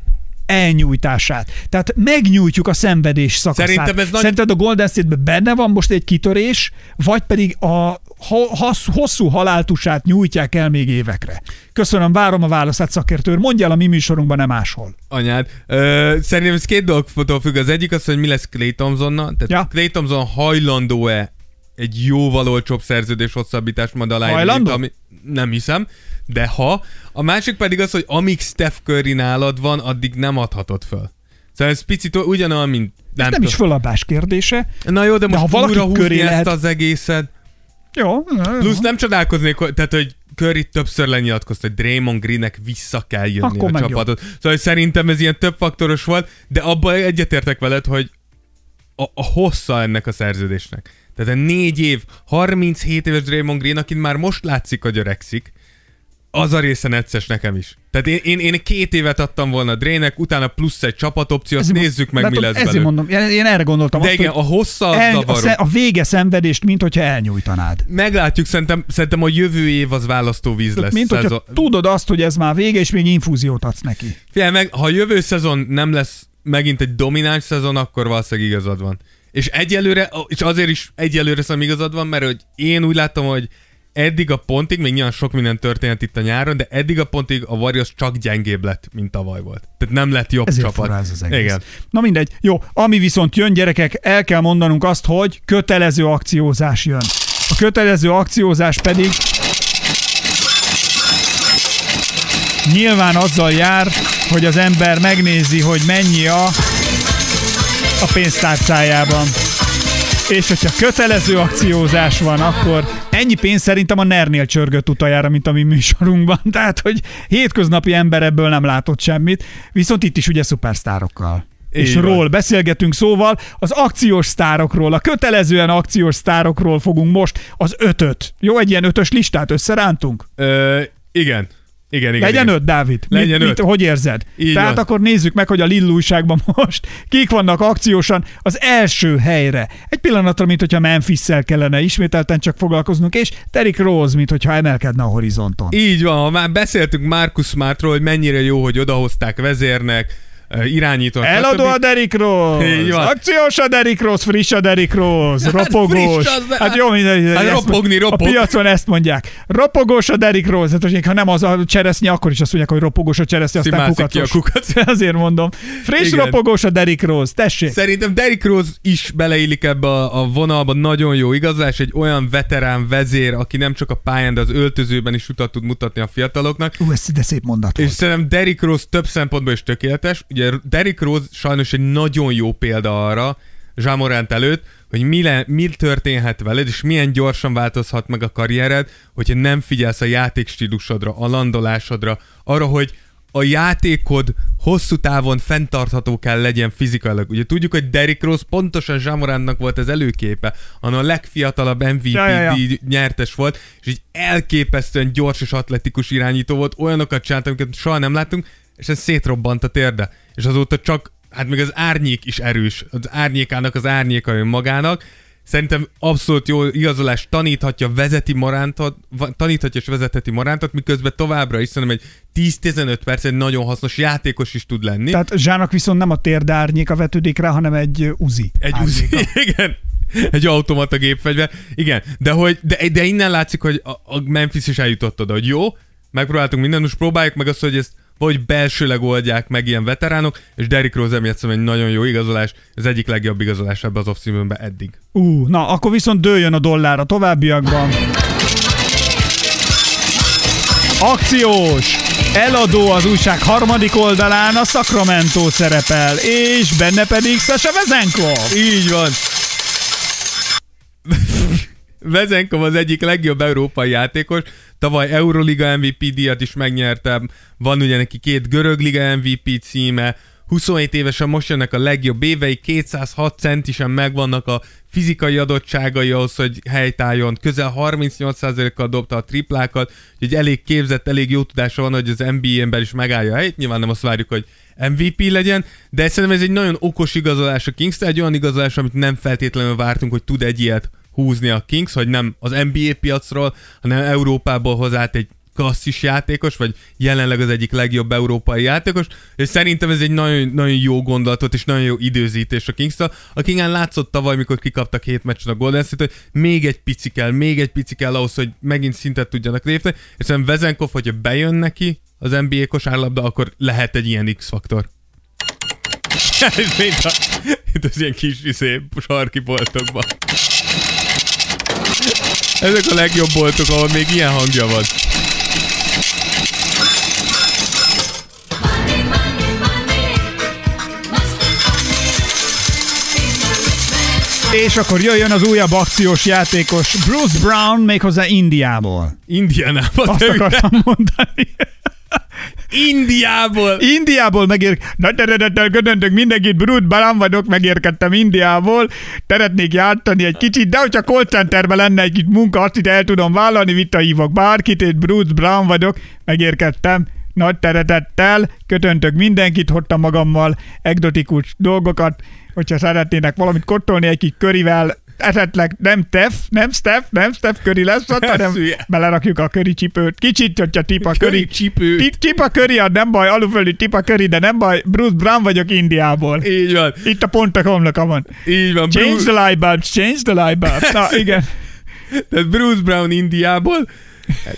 elnyújtását. Tehát megnyújtjuk a szenvedés szakaszát. Szerintem ez nagy- Szerinted a Golden State-ben benne van most egy kitörés, vagy pedig a ho- hossz- hosszú haláltusát nyújtják el még évekre? Köszönöm, várom a válaszát, szakértő. úr. Mondja el a mi műsorunkban, nem máshol. anyád. Ö, szerintem ez két dologtól függ. Az egyik az, hogy mi lesz Clay Thompsonnal. Tehát Ja. Clay Thompson hajlandó-e egy jóval olcsóbb szerződés hosszabbítást majd aláírni, Hajlandó? ami nem hiszem, de ha. A másik pedig az, hogy amíg Steph Curry nálad van, addig nem adhatod föl. Szóval ez picit ugyanolyan, mint Ez nem is föladás kérdése. Na jó, de most ha de újra húzni köré ezt lehet- az egészet. Jó. Plusz nem csodálkoznék, tehát, hogy Curry többször lenyilatkozta, hogy Draymond Greennek vissza kell jönni Akkor a meg jó. csapatot. Szóval szerintem ez ilyen több faktoros volt, de abban egyetértek veled, hogy a, a hossza ennek a szerződésnek. Tehát a négy év, 37 éves Draymond Green, akin már most látszik, hogy öregszik, az a része necces nekem is. Tehát én, én, én két évet adtam volna Drének, utána plusz egy csapatopció, azt Ezért nézzük meg, mi lesz Ezért belőle. mondom, én én erre gondoltam. De azt, igen, a hossza az el, a, sze- a vége szenvedést, mint hogyha elnyújtanád. Meglátjuk, szerintem, szerintem a jövő év az választóvíz lesz. Mint hogyha szezon- tudod azt, hogy ez már vége, és még infúziót adsz neki. Figyelj meg, ha a jövő szezon nem lesz megint egy domináns szezon, akkor valószínűleg igazad van. És egyelőre, és azért is egyelőre szerintem igazad van, mert hogy én úgy látom, hogy eddig a pontig, még nyilván sok minden történt itt a nyáron, de eddig a pontig a Warriors csak gyengébb lett, mint tavaly volt. Tehát nem lett jobb Ezért csapat. az egész. Igen. Na mindegy. Jó, ami viszont jön, gyerekek, el kell mondanunk azt, hogy kötelező akciózás jön. A kötelező akciózás pedig nyilván azzal jár, hogy az ember megnézi, hogy mennyi a, a pénztárcájában. És hogyha kötelező akciózás van, akkor ennyi pénz szerintem a NER-nél csörgött utajára, mint a mi műsorunkban. Tehát, hogy hétköznapi ember ebből nem látott semmit, viszont itt is ugye szupersztárokkal. Így és van. ról beszélgetünk, szóval az akciós sztárokról, a kötelezően akciós sztárokról fogunk most az ötöt. Jó, egy ilyen ötös listát összerántunk? Ö, igen. Igen, igen. Legyen igen. öt, Dávid? Legyen mit, öt. Mit, hogy érzed? Így Tehát van. akkor nézzük meg, hogy a Lill újságban most kik vannak akciósan az első helyre. Egy pillanatra, mint hogyha Memphis-szel kellene ismételten csak foglalkoznunk, és Derrick Rose, mint hogyha emelkedne a horizonton. Így van, ha már beszéltünk Marcus Smartról, hogy mennyire jó, hogy odahozták vezérnek, ö, irányítónak. Eladó a Derrick Rose! Így van. Akciós a Derrick Rose, friss a Derrick Rose, ropogós. friss az hát jó, minden, Hát ezt- ropogni ropog. A piacon ezt mondják. Ropogós a Derrick Rose. Hát most ha nem az a cseresznye, akkor is azt mondják, hogy ropogós a cseresznye, aztán Szimászik ki a kukacos. kukac. Azért mondom. Friss Igen. ropogós a Derrick Rose. Tessék. Szerintem Derrick Rose is beleillik ebbe a, a vonalba, nagyon jó igazolás, egy olyan veterán vezér, aki nem csak a pályán, de az öltözőben is utat tud mutatni a fiataloknak. Ú, ez de szép mondat És volt. szerintem Derrick Rose több szempontból is tökéletes. Ugye Derrick Rose sajnos egy nagyon jó példa arra, Zsámorant előtt, hogy mi, le, mi történhet veled, és milyen gyorsan változhat meg a karriered, hogyha nem figyelsz a játékstílusodra, a landolásodra, arra, hogy a játékod hosszú távon fenntartható kell legyen fizikailag. Ugye tudjuk, hogy Derrick Rose pontosan Zsamoránnak volt az előképe, annak a legfiatalabb MVP Ja, ja, ja. nyertes volt, és egy elképesztően gyors és atletikus irányító volt, olyanokat csinált, amiket soha nem láttunk, és ez szétrobbant a térde. És azóta csak, hát még az árnyék is erős, az árnyékának az árnyéka jön magának, Szerintem abszolút jó igazolás taníthatja, vezeti Morántot, va- taníthatja és vezetheti Morántot, miközben továbbra is szerintem egy 10-15 perc egy nagyon hasznos játékos is tud lenni. Tehát Zsának viszont nem a térdárnyéka vetődik rá, hanem egy uzi. Egy uzi, igen. Egy automata gépfegyver. Igen, de, hogy, de, de innen látszik, hogy a, a Memphis is eljutott oda, hogy jó, megpróbáltunk mindent, most próbáljuk meg azt, hogy ezt vagy belsőleg oldják meg ilyen veteránok, és Derrick Rose emiatt egy nagyon jó igazolás, az egyik legjobb igazolás ebbe az off eddig. Ú, na, akkor viszont dőljön a dollár a továbbiakban. Akciós! Eladó az újság harmadik oldalán a Sacramento szerepel, és benne pedig Sasha Vezenkov. Így van. Vezenkov az egyik legjobb európai játékos, tavaly Euroliga MVP díjat is megnyertem, van ugye neki két görög liga MVP címe, 27 évesen most jönnek a legjobb évei, 206 centisen megvannak a fizikai adottságai ahhoz, hogy helytálljon, közel 38%-kal dobta a triplákat, úgyhogy elég képzett, elég jó tudása van, hogy az NBA-en belül is megállja a helyét, nyilván nem azt várjuk, hogy MVP legyen, de szerintem ez egy nagyon okos igazolás a kings egy olyan igazolás, amit nem feltétlenül vártunk, hogy tud egy ilyet húzni a Kings, hogy nem az NBA piacról, hanem Európából hoz át egy klasszis játékos, vagy jelenleg az egyik legjobb európai játékos, és szerintem ez egy nagyon, nagyon jó gondolatot és nagyon jó időzítés a kings A Kingán látszott tavaly, mikor kikaptak hét meccsen a Golden State, hogy még egy pici kell, még egy pici kell ahhoz, hogy megint szintet tudjanak lépni, és szerintem Vezenkov, hogyha bejön neki az NBA kosárlabda, akkor lehet egy ilyen X-faktor. Ez mint, a, mint az ilyen kis izé, sarki boltokban. Ezek a legjobb boltok, ahol még ilyen hangja van. És akkor jöjjön az újabb akciós játékos Bruce Brown méghozzá Indiából. Indiánában. Azt akartam mondani. Indiából! Indiából megér... Köszöntök mindenkit, Bruce Brown vagyok, megérkeztem Indiából. Szeretnék játszani egy kicsit, de hogyha call centerben lenne egy kis munka, azt itt el tudom vállalni, vita hívok bárkit, és Bruce Brown vagyok, megérkeztem. Nagy teretettel, kötöntök mindenkit, hoztam magammal egzotikus dolgokat, hogyha szeretnének valamit kottolni egy kis körivel, esetleg nem Steph, nem Steph, nem Steph köri lesz, ott, hanem belerakjuk a köri csipőt. Kicsit, hogyha tipa köri. Tip, tipa köri, nem baj, aluföldi tipa köri, de nem baj, Bruce Brown vagyok Indiából. Így van, Itt a pontok homlokamon. így van. Change Bruce, the light bulbs, change the light bulbs. Na, igen. tehát Bruce Brown Indiából.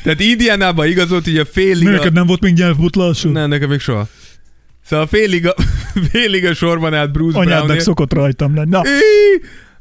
Tehát Indiánában igazolt, hogy a fél liga... nem volt még nyelvbotlásod? Nem, nekem még soha. Szóval a fél liga, fél liga sorban állt Bruce Anyádnak Brown. szokott rajtam lenni. Na,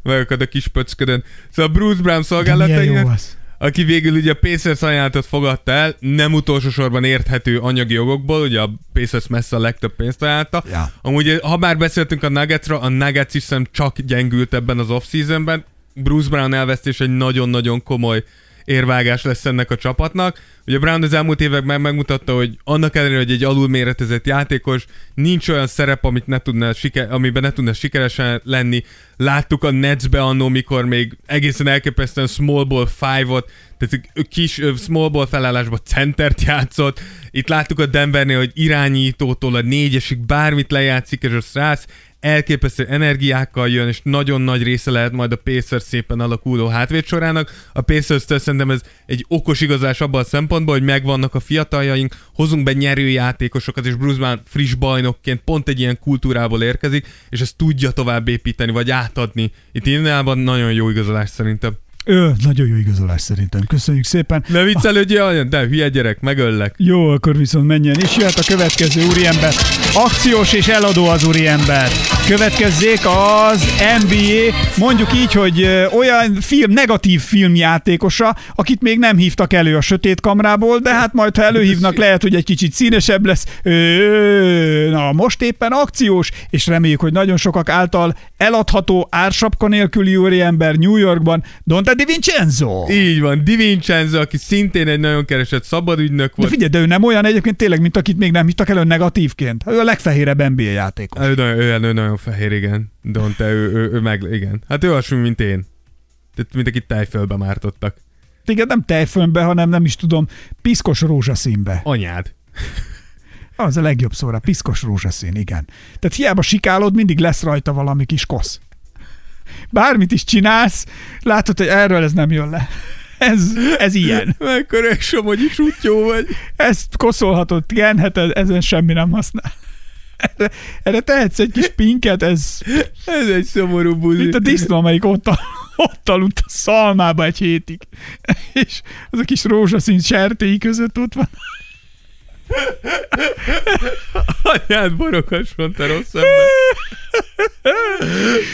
Megakad a kis pöcködön. Szóval Bruce Brown szolgálatainak, aki végül ugye a Pacers ajánlatot fogadta el, nem utolsó sorban érthető anyagi jogokból, ugye a Pacers messze a legtöbb pénzt ajánlta. Ja. Amúgy, ha már beszéltünk a Nuggetsra, a Nuggets is csak gyengült ebben az off-seasonben. Bruce Brown elvesztés egy nagyon-nagyon komoly érvágás lesz ennek a csapatnak. Ugye Brown az elmúlt években megmutatta, hogy annak ellenére, hogy egy alulméretezett játékos, nincs olyan szerep, amit ne tudna siker, amiben ne tudna sikeresen lenni. Láttuk a Netsbe annó, mikor még egészen elképesztően small ball five-ot, tehát kis small ball felállásban centert játszott. Itt láttuk a Denvernél, hogy irányítótól a négyesig bármit lejátszik, és a srác elképesztő energiákkal jön, és nagyon nagy része lehet majd a Pacers szépen alakuló hátvéd sorának. A pacers szerintem ez egy okos igazás abban a szempontból, hogy megvannak a fiataljaink, hozunk be nyerő játékosokat, és Bruce Brown friss bajnokként pont egy ilyen kultúrából érkezik, és ezt tudja tovább építeni, vagy átadni. Itt Indiánában nagyon jó igazolás szerintem. Ő, nagyon jó igazolás szerintem. Köszönjük szépen. Ne viccelődjél, olyan, de hülye gyerek, megöllek. Jó, akkor viszont menjen is. Jöhet a következő úriember. Akciós és eladó az úriember. Következzék az NBA, mondjuk így, hogy ö, olyan film, negatív filmjátékosa, akit még nem hívtak elő a sötét kamrából, de hát majd, ha előhívnak, lehet, hogy egy kicsit színesebb lesz. Ö, na, most éppen akciós, és reméljük, hogy nagyon sokak által eladható ársapka nélküli úriember New Yorkban, Dante Di Vincenzo. Így van, Di Vincenzo, aki szintén egy nagyon keresett szabadügynök De volt. figyelj, de ő nem olyan egyébként tényleg, mint akit még nem hívtak elő negatívként. Ő a legfehérebb NBA játékos. Ő nagyon, ő, ő nagyon fehér, igen. Donte, ő, ő, ő, meg, igen. Hát ő hasonló, mint én. Tehát mint akit tejfölbe mártottak. Igen, nem tejfönbe, hanem nem is tudom, piszkos rózsaszínbe. Anyád. Az a legjobb szóra, piszkos rózsaszín, igen. Tehát hiába sikálod, mindig lesz rajta valami kis kosz. Bármit is csinálsz, látod, hogy erről ez nem jön le. Ez, ez ilyen. Mekkora somogyi sutyó vagy. Ezt koszolhatod, kenheted, ezen semmi nem használ. Erre, erre tehetsz egy kis pinket, ez Ez egy szomorú buzi. mint a disznó, amelyik ott, al- ott aludt a szalmába egy hétig. És az a kis rózsaszín sertéi között ott van. Anyád borokasson, te rossz ember.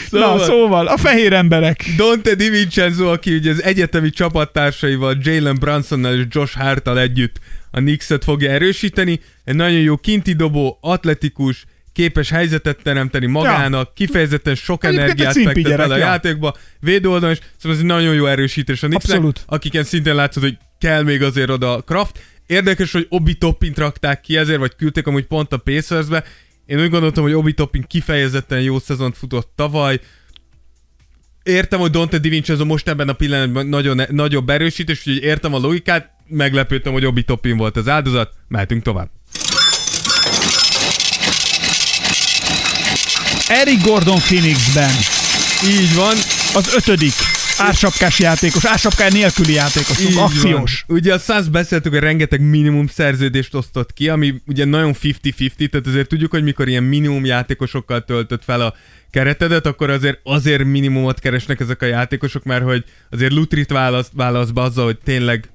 Szóval. Na, szóval, a fehér emberek. Dante Di Vincenzo, aki ugye az egyetemi csapattársaival, Jalen Brunsonnal és Josh Hartal együtt a Knicks-et fogja erősíteni. Egy nagyon jó kinti dobó, atletikus, képes helyzetet teremteni magának, kifejezetten sok Egyébként energiát fektet bele a ja. játékba, védőoldalon is, szóval ez egy nagyon jó erősítés a Knicksnek, Abszolút. akiken szintén látszott, hogy kell még azért oda a Kraft. Érdekes, hogy Obi Toppint rakták ki ezért, vagy küldték amúgy pont a Pacersbe. Én úgy gondoltam, hogy Obi Toppin kifejezetten jó szezont futott tavaly, értem, hogy Dante Di Vincenzo most ebben a pillanatban nagyon, nagyobb erősítés, úgyhogy értem a logikát, meglepődtem, hogy Obi Toppin volt az áldozat, mehetünk tovább. Eric Gordon Phoenixben. Így van, Az ötödik. Ársapkás játékos, ársapkály nélküli játékos, Így akciós. Van. Ugye a Suns beszéltük, hogy rengeteg minimum szerződést osztott ki, ami ugye nagyon 50-50, tehát azért tudjuk, hogy mikor ilyen minimum játékosokkal töltött fel a keretedet, akkor azért azért minimumot keresnek ezek a játékosok, mert hogy azért Lutrit választ, választ be azzal, hogy tényleg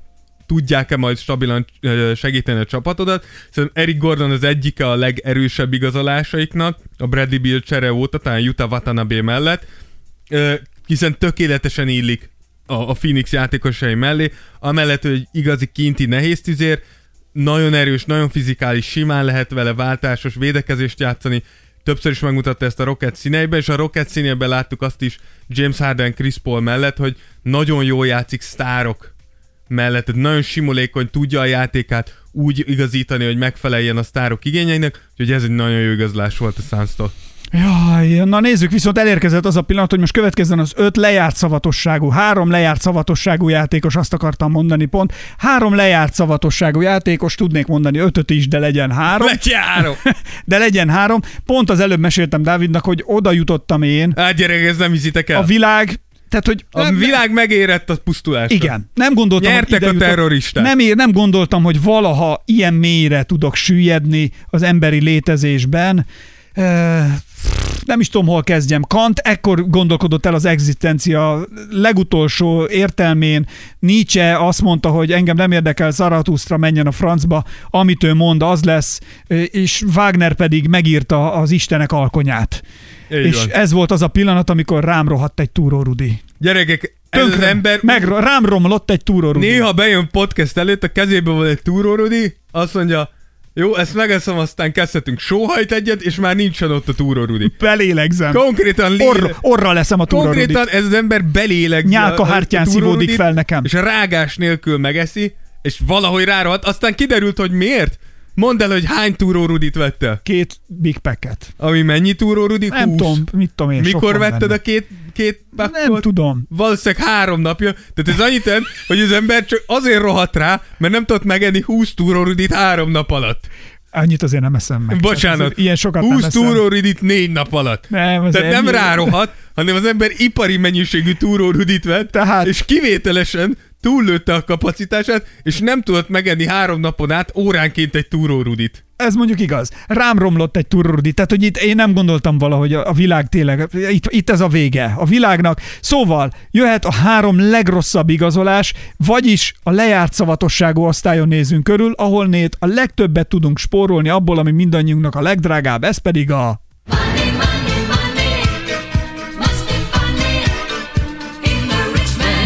tudják-e majd stabilan segíteni a csapatodat. Szerintem Eric Gordon az egyike a legerősebb igazolásaiknak, a Bradley Bill csere óta, talán Utah Watanabe mellett, hiszen tökéletesen illik a, a Phoenix játékosai mellé, amellett, hogy igazi kinti nehéz tüzér, nagyon erős, nagyon fizikális, simán lehet vele váltásos védekezést játszani, többször is megmutatta ezt a Rocket színeiben, és a Rocket színeiben láttuk azt is James Harden, Chris Paul mellett, hogy nagyon jól játszik sztárok mellett, tehát nagyon simulékony, tudja a játékát úgy igazítani, hogy megfeleljen a sztárok igényeinek, úgyhogy ez egy nagyon jó igazolás volt a Suns-tól. Jaj, na nézzük, viszont elérkezett az a pillanat, hogy most következzen az öt lejárt szavatosságú, három lejárt szavatosságú játékos, azt akartam mondani pont. Három lejárt szavatosságú játékos, tudnék mondani ötöt is, de legyen három. Letyárom! De legyen három. Pont az előbb meséltem Dávidnak, hogy oda jutottam én. Hát gyerek, ez nem hiszitek el. A világ, tehát hogy... A világ megérett a pusztulásra. Igen, nem gondoltam, Nyertek hogy a terroristák. Nem, ér, nem gondoltam, hogy valaha ilyen mélyre tudok süllyedni az emberi létezésben. Nem is tudom, hol kezdjem. Kant ekkor gondolkodott el az egzisztencia legutolsó értelmén. Nietzsche azt mondta, hogy engem nem érdekel Zarathustra, menjen a francba, amit ő mond, az lesz, és Wagner pedig megírta az Istenek alkonyát. Így és van. ez volt az a pillanat, amikor rám rohadt egy túró Rudi. Gyerekek, ez az Tönkre, ember meg, rám romlott egy túró Rudi. néha bejön podcast előtt, a kezében van egy túrórudi, azt mondja, jó, ezt megeszem, aztán kezdhetünk. Sóhajt egyet, és már nincsen ott a túrórudi. Belélegzem. Konkrétan lé... Orra, orra leszem a túró Konkrétan ez az ember belélegzi. Nyálka a- a- szívódik fel nekem. És a rágás nélkül megeszi, és valahogy rárohadt, aztán kiderült, hogy miért. Mondd el, hogy hány túrórudit vettél. Két Big Packet. Ami mennyi túrórudi? Nem 20. tudom, mit tudom én. Mikor vetted benne. a két, két Nem tudom. Valószínűleg három napja. Tehát ez annyit jelent, hogy az ember csak azért rohadt rá, mert nem tudott megenni 20 túrórudit három nap alatt. Annyit azért nem eszem meg. Bocsánat. Ilyen sokat nem 20 eszem. túrórudit négy nap alatt. Nem, az Tehát nem rárohat, hanem az ember ipari mennyiségű túrórudit vett, Tehát- és kivételesen túllőtte a kapacitását, és nem tudott megenni három napon át óránként egy túrórudit. Ez mondjuk igaz. Rám romlott egy turrudi. Tehát, hogy itt én nem gondoltam valahogy a, világ tényleg, itt, itt ez a vége a világnak. Szóval jöhet a három legrosszabb igazolás, vagyis a lejárt szavatosságú osztályon nézünk körül, ahol nét a legtöbbet tudunk spórolni abból, ami mindannyiunknak a legdrágább, ez pedig a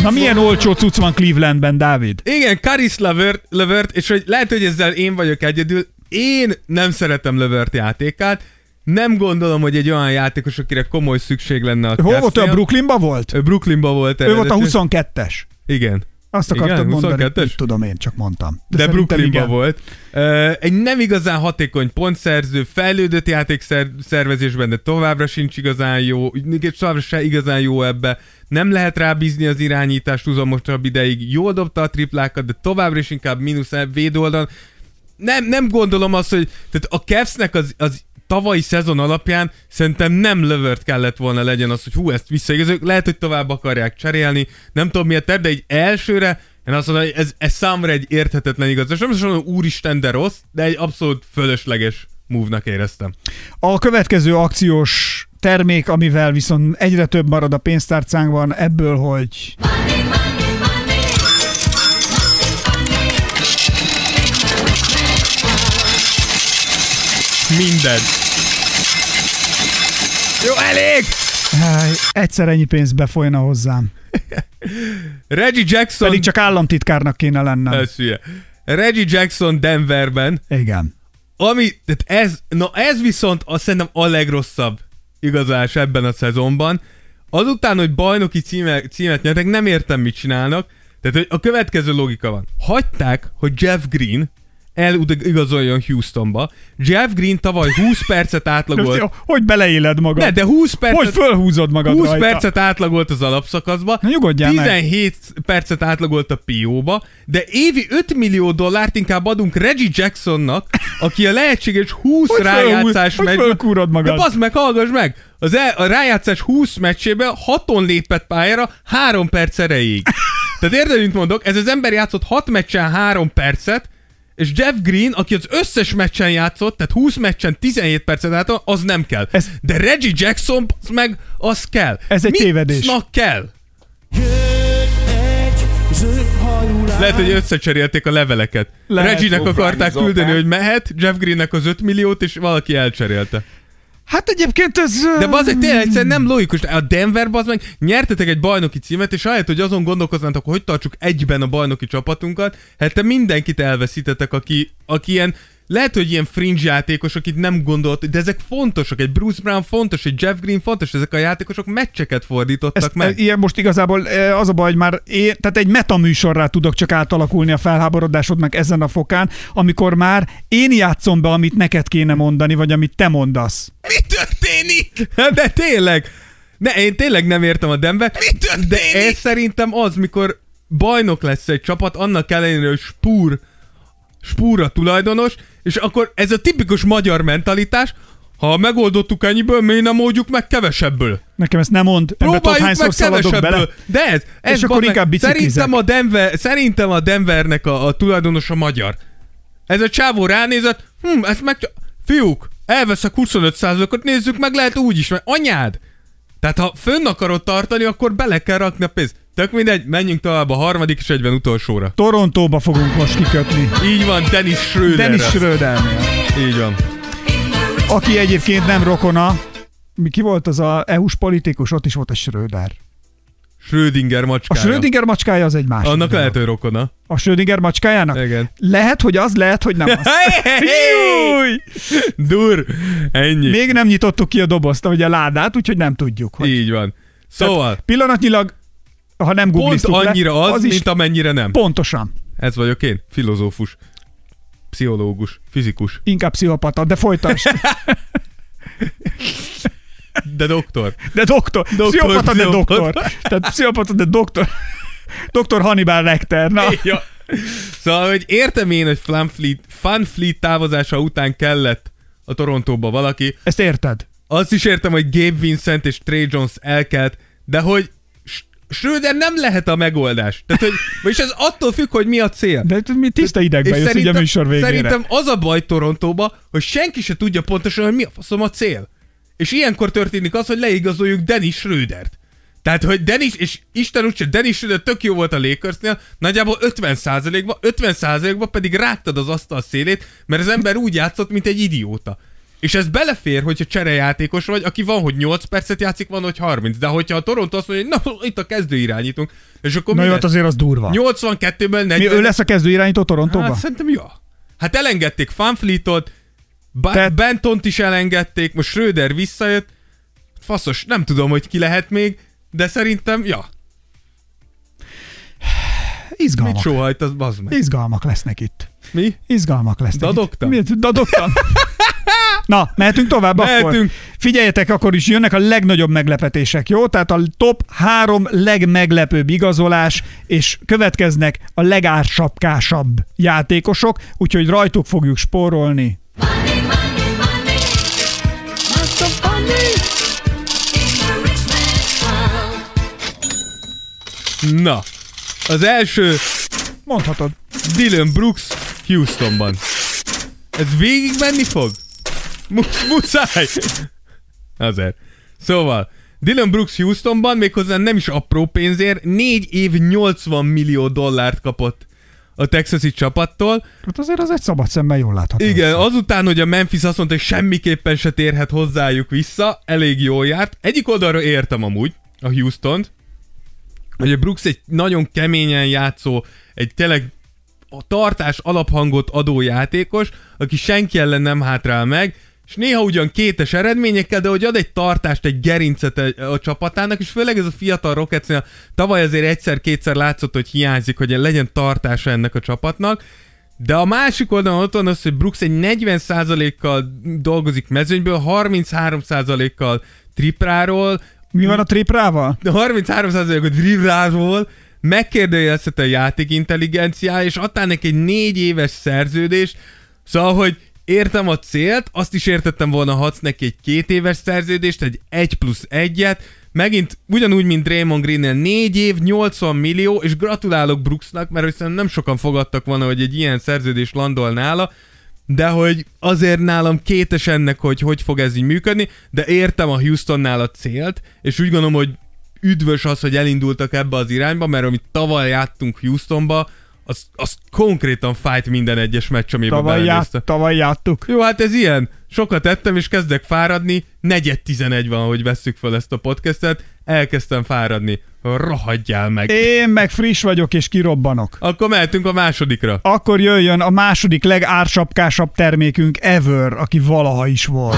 Na milyen olcsó cucc van Clevelandben, Dávid? Igen, Karis Levert, Levert, és hogy lehet, hogy ezzel én vagyok egyedül, én nem szeretem Levert játékát, nem gondolom, hogy egy olyan játékos, akire komoly szükség lenne a Hol volt ő? Cavs-nél. A Brooklynban volt? Ő Brooklynban volt Ő volt a eredetileg. 22-es. Igen. Azt Igen, akartad mondani. 22-es? Mit tudom én, csak mondtam. De, szerintem Brooklynban igen. volt. Egy nem igazán hatékony pontszerző, fejlődött játék szer- szervezésben, de továbbra sincs igazán jó, továbbra se igazán jó ebbe. Nem lehet rábízni az irányítást uzamosabb ideig. Jól dobta a triplákat, de továbbra is inkább mínusz védoldalon. Nem, nem gondolom azt, hogy tehát a Cavsnek az, az tavalyi szezon alapján szerintem nem lövört kellett volna legyen az, hogy hú, ezt visszaigazoljuk. Lehet, hogy tovább akarják cserélni, nem tudom miért, terv, de egy elsőre én azt mondom, hogy ez, ez számomra egy érthetetlen igazolás. Nem azt mondom, úristen, de rossz, de egy abszolút fölösleges move-nak éreztem. A következő akciós termék, amivel viszont egyre több marad a pénztárcánkban, ebből, hogy money. Minden. Jó, elég! Egyszer ennyi pénz befolyna hozzám. Reggie Jackson... Pedig csak államtitkárnak kéne lennem. Ez hülye. Reggie Jackson Denverben, Igen. ami, tehát ez, na ez viszont azt szerintem a legrosszabb igazolás ebben a szezonban. Azután, hogy bajnoki címe, címet nyertek, nem értem, mit csinálnak. Tehát, hogy a következő logika van. Hagyták, hogy Jeff Green eligazoljon Houstonba. Jeff Green tavaly 20 percet átlagolt. Hogy beleéled magad? Ne, de 20 percet... Hogy fölhúzod magad 20 rajta? percet átlagolt az alapszakaszba, Na, nyugodjál meg. 17 percet átlagolt a PO-ba, de évi 5 millió dollárt inkább adunk Reggie Jacksonnak, aki a lehetséges 20 Hogy rájátszás hogy megy. fölkúrod magad? De bazd meg, hallgass meg! Az el, a rájátszás 20 meccsében 6-on lépett pályára 3 perc erejéig. Tehát érted, mit mondok? Ez az ember játszott 6 meccsen 3 percet, és Jeff Green, aki az összes meccsen játszott, tehát 20 meccsen 17 percet játszott, az nem kell. Ez- De Reggie Jackson az meg az kell. Ez egy Mit tévedés. sznak kell? Lehet, hogy összecserélték a leveleket. Reggie-nek akarták küldeni, hogy mehet, Jeff Greennek az 5 milliót, és valaki elcserélte. Hát egyébként ez... De bazeg, tényleg egyszerűen nem logikus. A Denver az meg nyertetek egy bajnoki címet, és ahelyett, hogy azon gondolkoznátok, hogy tartsuk egyben a bajnoki csapatunkat, hát te mindenkit elveszítetek, aki, aki ilyen lehet, hogy ilyen fringe játékos, akit nem gondolt, de ezek fontosak. Egy Bruce Brown fontos, egy Jeff Green fontos, ezek a játékosok meccseket fordítottak Ezt, meg. ilyen most igazából e, az a baj, hogy már én, tehát egy metaműsorrá tudok csak átalakulni a felháborodásodnak ezen a fokán, amikor már én játszom be, amit neked kéne mondani, vagy amit te mondasz. Mi történik? De tényleg. Ne, én tényleg nem értem a Denver. Mi történik? De ez szerintem az, mikor bajnok lesz egy csapat, annak ellenére, hogy spúr, spúr a tulajdonos, és akkor ez a tipikus magyar mentalitás, ha megoldottuk ennyiből, miért nem oldjuk meg kevesebből? Nekem ezt nem mond, ebbe Próbáljuk hányszor meg szaladok bele. kevesebből. De ez, ez És akkor inkább biciklizek. szerintem a, Denver, szerintem a Denvernek a, a tulajdonos a magyar. Ez a csávó ránézett, hm, ezt meg... Fiúk, elveszek 25%-ot, nézzük meg, lehet úgy is, mert anyád! Tehát ha fönn akarod tartani, akkor bele kell rakni a pénzt. Tök mindegy, menjünk tovább a harmadik és egyben utolsóra. Torontóba fogunk most kikötni. Így van, Dennis Schröder. Dennis Schrödernél. Így van. Aki egyébként nem rokona, mi ki volt az a EU-s politikus, ott is volt egy Schröder. Schrödinger A macskája. Schrödinger macskája az egy másik. Annak lehet, hogy rokona. A Schrödinger macskájának? Igen. Lehet, hogy az, lehet, hogy nem az. Júj! Dur! Ennyi. Még nem nyitottuk ki a dobozt, vagy a ládát, úgyhogy nem tudjuk. Hogy... Így van. Szóval, Pillanatnyilag, ha nem pont annyira le, az, az is mint amennyire nem. pontosan. Ez vagyok én, filozófus, pszichológus, fizikus, Inkább pszichopata, de folytasd. de doktor. De doktor. Doktor, Pszichopata, de doktor. Tehát pszichopata, de doktor. Doktor Hannibal Lecter. Na, Ja. Szóval, hogy értem én, hogy Funfleet, Funfleet távozása után kellett a Torontóba valaki. ezt érted? Azt is értem, hogy Gabe Vincent és Trey Jones elkelt, de hogy Schröder nem lehet a megoldás. Tehát, hogy, vagyis ez attól függ, hogy mi a cél. De mi tiszta idegbe jössz így a műsor végére. Szerintem az a baj Torontóba, hogy senki se tudja pontosan, hogy mi a faszom a cél. És ilyenkor történik az, hogy leigazoljuk Dennis Schrödert. Tehát, hogy Dennis, és Isten úgyse, Dennis Schröder tök jó volt a Lakersnél, nagyjából 50%-ban, 50%-ban pedig rágtad az asztal szélét, mert az ember úgy játszott, mint egy idióta. És ez belefér, hogyha cserejátékos vagy, aki van, hogy 8 percet játszik, van, hogy 30. De hogyha a Toronto azt mondja, hogy na, itt a kezdő irányítunk, és akkor Na mi jó, hát azért az durva. 82-ben 40. Mi, ő lesz a kezdő irányító Torontóba? Hát szerintem jó. Hát elengedték Fanfleetot, ba- Tehát- Bentont is elengedték, most Schröder visszajött. Faszos, nem tudom, hogy ki lehet még, de szerintem, ja, mit Izgalmak. sóhajt, az bazd meg. Izgalmak lesznek itt. Mi? Izgalmak lesznek. Dadogtam? Itt. Miért? Dadogtam. Na, mehetünk tovább akkor. Mehetünk. Figyeljetek, akkor is jönnek a legnagyobb meglepetések, jó? Tehát a top három legmeglepőbb igazolás, és következnek a legársapkásabb játékosok, úgyhogy rajtuk fogjuk spórolni. Money, money, money. Na, az első Mondhatod. Dylan Brooks Houstonban. Ez végig menni fog? Mu- muszáj! Azért. Szóval, Dylan Brooks Houstonban méghozzá nem is apró pénzért, 4 év 80 millió dollárt kapott a texasi csapattól. Hát azért az egy szabad szemmel jól látható. Igen, azután, hogy a Memphis azt mondta, hogy semmiképpen se térhet hozzájuk vissza, elég jól járt. Egyik oldalra értem amúgy a Houston-t, hogy a Brooks egy nagyon keményen játszó, egy tényleg a tartás alaphangot adó játékos, aki senki ellen nem hátrál meg, és néha ugyan kétes eredményekkel, de hogy ad egy tartást, egy gerincet a, a csapatának, és főleg ez a fiatal Rocketsnél tavaly azért egyszer-kétszer látszott, hogy hiányzik, hogy legyen tartása ennek a csapatnak, de a másik oldalon ott van az, hogy Brooks egy 40%-kal dolgozik mezőnyből, 33%-kal tripráról, Mi van a triprával? de 33%-ot dribláról megkérdőjelezte a játék intelligenciája, és adtál neki egy négy éves szerződést, szóval, hogy értem a célt, azt is értettem volna, ha adsz neki egy két éves szerződést, egy 1 plusz egyet, megint ugyanúgy, mint Draymond Green-nél 4 év, 80 millió, és gratulálok Brooksnak, mert hiszen nem sokan fogadtak volna, hogy egy ilyen szerződés landol nála, de hogy azért nálam kétes ennek, hogy hogy fog ez így működni, de értem a Houstonnál a célt, és úgy gondolom, hogy üdvös az, hogy elindultak ebbe az irányba, mert amit tavaly játtunk Houstonba, az, az konkrétan fájt minden egyes meccs, amiben Tavaly, ját, tavaly játtuk. Jó, hát ez ilyen. Sokat ettem, és kezdek fáradni. Negyed 11 van, hogy vesszük fel ezt a podcastet. Elkezdtem fáradni. Rohadjál meg. Én meg friss vagyok és kirobbanok. Akkor mehetünk a másodikra. Akkor jöjjön a második legársapkásabb termékünk ever, aki valaha is volt.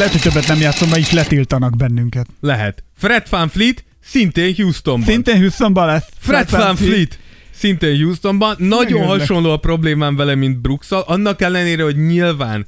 Lehet, hogy többet nem játszom, mert így letiltanak bennünket. Lehet. Fred Van Fleet, szintén Houstonban. Szintén Houstonban lesz. Fred Van Fleet, szintén Houstonban. Nagyon hasonló a problémám vele, mint brooks annak ellenére, hogy nyilván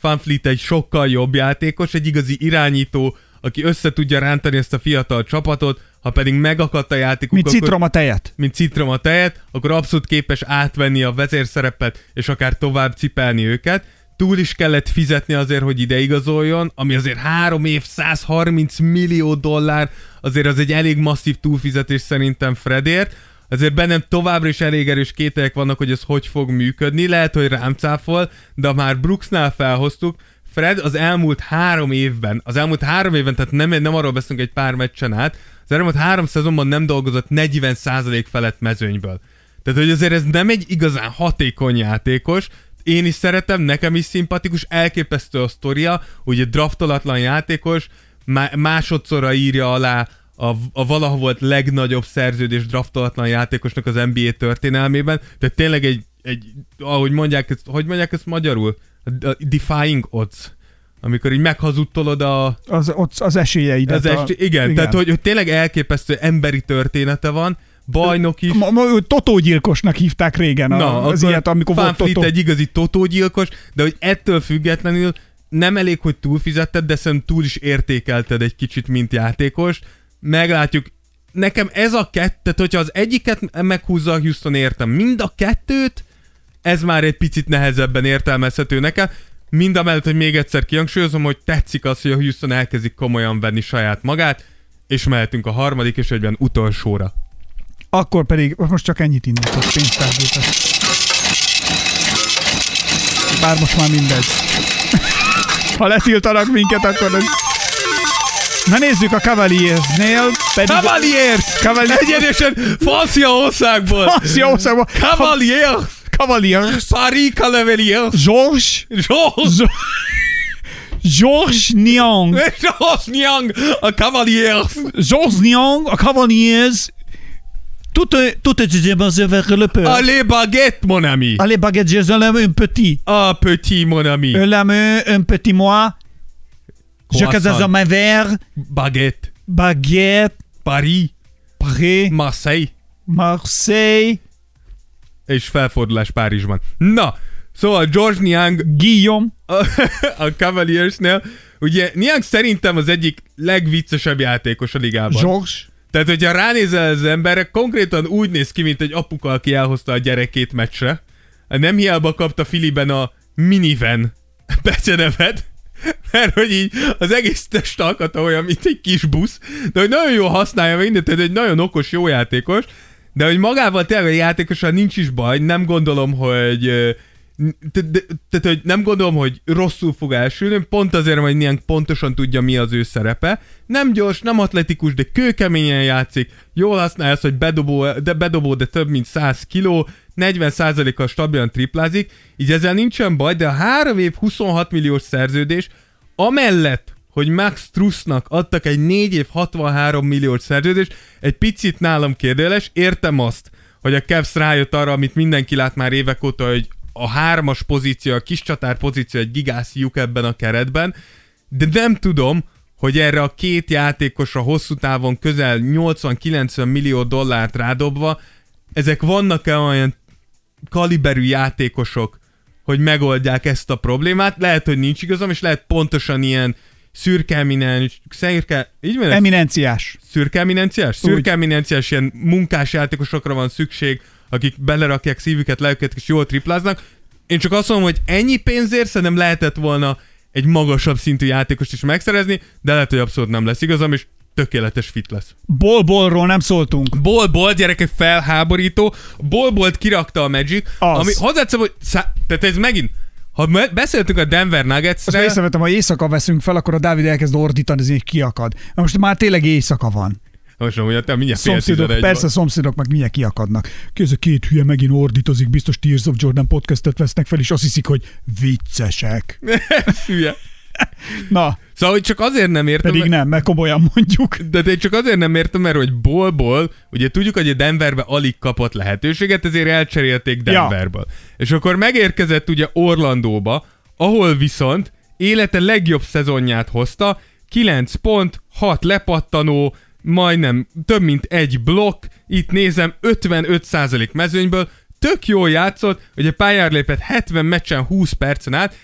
Van Fleet egy sokkal jobb játékos, egy igazi irányító, aki össze tudja rántani ezt a fiatal csapatot, ha pedig megakadt a játékuk, Mint akkor- citrom a tejet. mint citrom a tejet, akkor abszolút képes átvenni a vezérszerepet, és akár tovább cipelni őket. Túl is kellett fizetni azért, hogy ide igazoljon, ami azért három év, 130 millió dollár, azért az egy elég masszív túlfizetés szerintem Fredért. Azért bennem továbbra is elég erős kételyek vannak, hogy ez hogy fog működni. Lehet, hogy rám cáfol, de már Brooksnál felhoztuk, Fred az elmúlt három évben, az elmúlt három évben, tehát nem, nem arról beszélünk egy pár meccsen át, az elmúlt három szezonban nem dolgozott 40% felett mezőnyből. Tehát, hogy azért ez nem egy igazán hatékony játékos, én is szeretem, nekem is szimpatikus, elképesztő a sztoria, ugye draftolatlan játékos, má- másodszorra írja alá a, a valaha volt legnagyobb szerződés draftolatlan játékosnak az NBA történelmében, tehát tényleg egy, egy ahogy mondják ezt, hogy mondják ezt magyarul? A, defying odds. Amikor így meghazudtolod a, Az, az esélyeidet. az est, igen, igen, tehát hogy, hogy tényleg elképesztő emberi története van, bajnok is. Ma, ma, totógyilkosnak hívták régen a, az ilyet, amikor volt totó. egy igazi totógyilkos, de hogy ettől függetlenül nem elég, hogy túlfizetted, de szerintem túl is értékelted egy kicsit, mint játékos. Meglátjuk. Nekem ez a kettő, hogyha az egyiket meghúzza a Houston értem, mind a kettőt, ez már egy picit nehezebben értelmezhető nekem. Mind a mellett, hogy még egyszer kihangsúlyozom, hogy tetszik az, hogy a Houston elkezdik komolyan venni saját magát, és mehetünk a harmadik és egyben utolsóra. Akkor pedig most csak ennyit indított pénztárgépet. Bár most már mindegy. Ha letiltanak minket, akkor ez... Na nézzük a Cavaliersnél, pedig... Cavaliers! Cavaliers! Egyenesen francia országból! Francia országban... Cavaliers! Cavaliers! Paris Cavaliers! Georges... Georges! Georges Niang. Georges Niang! A Cavaliers! Georges Niang, a Cavaliers... Tout, est- tout est basé vers le peur. Allez baguette, mon ami! Allez, baguette, je l'aime un petit. Ah, petit, mon ami! Je l'aime un petit moi. Je casse ma verre. Baguette. Baguette. Paris. Paris. Marseille. Marseille. És felfordulás Párizsban. Na, szóval George Niang Guillaume. a, a Cavaliersnél, ugye Niang szerintem az egyik legviccesebb játékos a ligában. Georges. Tehát, hogyha ránézel az emberre, konkrétan úgy néz ki, mint egy apuka, aki elhozta a gyerekét meccsre. Nem hiába kapta Filiben a minivan becenevet, mert hogy így az egész testalkata olyan, mint egy kis busz, de hogy nagyon jól használja mindent, tehát egy nagyon okos, jó játékos, de hogy magával tényleg a játékossal nincs is baj, nem gondolom, hogy tehát, hogy nem gondolom, hogy rosszul fog elsülni, pont azért, hogy ilyen pontosan tudja, mi az ő szerepe. Nem gyors, nem atletikus, de kőkeményen játszik, jól használja azt, hogy bedobó, de bedobó, de több mint 100 kiló, 40%-kal stabilan triplázik, így ezzel nincsen baj, de a 3 év 26 milliós szerződés, amellett, hogy Max Trussnak adtak egy 4 év 63 milliós szerződést, egy picit nálam kérdéles, értem azt, hogy a Cavs rájött arra, amit mindenki lát már évek óta, hogy a hármas pozíció, a kis csatár pozíció egy gigászi lyuk ebben a keretben, de nem tudom, hogy erre a két játékosra hosszú távon közel 80-90 millió dollárt rádobva, ezek vannak-e olyan kaliberű játékosok, hogy megoldják ezt a problémát. Lehet, hogy nincs igazam, és lehet pontosan ilyen szürke eminens, szürke, így van? Eminenciás. Szürke eminenciás? Szürke eminenciás ilyen munkás játékosokra van szükség, akik belerakják szívüket, lelküket, és jól tripláznak. Én csak azt mondom, hogy ennyi pénzért szerintem lehetett volna egy magasabb szintű játékost is megszerezni, de lehet, hogy abszolút nem lesz igazam, és tökéletes fit lesz. Bolbolról nem szóltunk. Bolbolt, gyerekek, felháborító. Bolbolt kirakta a Magic, Az. ami hozzáteszem, hogy szá- tehát ez megint, ha beszéltünk a Denver Azt Nuggets-ről, észrevettem, ha éjszaka veszünk fel, akkor a Dávid elkezd ordítani, hogy kiakad. Na most már tényleg éjszaka van. Most nem, hogy te mindjárt Szomszédok, persze van. szomszédok meg mindjárt kiakadnak. Ki ez a két hülye megint ordítozik, biztos Tears of Jordan podcastet vesznek fel, és azt hiszik, hogy viccesek. Hülye. Na, Szóval, hogy csak azért nem értem, pedig nem, mert komolyan mondjuk. De én csak azért nem értem, mert hogy Bolból, ugye tudjuk, hogy a Denverbe alig kapott lehetőséget, ezért elcserélték Denverből. Ja. És akkor megérkezett ugye Orlandóba, ahol viszont élete legjobb szezonját hozta, 9 pont, 6 lepattanó, majdnem több mint egy blokk, itt nézem 55% mezőnyből, tök jól játszott, ugye pályára lépett 70 meccsen 20 percen át,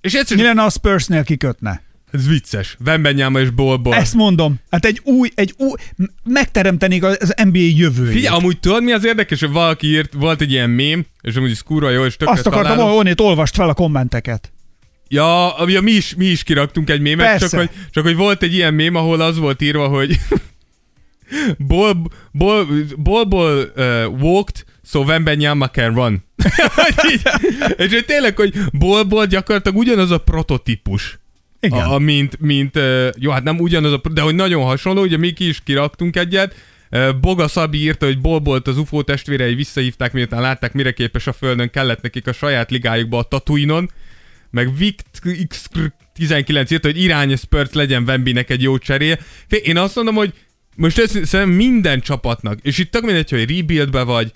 és Mi egyszerűen lenne a Spursnél kikötne? ez vicces. Vembenyáma és Bolból. Ezt mondom. Hát egy új, egy új, megteremtenék az NBA jövőjét. Figyelj, amúgy tudod mi az érdekes, hogy valaki írt, volt egy ilyen mém, és amúgy ez kurva jó, és tökre Azt akartam, hogy onnét olvast fel a kommenteket. Ja, ja mi, is, mi is kiraktunk egy mémet, Persze. csak hogy, csak hogy volt egy ilyen mém, ahol az volt írva, hogy Bol, bol, bolból uh, walked, so Wembenyama can run. Így- és hogy tényleg, hogy bolból gyakorlatilag ugyanaz a prototípus. Igen. A, mint, mint, uh, jó, hát nem ugyanaz, a, de hogy nagyon hasonló, ugye mi ki is kiraktunk egyet, Boga Szabi írta, hogy Bolbolt az UFO testvérei visszahívták, miután látták, mire képes a Földön, kellett nekik a saját ligájukba a Tatooine-on, meg Vict19 írta, hogy irány Spurs legyen Wembinek egy jó cseréje. Fé- Én azt mondom, hogy most ez szerintem minden csapatnak, és itt tök mindegy, hogy rebuildbe vagy,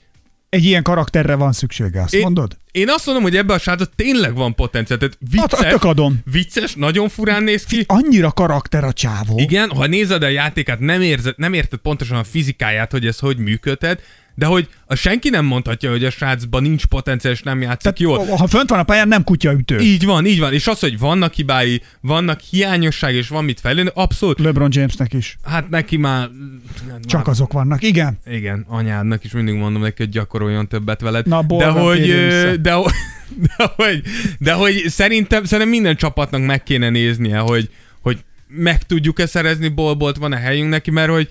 Egy ilyen karakterre van szüksége, azt Én- mondod? én azt mondom, hogy ebben a srácot tényleg van potenciál. Tehát Hát, vicces, tök adom. vicces, nagyon furán néz ki. Annyira karakter a csávó. Igen, ha nézed a játékát, nem, érzed, nem érted pontosan a fizikáját, hogy ez hogy működhet, de hogy a senki nem mondhatja, hogy a srácban nincs potenciál, és nem játszik Tehát, jól. ha fönt van a pályán, nem kutyaütő. Így van, így van. És az, hogy vannak hibái, vannak hiányosság, és van mit fejlődni, abszolút. LeBron Jamesnek is. Hát neki már... Csak már, azok vannak. Igen. Igen, anyádnak is mindig mondom neki, hogy gyakoroljon többet veled. Na, de Bolgár hogy, de, de, hogy, de hogy szerintem, szerintem minden csapatnak meg kéne néznie, hogy, hogy meg tudjuk-e szerezni bolbolt, van-e helyünk neki, mert hogy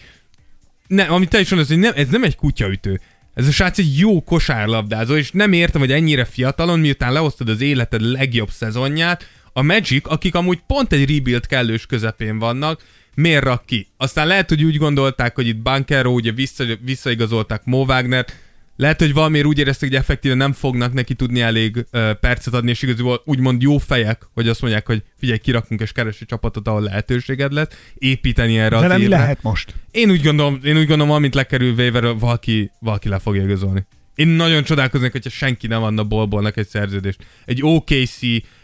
ne, amit te is mondasz, hogy nem, ez nem egy kutyaütő. Ez a srác egy jó kosárlabdázó, és nem értem, hogy ennyire fiatalon, miután lehoztad az életed legjobb szezonját, a Magic, akik amúgy pont egy rebuild kellős közepén vannak, miért rak ki? Aztán lehet, hogy úgy gondolták, hogy itt Bankero, ugye vissza, visszaigazolták Mo Wagner, lehet, hogy valamiért úgy érezték, hogy effektíve nem fognak neki tudni elég uh, percet adni, és igazából úgymond jó fejek, hogy azt mondják, hogy figyelj, kirakunk és keresi csapatot, ahol lehetőséged lesz, építeni erre De az évre. lehet most. Én úgy gondolom, én úgy gondolom, amint lekerül waiver valaki, valaki le fogja igazolni. Én nagyon csodálkoznék, hogyha senki nem adna bolbolnak egy szerződést. Egy OKC,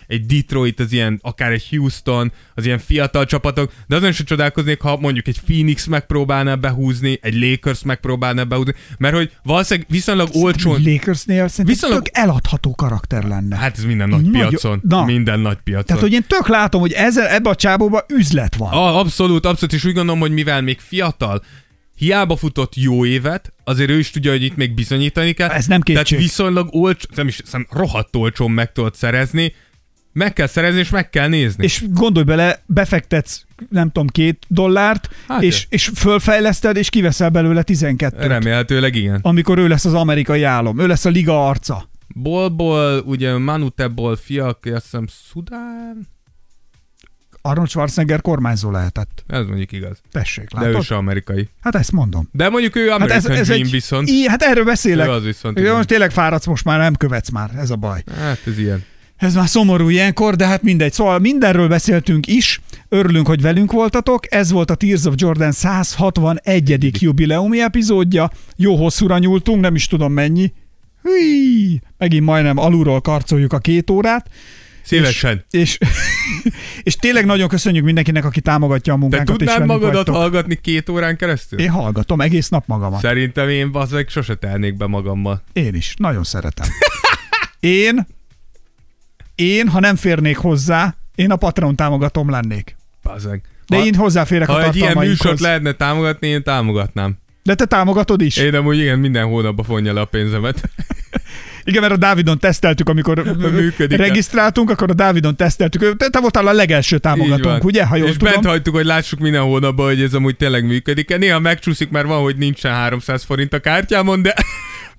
egy Detroit, az ilyen, akár egy Houston, az ilyen fiatal csapatok, de azon sem csodálkoznék, ha mondjuk egy Phoenix megpróbálna behúzni, egy Lakers megpróbálna behúzni, mert hogy valószínűleg viszonylag olcsón... Lakersnél szerintem Viszonylag- tök eladható karakter lenne. Hát ez minden nagy Nagyon- piacon. Na. Minden nagy piacon. Tehát, hogy én tök látom, hogy ezzel, ebbe a csábóba üzlet van. A, abszolút, abszolút, és úgy gondolom, hogy mivel még fiatal, hiába futott jó évet, azért ő is tudja, hogy itt még bizonyítani kell. Ez nem kétség. Tehát viszonylag olcsó, nem is, szem, rohadt olcsón meg tudod szerezni, meg kell szerezni, és meg kell nézni. És gondolj bele, befektetsz, nem tudom, két dollárt, Hát és, és fölfejleszted, és kiveszel belőle 12 Remélhetőleg igen. amikor ő lesz az amerikai álom, ő lesz a liga arca. Bolból, ugye Manutebból fiak, azt hiszem Szudán, Arnold Schwarzenegger kormányzó lehetett. ez mondjuk igaz. Tessék, De ő látod? is amerikai. Hát ezt mondom. De mondjuk ő American hát ez, Dream viszont. I, hát erről beszélek. Ő az viszont, igen. most tényleg fáradsz, most már nem követsz már, ez a baj. Hát ez ilyen. Ez már szomorú ilyenkor, de hát mindegy. Szóval mindenről beszéltünk is. Örülünk, hogy velünk voltatok. Ez volt a Tears of Jordan 161. jubileumi epizódja. Jó hosszúra nyúltunk, nem is tudom mennyi. Hüi, megint majdnem alulról karcoljuk a két órát. Szívesen. És, és tényleg nagyon köszönjük mindenkinek, aki támogatja a Te munkánkat. és tudnád magadat vagytok. hallgatni két órán keresztül? Én hallgatom egész nap magamat. Szerintem én bazdmeg sose telnék be magammal. Én is. Nagyon szeretem. Én, én, ha nem férnék hozzá, én a Patreon támogatom lennék. Bazeg. De ha, én hozzáférek a ha egy ilyen műsort lehetne támogatni, én támogatnám. De te támogatod is? Én amúgy igen, minden hónapban fonja le a pénzemet. Igen, mert a Dávidon teszteltük, amikor Működik-e? regisztráltunk, akkor a Dávidon teszteltük. Te, te voltál a legelső támogatónk, ugye? Ha jól és tudom. bent hagytuk, hogy lássuk minden hónapban, hogy ez amúgy tényleg működik. Néha megcsúszik, mert van, hogy nincsen 300 forint a kártyámon, de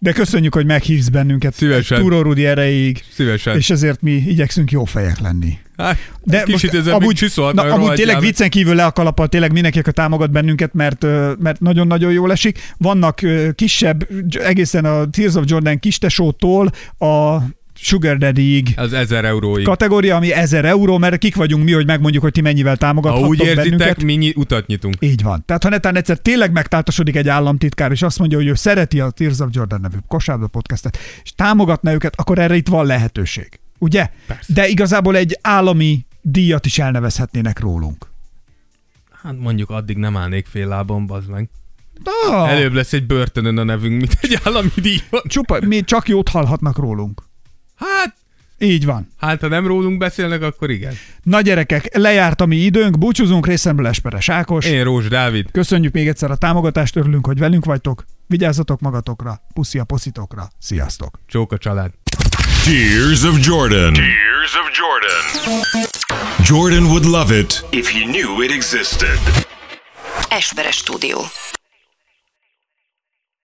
De köszönjük, hogy meghívsz bennünket. Szívesen. Túró Rudi erejéig. szívesen. És ezért mi igyekszünk jó fejek lenni. hát, De kicsit most ez amúgy na, amúgy tényleg viccen kívül le a kalappal, tényleg mindenki, aki támogat bennünket, mert, mert nagyon-nagyon jól esik. Vannak kisebb, egészen a Tears of Jordan kistesótól a Sugar Daddy-ig Az 1000 euróig. kategória, ami 1000 euró, mert kik vagyunk mi, hogy megmondjuk, hogy ti mennyivel Ha támogathatok úgy érzitek, bennünket. mi nyi- utat nyitunk. Így van. Tehát ha netán egyszer tényleg megtáltasodik egy államtitkár, és azt mondja, hogy ő szereti a Tears of Jordan nevű kosárlabda podcastet, és támogatna őket, akkor erre itt van lehetőség. Ugye? Persze. De igazából egy állami díjat is elnevezhetnének rólunk. Hát mondjuk addig nem állnék fél lábon, bazd meg. Ah, Előbb lesz egy börtönön a nevünk, mint egy állami díjon. Csupa, mi csak jót hallhatnak rólunk. Hát, Így van. hát ha nem rólunk beszélnek, akkor igen. Na gyerekek, lejárt a mi időnk, búcsúzunk részemről Esperes Ákos. Én Rós Dávid. Köszönjük még egyszer a támogatást, örülünk, hogy velünk vagytok. Vigyázzatok magatokra, puszi a poszitokra. Sziasztok! Csók a család. Tears of Jordan. Tears of Jordan. Jordan would love it if he knew it existed. Esperes stúdió.